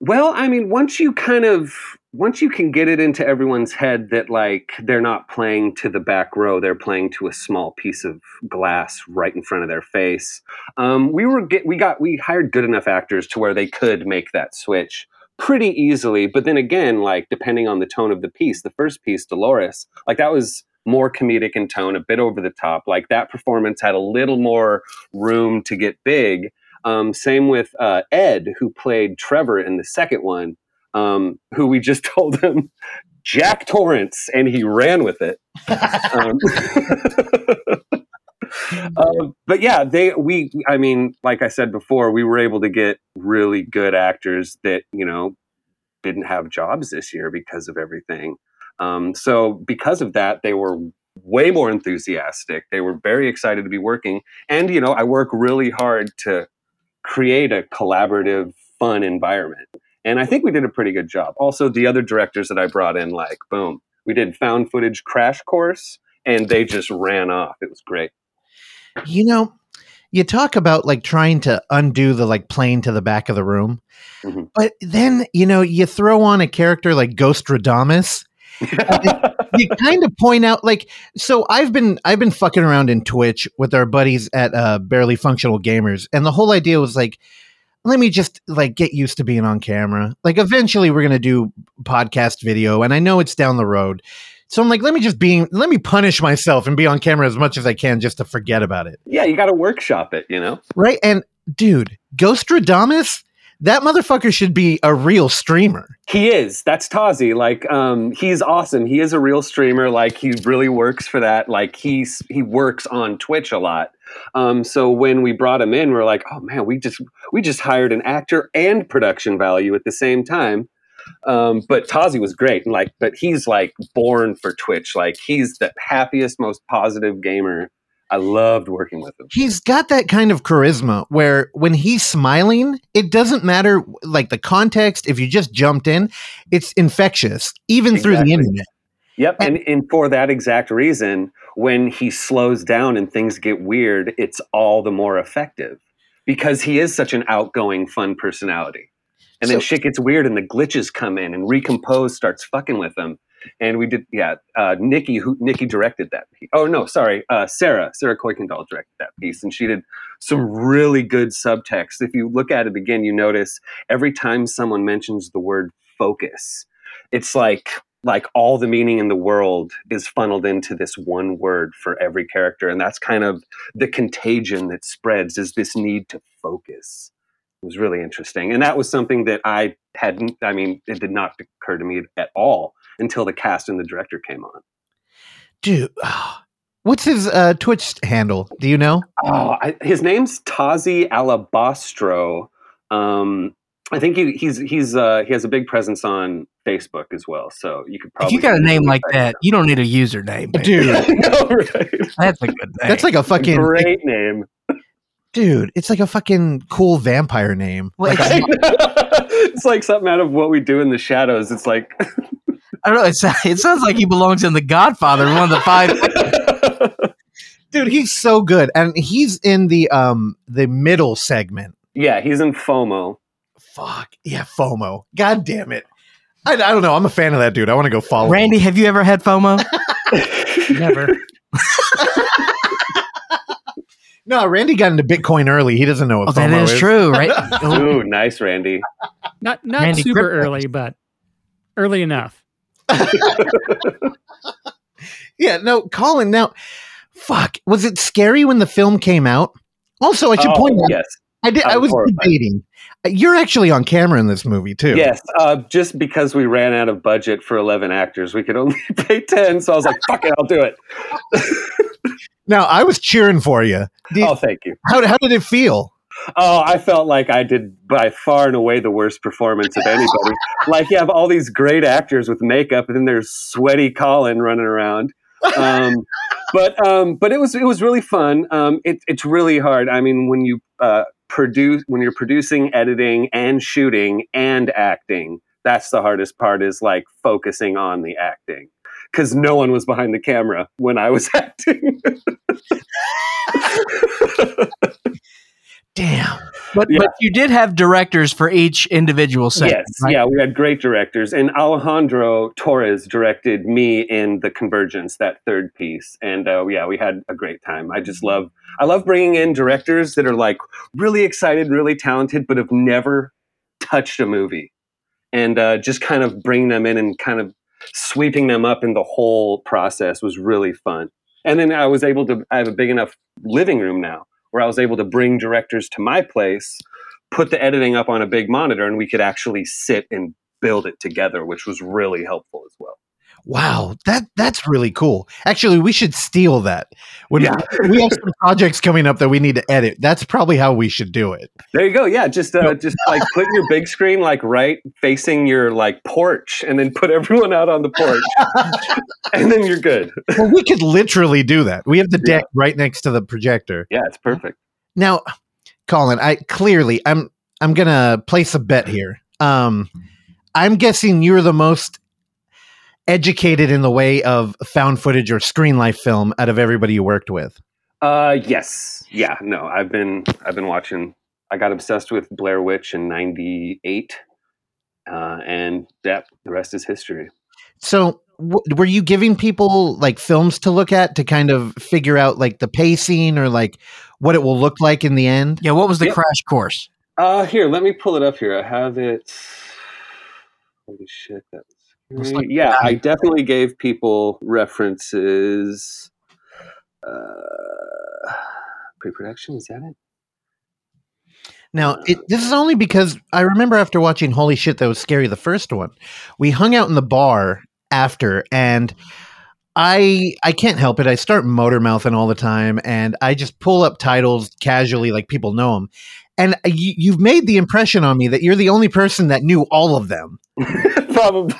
well, I mean, once you kind of once you can get it into everyone's head that like they're not playing to the back row, they're playing to a small piece of glass right in front of their face. Um, we were get we got we hired good enough actors to where they could make that switch pretty easily. But then again, like depending on the tone of the piece, the first piece, Dolores, like that was more comedic in tone, a bit over the top. Like that performance had a little more room to get big. Um, same with uh, Ed, who played Trevor in the second one, um, who we just told him Jack Torrance, and he ran with it. Um, um, but yeah, they we I mean, like I said before, we were able to get really good actors that you know didn't have jobs this year because of everything. Um, so because of that, they were way more enthusiastic. They were very excited to be working, and you know, I work really hard to create a collaborative, fun environment. And I think we did a pretty good job. Also, the other directors that I brought in, like, boom, we did found footage crash course, and they just ran off. It was great. You know, you talk about like trying to undo the like plane to the back of the room, Mhm. but then you know you throw on a character like Ghostradamus. You kind of point out like so I've been I've been fucking around in Twitch with our buddies at uh barely functional gamers and the whole idea was like let me just like get used to being on camera. Like eventually we're going to do podcast video and I know it's down the road. So I'm like let me just be let me punish myself and be on camera as much as I can just to forget about it. yeah, you got to workshop it, you know? Right? And dude, Ghostradamus, that motherfucker should be a real streamer. He is. That's Tazi. Like, um, he's awesome. He is a real streamer. Like, he really works for that. Like, he's he works on Twitch a lot. Um, so when we brought him in, we are like, oh man, we just we just hired an actor and production value at the same time. Um, but Tazi was great, like, but he's like born for Twitch. Like, he's the happiest, most positive gamer. I loved working with him. He's got that kind of charisma where when he's smiling, it doesn't matter like the context. If you just jumped in, it's infectious, even through the internet. Yep, and, and for that exact reason, when he slows down and things get weird, it's all the more effective because he is such an outgoing, fun personality. And then shit gets weird, and the glitches come in, and Recompose starts fucking with him. And we did, yeah. Uh, Nikki, who Nikki directed that. Piece. Oh no, sorry, uh, Sarah, Sarah Kuykendall directed that piece, and she did some really good subtext. If you look at it again, you notice every time someone mentions the word focus, it's like like all the meaning in the world is funneled into this one word for every character and that's kind of the contagion that spreads is this need to focus it was really interesting and that was something that i hadn't i mean it did not occur to me at all until the cast and the director came on Dude, what's his uh, Twitch handle? Do you know? oh I, his name's tazi alabastro um I think he, he's he's uh, he has a big presence on Facebook as well, so you could If probably you got a name like that, you don't need a username. man. Dude, no, right. That's a good name. that's like a fucking great name. dude. It's like a fucking cool vampire name. Like, it's- it's like something out of what we do in the shadows. It's like I don't know. It, sounds- it sounds like he belongs in The Godfather, one of the five. dude, he's so good, and he's in the um the middle segment. yeah, he's in FOMO. Fuck yeah, FOMO. God damn it. I, I don't know. I'm a fan of that dude. I want to go follow. him. Randy, have you ever had FOMO? Never. No, Randy got into Bitcoin early. He doesn't know what Oh, that FOMO is That is true, right? Oh, Ooh, nice, Randy. Not not Randy super Crypto. early, but early enough. Yeah, no, Colin. Now, fuck. Was it scary when the film came out? Also, I should Oh, point out, yes, I did. I I was horrified. debating. You're actually on camera in this movie too. yes. Uh, just because we ran out of budget for eleven actors, we could only pay ten. So I was like, "Fuck it, I'll do it." Now, I was cheering for you. Did, Oh, thank you. how, how did it feel? Oh, I felt like I did by far and away the worst performance of anybody. like you have all these great actors with makeup, and then there's sweaty Colin running around. Um, but um, but it was it was really fun. Um, it, it's really hard. I mean, when you uh, produce when you're producing, editing, and shooting and acting, that's the hardest part is like focusing on the acting because no one was behind the camera when I was acting. Damn. But, Yeah. but you did have directors for each individual segment. yes, right? yeah, we had great directors, and Alejandro Torres directed me in the Convergence, that third piece, and uh, yeah, we had a great time. I just love, I love bringing in directors that are like really excited, really talented, but have never touched a movie, and uh, just kind of bringing them in and kind of sweeping them up in the whole process was really fun. And then I was able to, I have a big enough living room now where I was able to bring directors to my place, put the editing up on a big monitor, and we could actually sit and build it together, which was really helpful as well. Wow, that that's really cool. Actually, we should steal that. When Yeah. we have some projects coming up that we need to edit, that's probably how we should do it. There you go. Yeah, just uh, just like put your big screen like right facing your like porch, and then put everyone out on the porch, and then you're good. Well, we could literally do that. We have the deck right next to the projector. Yeah, it's perfect. Now, Colin, I clearly I'm I'm gonna place a bet here. Um, I'm guessing you're the most educated in the way of found footage or screen life film out of everybody you worked with. Uh, yes, yeah, no, I've been I've been watching. I got obsessed with Blair Witch in '98, uh, and that the rest is history. So, w- were you giving people like films to look at to kind of figure out like the pacing or like what it will look like in the end? Yeah, what was the Yep. crash course? Uh, here, let me pull it up here. I have it. Holy shit, that was Looks great. Like- yeah, I definitely gave people references. Uh, pre-production is that it? Now, it, this is only because I remember after watching Holy Shit, that was scary, the first one, we hung out in the bar after, and I I can't help it. I start motor mouthing all the time, and I just pull up titles casually, like people know them. And you, you've made the impression on me that you're the only person that knew all of them. Probably.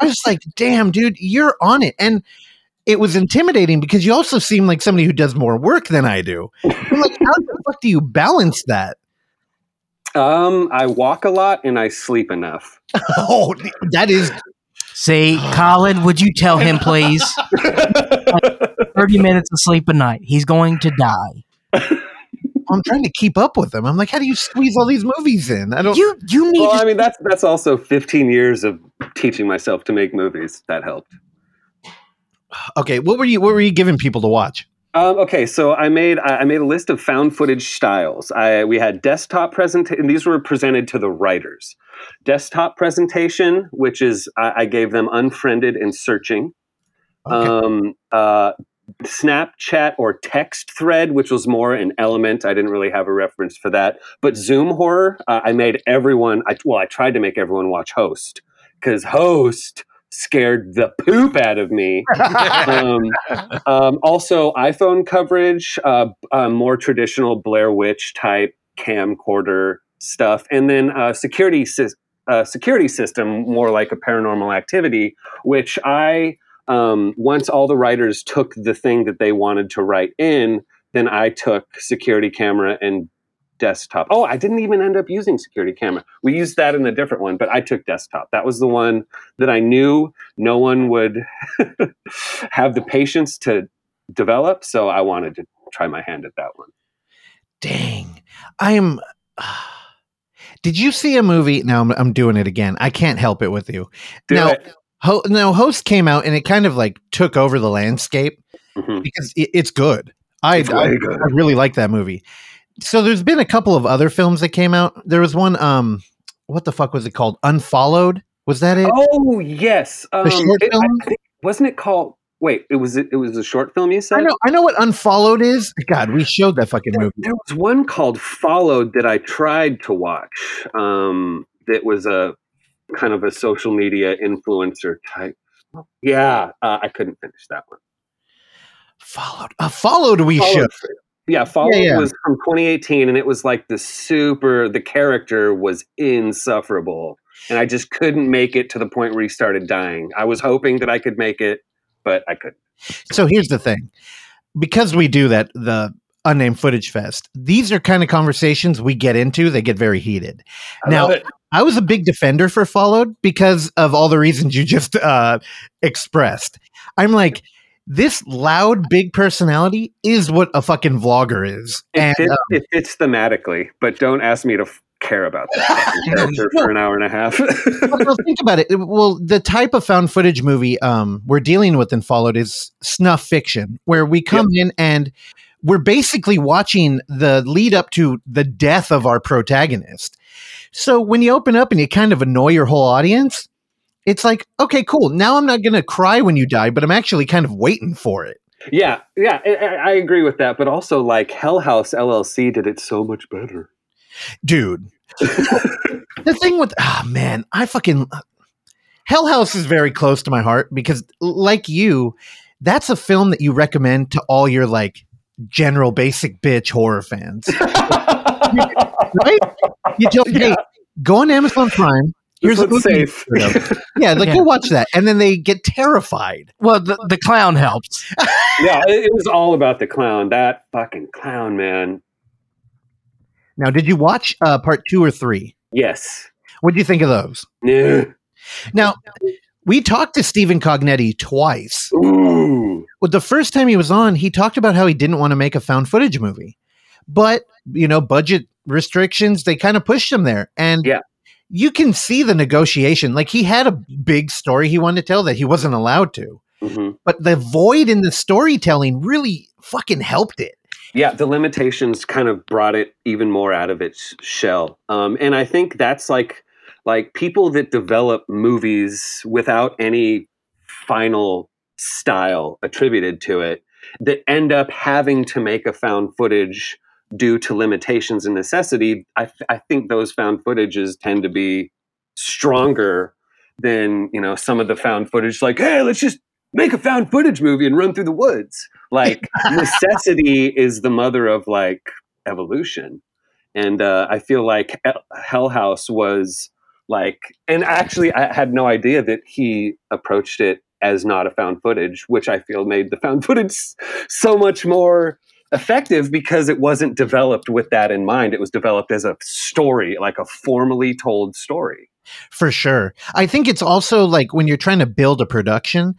I was like, damn, dude, you're on it. And it was intimidating because you also seem like somebody who does more work than I do. I'm like, how the fuck do you balance that? um, I walk a lot and I sleep enough. Oh, that is Say, Colin, would you tell him, please? 30 minutes of sleep a night. He's going to die. I'm trying to keep up with them. I'm like, how do you squeeze all these movies in? I don't. You you need well, to I mean, that's that's also 15 years of teaching myself to make movies. That helped. okay, what were you? What were you giving people to watch? Um, okay, so I made I I made a list of found footage styles. I, we had desktop presentation. These were presented to the writers. Desktop presentation, which is I, I gave them unfriended and searching. Okay. Um, uh, Snapchat or text thread, which was more an element. I didn't really have a reference for that. But Zoom horror, uh, I made everyone. I, well, I tried to make everyone watch Host because Host scared the poop out of me. um, um, also, iPhone coverage, uh, uh, more traditional Blair Witch type camcorder stuff, and then uh, security sys- uh, security system, more like a paranormal activity, which I um, once all the writers took the thing that they wanted to write in, then I took security camera and desktop. Oh, I didn't even end up using security camera. We used that in a different one, but I took desktop. That was the one that I knew no one would have the patience to develop, so I wanted to try my hand at that one. Dang, I am. Did you see a movie? Now I'm, I'm doing it again. I can't help it with you. Do Now- it. Ho- now, Host came out and it kind of like took over the landscape Mhm. because it, it's good. I, It's I good. I really like that movie. So there's been a couple of other films that came out. There was one. Um, what the fuck was it called? Unfollowed. Was that it? Oh yes, um, short it- I film? think- wasn't it called? Wait, it was it was a short film. You said I know. I know what Unfollowed is. God, we showed that fucking There, movie. there was one called Followed that I tried to watch. Um, that was a kind of a social media influencer type. Yeah, uh, I couldn't finish that one. Followed. Uh, followed. We Followed- should. Yeah, Followed yeah. was from 2018, and it was like the super. The character was insufferable, and I just couldn't make it to the point where he started dying. I was hoping that I could make it, but I couldn't. So here's the thing. Because we do that, the unnamed footage fest. These are kind of conversations we get into. They get very heated. I now. I was a big defender for Followed because of all the reasons you just uh, expressed. I'm like, this loud, big personality is what a fucking vlogger is. It, And fits, uh, it fits thematically, but don't ask me to f- care about that character for an hour and a half. well, think about it. Well, the type of found footage movie um, we're dealing with in Followed is snuff fiction, where we come in and we're basically watching the lead up to the death of our protagonist. So when you open up and you kind of annoy your whole audience, it's like, okay, cool. Now I'm not going to cry when you die, but I'm actually kind of waiting for it. yeah, yeah, I, I- agree with that. But also, like Hell House LLC did it so much better. Dude. the thing with, ah, man, I fucking. Hell House is very close to my heart because, like you, that's a film that you recommend to all your like general basic bitch horror fans, right? You tell hey, go on Amazon Prime. Here's This a one's movie. safe. Yeah, like Yeah. go watch that, and then they get terrified. Well, the, the clown helps. yeah, it, it was all about the clown. That fucking clown, man. Now, did you watch uh, part two or three? Yes. What do you think of those? Yeah. Now, we talked to Stephen Cognetti twice. Ooh. Well, the first time he was on, he talked about how he didn't want to make a found footage movie, but you know, budget restrictions they kind of pushed him there, and Yeah. you can see the negotiation. Like he had a big story he wanted to tell that he wasn't allowed to, hmm but the void in the storytelling really fucking helped it. Yeah, the limitations kind of brought it even more out of its shell. Um, and I think that's like like people that develop movies without any final style attributed to it that end up having to make a found footage due to limitations and necessity. I, th- I think those found footages tend to be stronger than you know some of the found footage. Like, hey, let's just make a found footage movie and run through the woods. Like necessity is the mother of like evolution, and uh, I feel like Hell- Hell House was like, and actually, I had no idea that he approached it as not a found footage, which I feel made the found footage so much more effective because it wasn't developed with that in mind. It was developed as a story, like a formally told story. For sure. I think it's also like when you're trying to build a production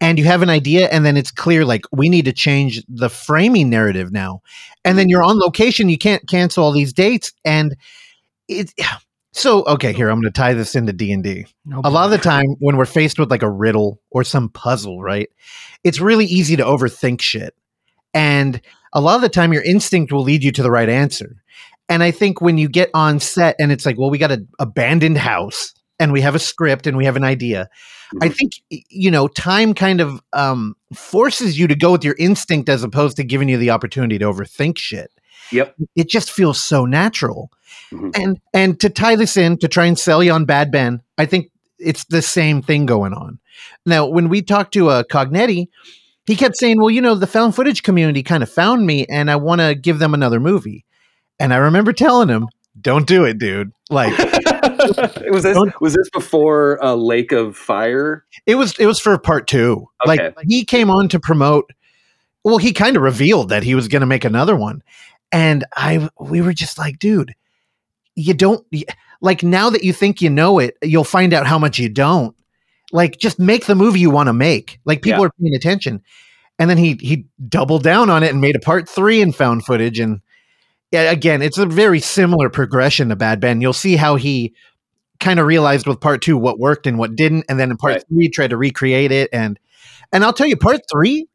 and you have an idea and then it's clear like we need to change the framing narrative now. And then mm. you're on location, you can't cancel all these dates and it so okay, here I'm going to tie this into D&D. A lot of the time when we're faced with like a riddle or some puzzle, right? It's really easy to overthink shit. And a lot of the time your instinct will lead you to the right answer. And I think when you get on set and it's like, well, we got an abandoned house and we have a script and we have an idea. I Mhm. think you know, time kind of um, forces you to go with your instinct as opposed to giving you the opportunity to overthink shit. Yep. It just feels so natural. Mhm. And and to tie this in to try and sell you on Bad Ben, I think it's the same thing going on. Now, when we talked to uh, Cognetti, he kept saying, "Well, you know, the found footage community kind of found me, and I want to give them another movie." And I remember telling him, "Don't do it, dude. Like, was this was this before uh, Lake of Fire? it was it was for part two. Like, he came on to promote. Well, he kind of revealed that he was going to make another one, and I we were just like, dude, you don't like now that you think you know it, you'll find out how much you don't. Like, just make the movie you want to make. Like, people Yeah. are paying attention. And then he he doubled down on it and made a part three and found footage. And yeah, again, it's a very similar progression to Bad Ben. You'll see how he kind of realized with part two what worked and what didn't, and then in part Right. three tried to recreate it. And and I'll tell you, part three,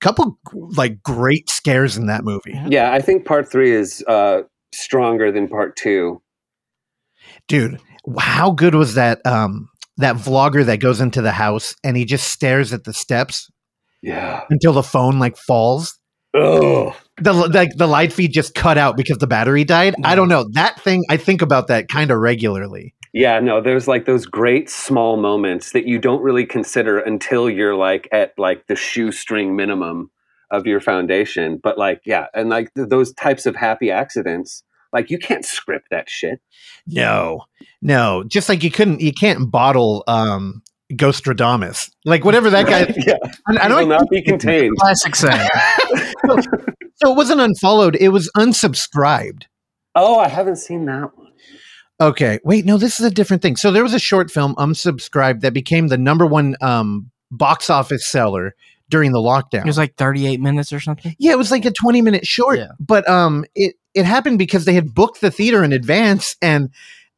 couple like great scares in that movie, Yeah, I think part three is uh, stronger than part two. dude. How good was that? Um, that vlogger that goes into the house and he just stares at the steps Yeah. until the phone like falls. Oh. the like the light feed just cut out because the battery died. I don't know that thing. I think about that kind of regularly. Yeah, no, there's like those great small moments that you don't really consider until you're like at like the shoestring minimum of your foundation. But like, yeah, and like th- those types of happy accidents, like you can't script that shit. No, no, just like you couldn't, you can't bottle um Ghostradamus, like whatever that guy. yeah, I, I it will don't. not be contained. Classic saying. So it wasn't unfollowed, it was unsubscribed. Oh, I haven't seen that one. Okay. Wait, no, this is a different thing. So there was a short film, Unsubscribed, that became the number one um, box office seller during the lockdown. It was like 38 minutes or something. yeah, it was like a 20 minute short, Yeah. but um, it, it happened because they had booked the theater in advance. And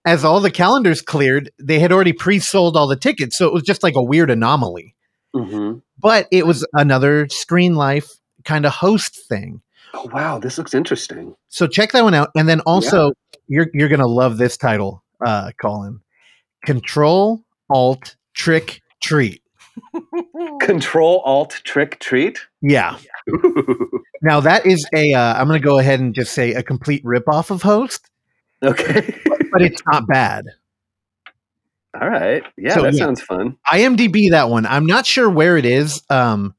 as all the calendars cleared, they had already pre sold all the tickets. So it was just like a weird anomaly. hmm But it was another Screen Life kind of host thing. Oh, wow, this looks interesting. So check that one out. And then also, you're you're gonna love this title, uh, Colin. Control Alt Trick Treat. Control Alt Trick Treat. Yeah. Now that is a. Uh, I'm gonna go ahead and just say a complete ripoff of Host, okay. but it's not bad. All right. Yeah, So, that yeah. sounds fun. IMDb that one. I'm not sure where it is. Um,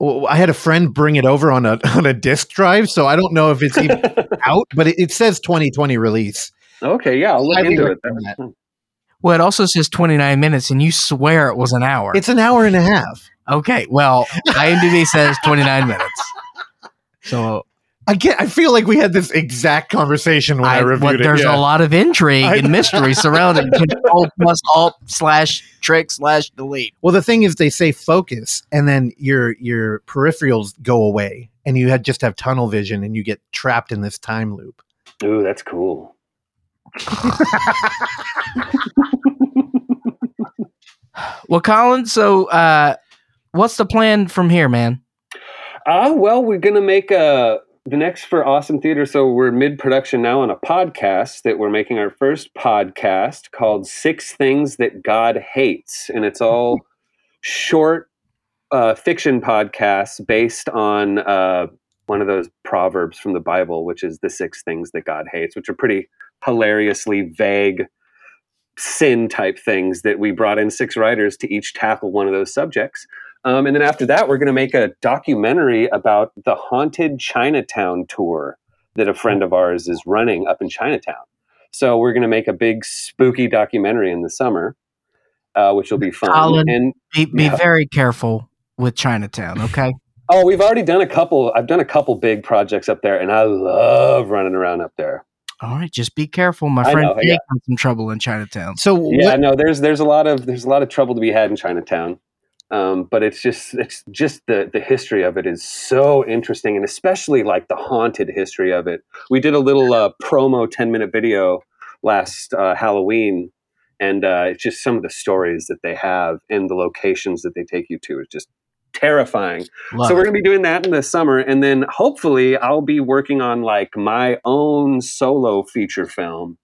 I had a friend bring it over on a on a disk drive, so I don't know if it's even out, but it, it says 2020 release. okay, yeah, I'll look Highly into it. Recommend That's fun. Well, it also says 29 minutes, and you swear it was an hour. It's an hour and a half. okay. Well, IMDb says 29 minutes. So I get. I feel like we had this exact conversation when I, I, reviewed what- it. there's yeah. a lot of intrigue I and mystery surrounding Control plus Alt slash Trick slash Delete. Well, the thing is, they say focus, and then your your peripherals go away, and you had just have tunnel vision, and you get trapped in this time loop. Ooh, that's cool. Well, Colin, so uh, what's the plan from here, man? Ah, well, we're gonna make a the next for Awesome Theater. So we're mid production now on a podcast that we're making our first podcast called Six Things That God Hates, and it's all short uh, fiction podcasts based on uh, one of those proverbs from the Bible, which is the six things that God hates, which are pretty hilariously vague sin type things that we brought in six writers to each tackle one of those subjects. Um, and then after that, we're going to make a documentary about the haunted Chinatown tour that a friend of ours is running up in Chinatown. So we're going to make a big spooky documentary in the summer, uh, which will be fun. Colin. And Be, be Yeah. very careful with Chinatown, okay? oh, we've already done a couple. I've done a couple big projects up there, and I love running around up there. All right, just be careful. My I friend know, yeah. had some trouble in Chinatown. So Yeah, what, no, there's there's a lot of there's a lot of trouble to be had in Chinatown. Um, but it's just it's just the the history of it is so interesting, and especially like the haunted history of it. We did a little uh, promo ten minute video last uh, Halloween, and uh, it's just some of the stories that they have and the locations that they take you to is just terrifying. Love so we're going to be doing that in the summer, and then hopefully I'll be working on like my own solo feature film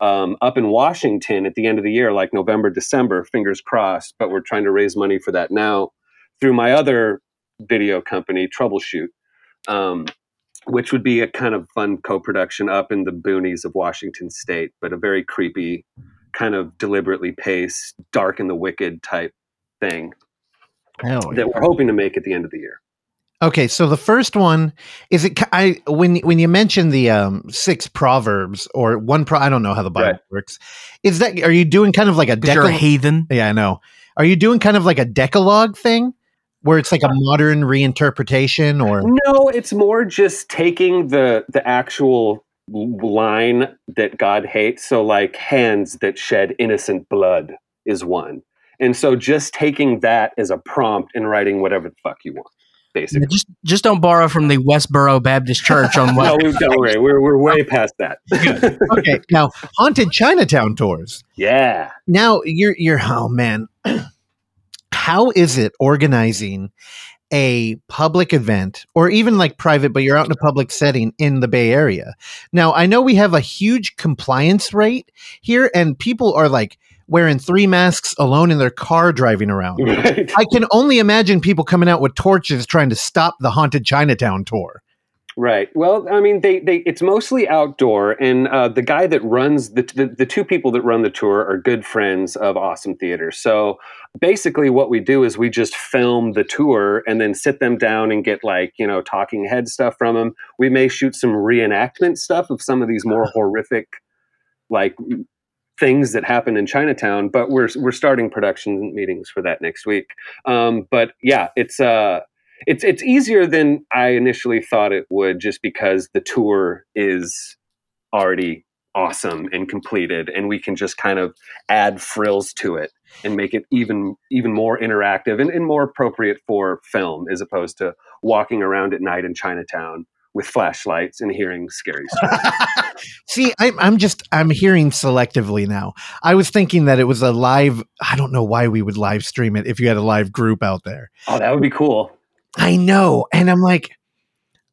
um, up in Washington at the end of the year, like November, December. Fingers crossed. But we're trying to raise money for that now through my other video company, Troubleshoot, um, which would be a kind of fun co-production up in the boonies of Washington State, but a very creepy, kind of deliberately paced, dark and the wicked type thing Hell yeah. that we're hoping to make at the end of the year. okay, so the first one is it. I when when you mentioned the um, six proverbs or one pro, I don't know how the Bible Right. works. Is that are you doing kind of like a 'Cause you're a decalogue? heathen. Yeah, I know. Are you doing kind of like a decalogue thing where it's like a modern reinterpretation or No, it's more just taking the the actual line that God hates. So, like hands that shed innocent blood is one, and so just taking that as a prompt and writing whatever the fuck you want, basically. Just just don't borrow from the Westboro Baptist Church on No, what we, don't worry, we're we're way past that. okay? Now, haunted Chinatown tours. yeah. Now you're you're oh man, how is it organizing a public event or even like private, but you're out in a public setting in the Bay Area? Now I know we have a huge compliance rate here, and people are like wearing three masks alone in their car driving around. Right. I can only imagine people coming out with torches trying to stop the haunted Chinatown tour. Right. Well, I mean, they, they it's mostly outdoor, and uh, the guy that runs the, the the two people that run the tour are good friends of Awesome Theater. So basically, what we do is we just film the tour and then sit them down and get like you know talking head stuff from them. We may shoot some reenactment stuff of some of these more horrific, like things that happen in Chinatown. But we're we're starting production meetings for that next week. Um, but yeah, it's uh it's it's easier than I initially thought it would, just because the tour is already awesome and completed, and we can just kind of add frills to it and make it even even more interactive and, and more appropriate for film, as opposed to walking around at night in Chinatown with flashlights and hearing scary stories. See, I'm, I'm just I'm hearing selectively now. I was thinking that it was a live. I don't know why we would live stream it if you had a live group out there. oh, that would be cool. I know, and I'm like,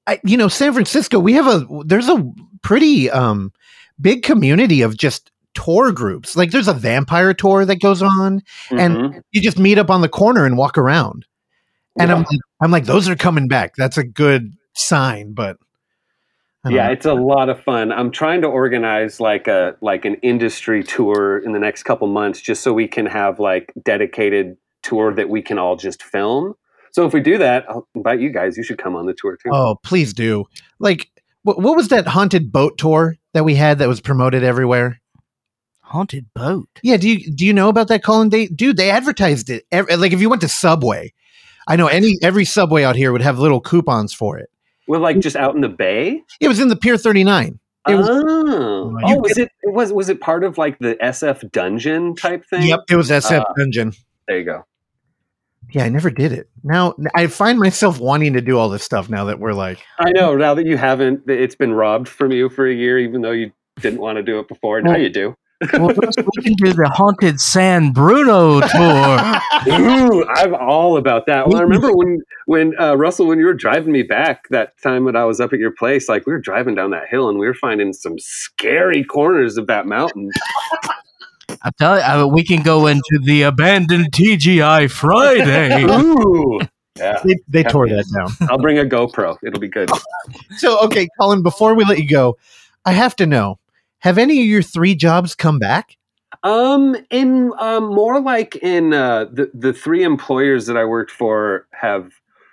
I, you know, San Francisco. We have a there's a pretty um big community of just tour groups. Like there's a vampire tour that goes on, and Mhm. you just meet up on the corner and walk around. And I'm like, I'm like, those are coming back. That's a good sign, but yeah know. it's a lot of fun i'm trying to organize like a like an industry tour in the next couple months just so we can have like dedicated tour that we can all just film so if we do that i'll invite you guys you should come on the tour too Oh, please do. Like, what, what was that haunted boat tour that we had that was promoted everywhere? Haunted boat. Yeah, do you do you know about that, Colin? They, dude, they advertised it. ev- like, if you went to Subway, I know any every Subway out here would have little coupons for it. We're like just out in the bay? It was in the Pier 39. It was- oh, You oh was it, it was was it part of like the sf dungeon type thing? Yep, it was SF Uh, Dungeon. there you go. Yeah, I never did it. Now I find myself wanting to do all this stuff now that we're like, i know now that you haven't it's been robbed from you for a year even though you didn't want to do it before now you do Well, we can do the haunted San Bruno tour. Ooh, I'm all about that. Well, I remember when when uh, Russell, when you were driving me back that time when I was up at your place, like we were driving down that hill and we were finding some scary corners of that mountain. I tell you, I, we can go into the abandoned TGI Friday. Ooh, yeah. they, they tore that down. I'll bring a GoPro. It'll be good. So, okay, Colin, before we let you go, I have to know have any of your three jobs come back? Um, in um, more like in uh, the the three employers that I worked for have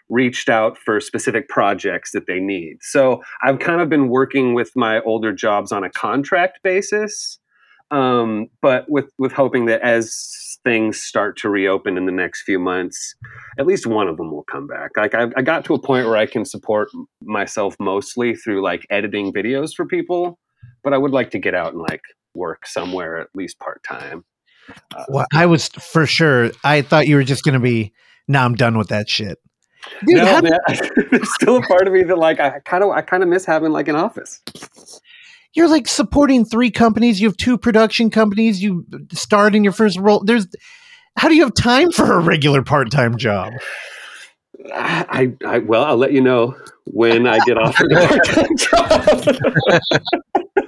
reached out for specific projects that they need. So I've kind of been working with my older jobs on a contract basis, um, but with with hoping that as things start to reopen in the next few months, at least one of them will come back. Like I, I got to a point where I can support myself mostly through like editing videos for people, but I would like to get out and like work somewhere at least part time. Uh, Well, I was for sure. I thought you were just going to be, nah, I'm done with that shit. Dude, no, how- man, there's still a part of me that like I kind of I kind of miss having like an office. you're like supporting three companies. You have two production companies. You starred in your first role. There's, how do you have time for a regular part time job? I, I well, I'll let you know when I get offered a part-time job.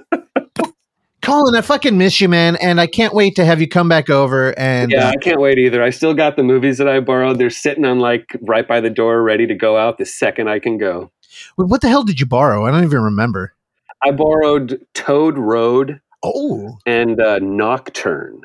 Colin, I fucking miss you, man, and I can't wait to have you come back over. And yeah, uh, I can't wait either. I still got the movies that I borrowed. They're sitting on like right by the door, ready to go out the second I can go. what the hell did you borrow? I don't even remember. I borrowed Toad Road Oh, and uh, Nocturne.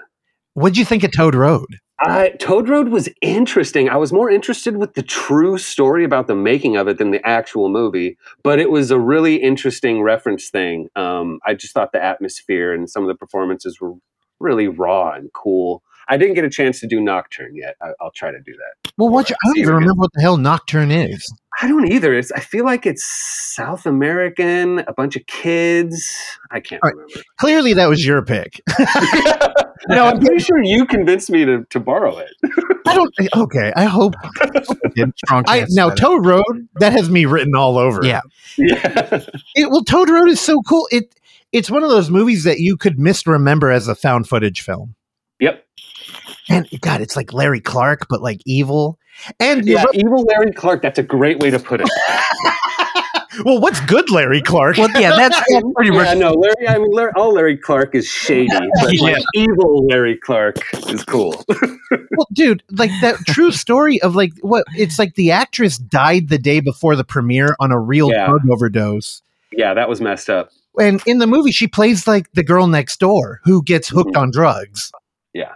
what'd you think of Toad Road? I, Toad Road was interesting. I was more interested with the true story about the making of it than the actual movie, but it was a really interesting reference thing. Um, I just thought the atmosphere and some of the performances were really raw and cool. I didn't get a chance to do Nocturne yet. I, I'll try to do that. Well, what? You, I don't even remember what the hell Nocturne is. I don't either. It's, I feel like it's South American, a bunch of kids. I can't All right. remember. Clearly, that was your pick. no, I'm pretty sure you convinced me to, to borrow it. I don't. Okay, I hope. Strong I now of. Toad Road that has me written all over. Yeah. yeah. It, well, Toad Road is so cool. It it's one of those movies that you could misremember as a found footage film. Yep. And God, it's like Larry Clark, but like evil. And Yeah, evil Larry Clark. That's a great way to put it. well, what's good, Larry Clark? Well, yeah, that's, that's pretty yeah, much. no, Larry. I mean, Larry, all Larry Clark is shady, but like, Yeah. evil Larry Clark is cool. well, dude, like that true story of like what it's like the actress died the day before the premiere on a real Yeah. drug overdose. yeah, that was messed up. And in the movie, she plays like the girl next door who gets hooked Mhm. on drugs. Yeah.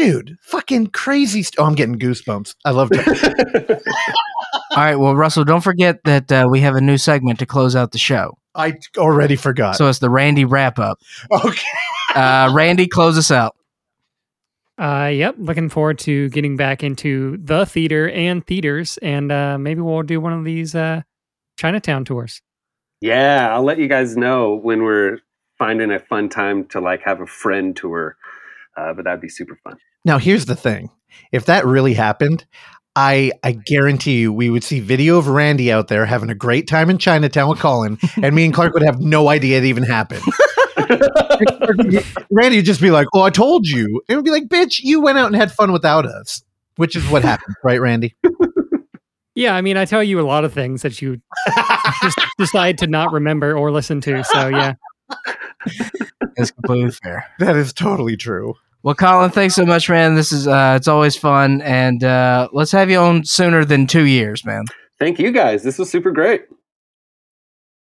Dude, fucking crazy. St- oh, I'm getting goosebumps. I love it. All right, well, Russell, don't forget that uh, we have a new segment to close out the show. I already forgot. So it's the Randy wrap up. okay. Uh, Randy, close us out. Uh, yep, looking forward to getting back into the theater and theaters, and uh, maybe we'll do one of these uh, Chinatown tours. Yeah, I'll let you guys know when we're finding a fun time to like have a friend tour. Uh, but that'd be super fun. Now, here's the thing: if that really happened, I I guarantee you we would see video of Randy out there having a great time in Chinatown with Colin, and me and Clark would have no idea it even happened. Randy would just be like, "Oh, I told you," and it would be like, "Bitch, you went out and had fun without us," which is what happened, right, Randy? Yeah, I mean, I tell you a lot of things that you just decide to not remember or listen to. So yeah, That's completely fair. That is totally true. Well, Colin, thanks so much, man. This is uh, it's always fun, and uh, let's have you on sooner than two years, man. Thank you guys. This was super great.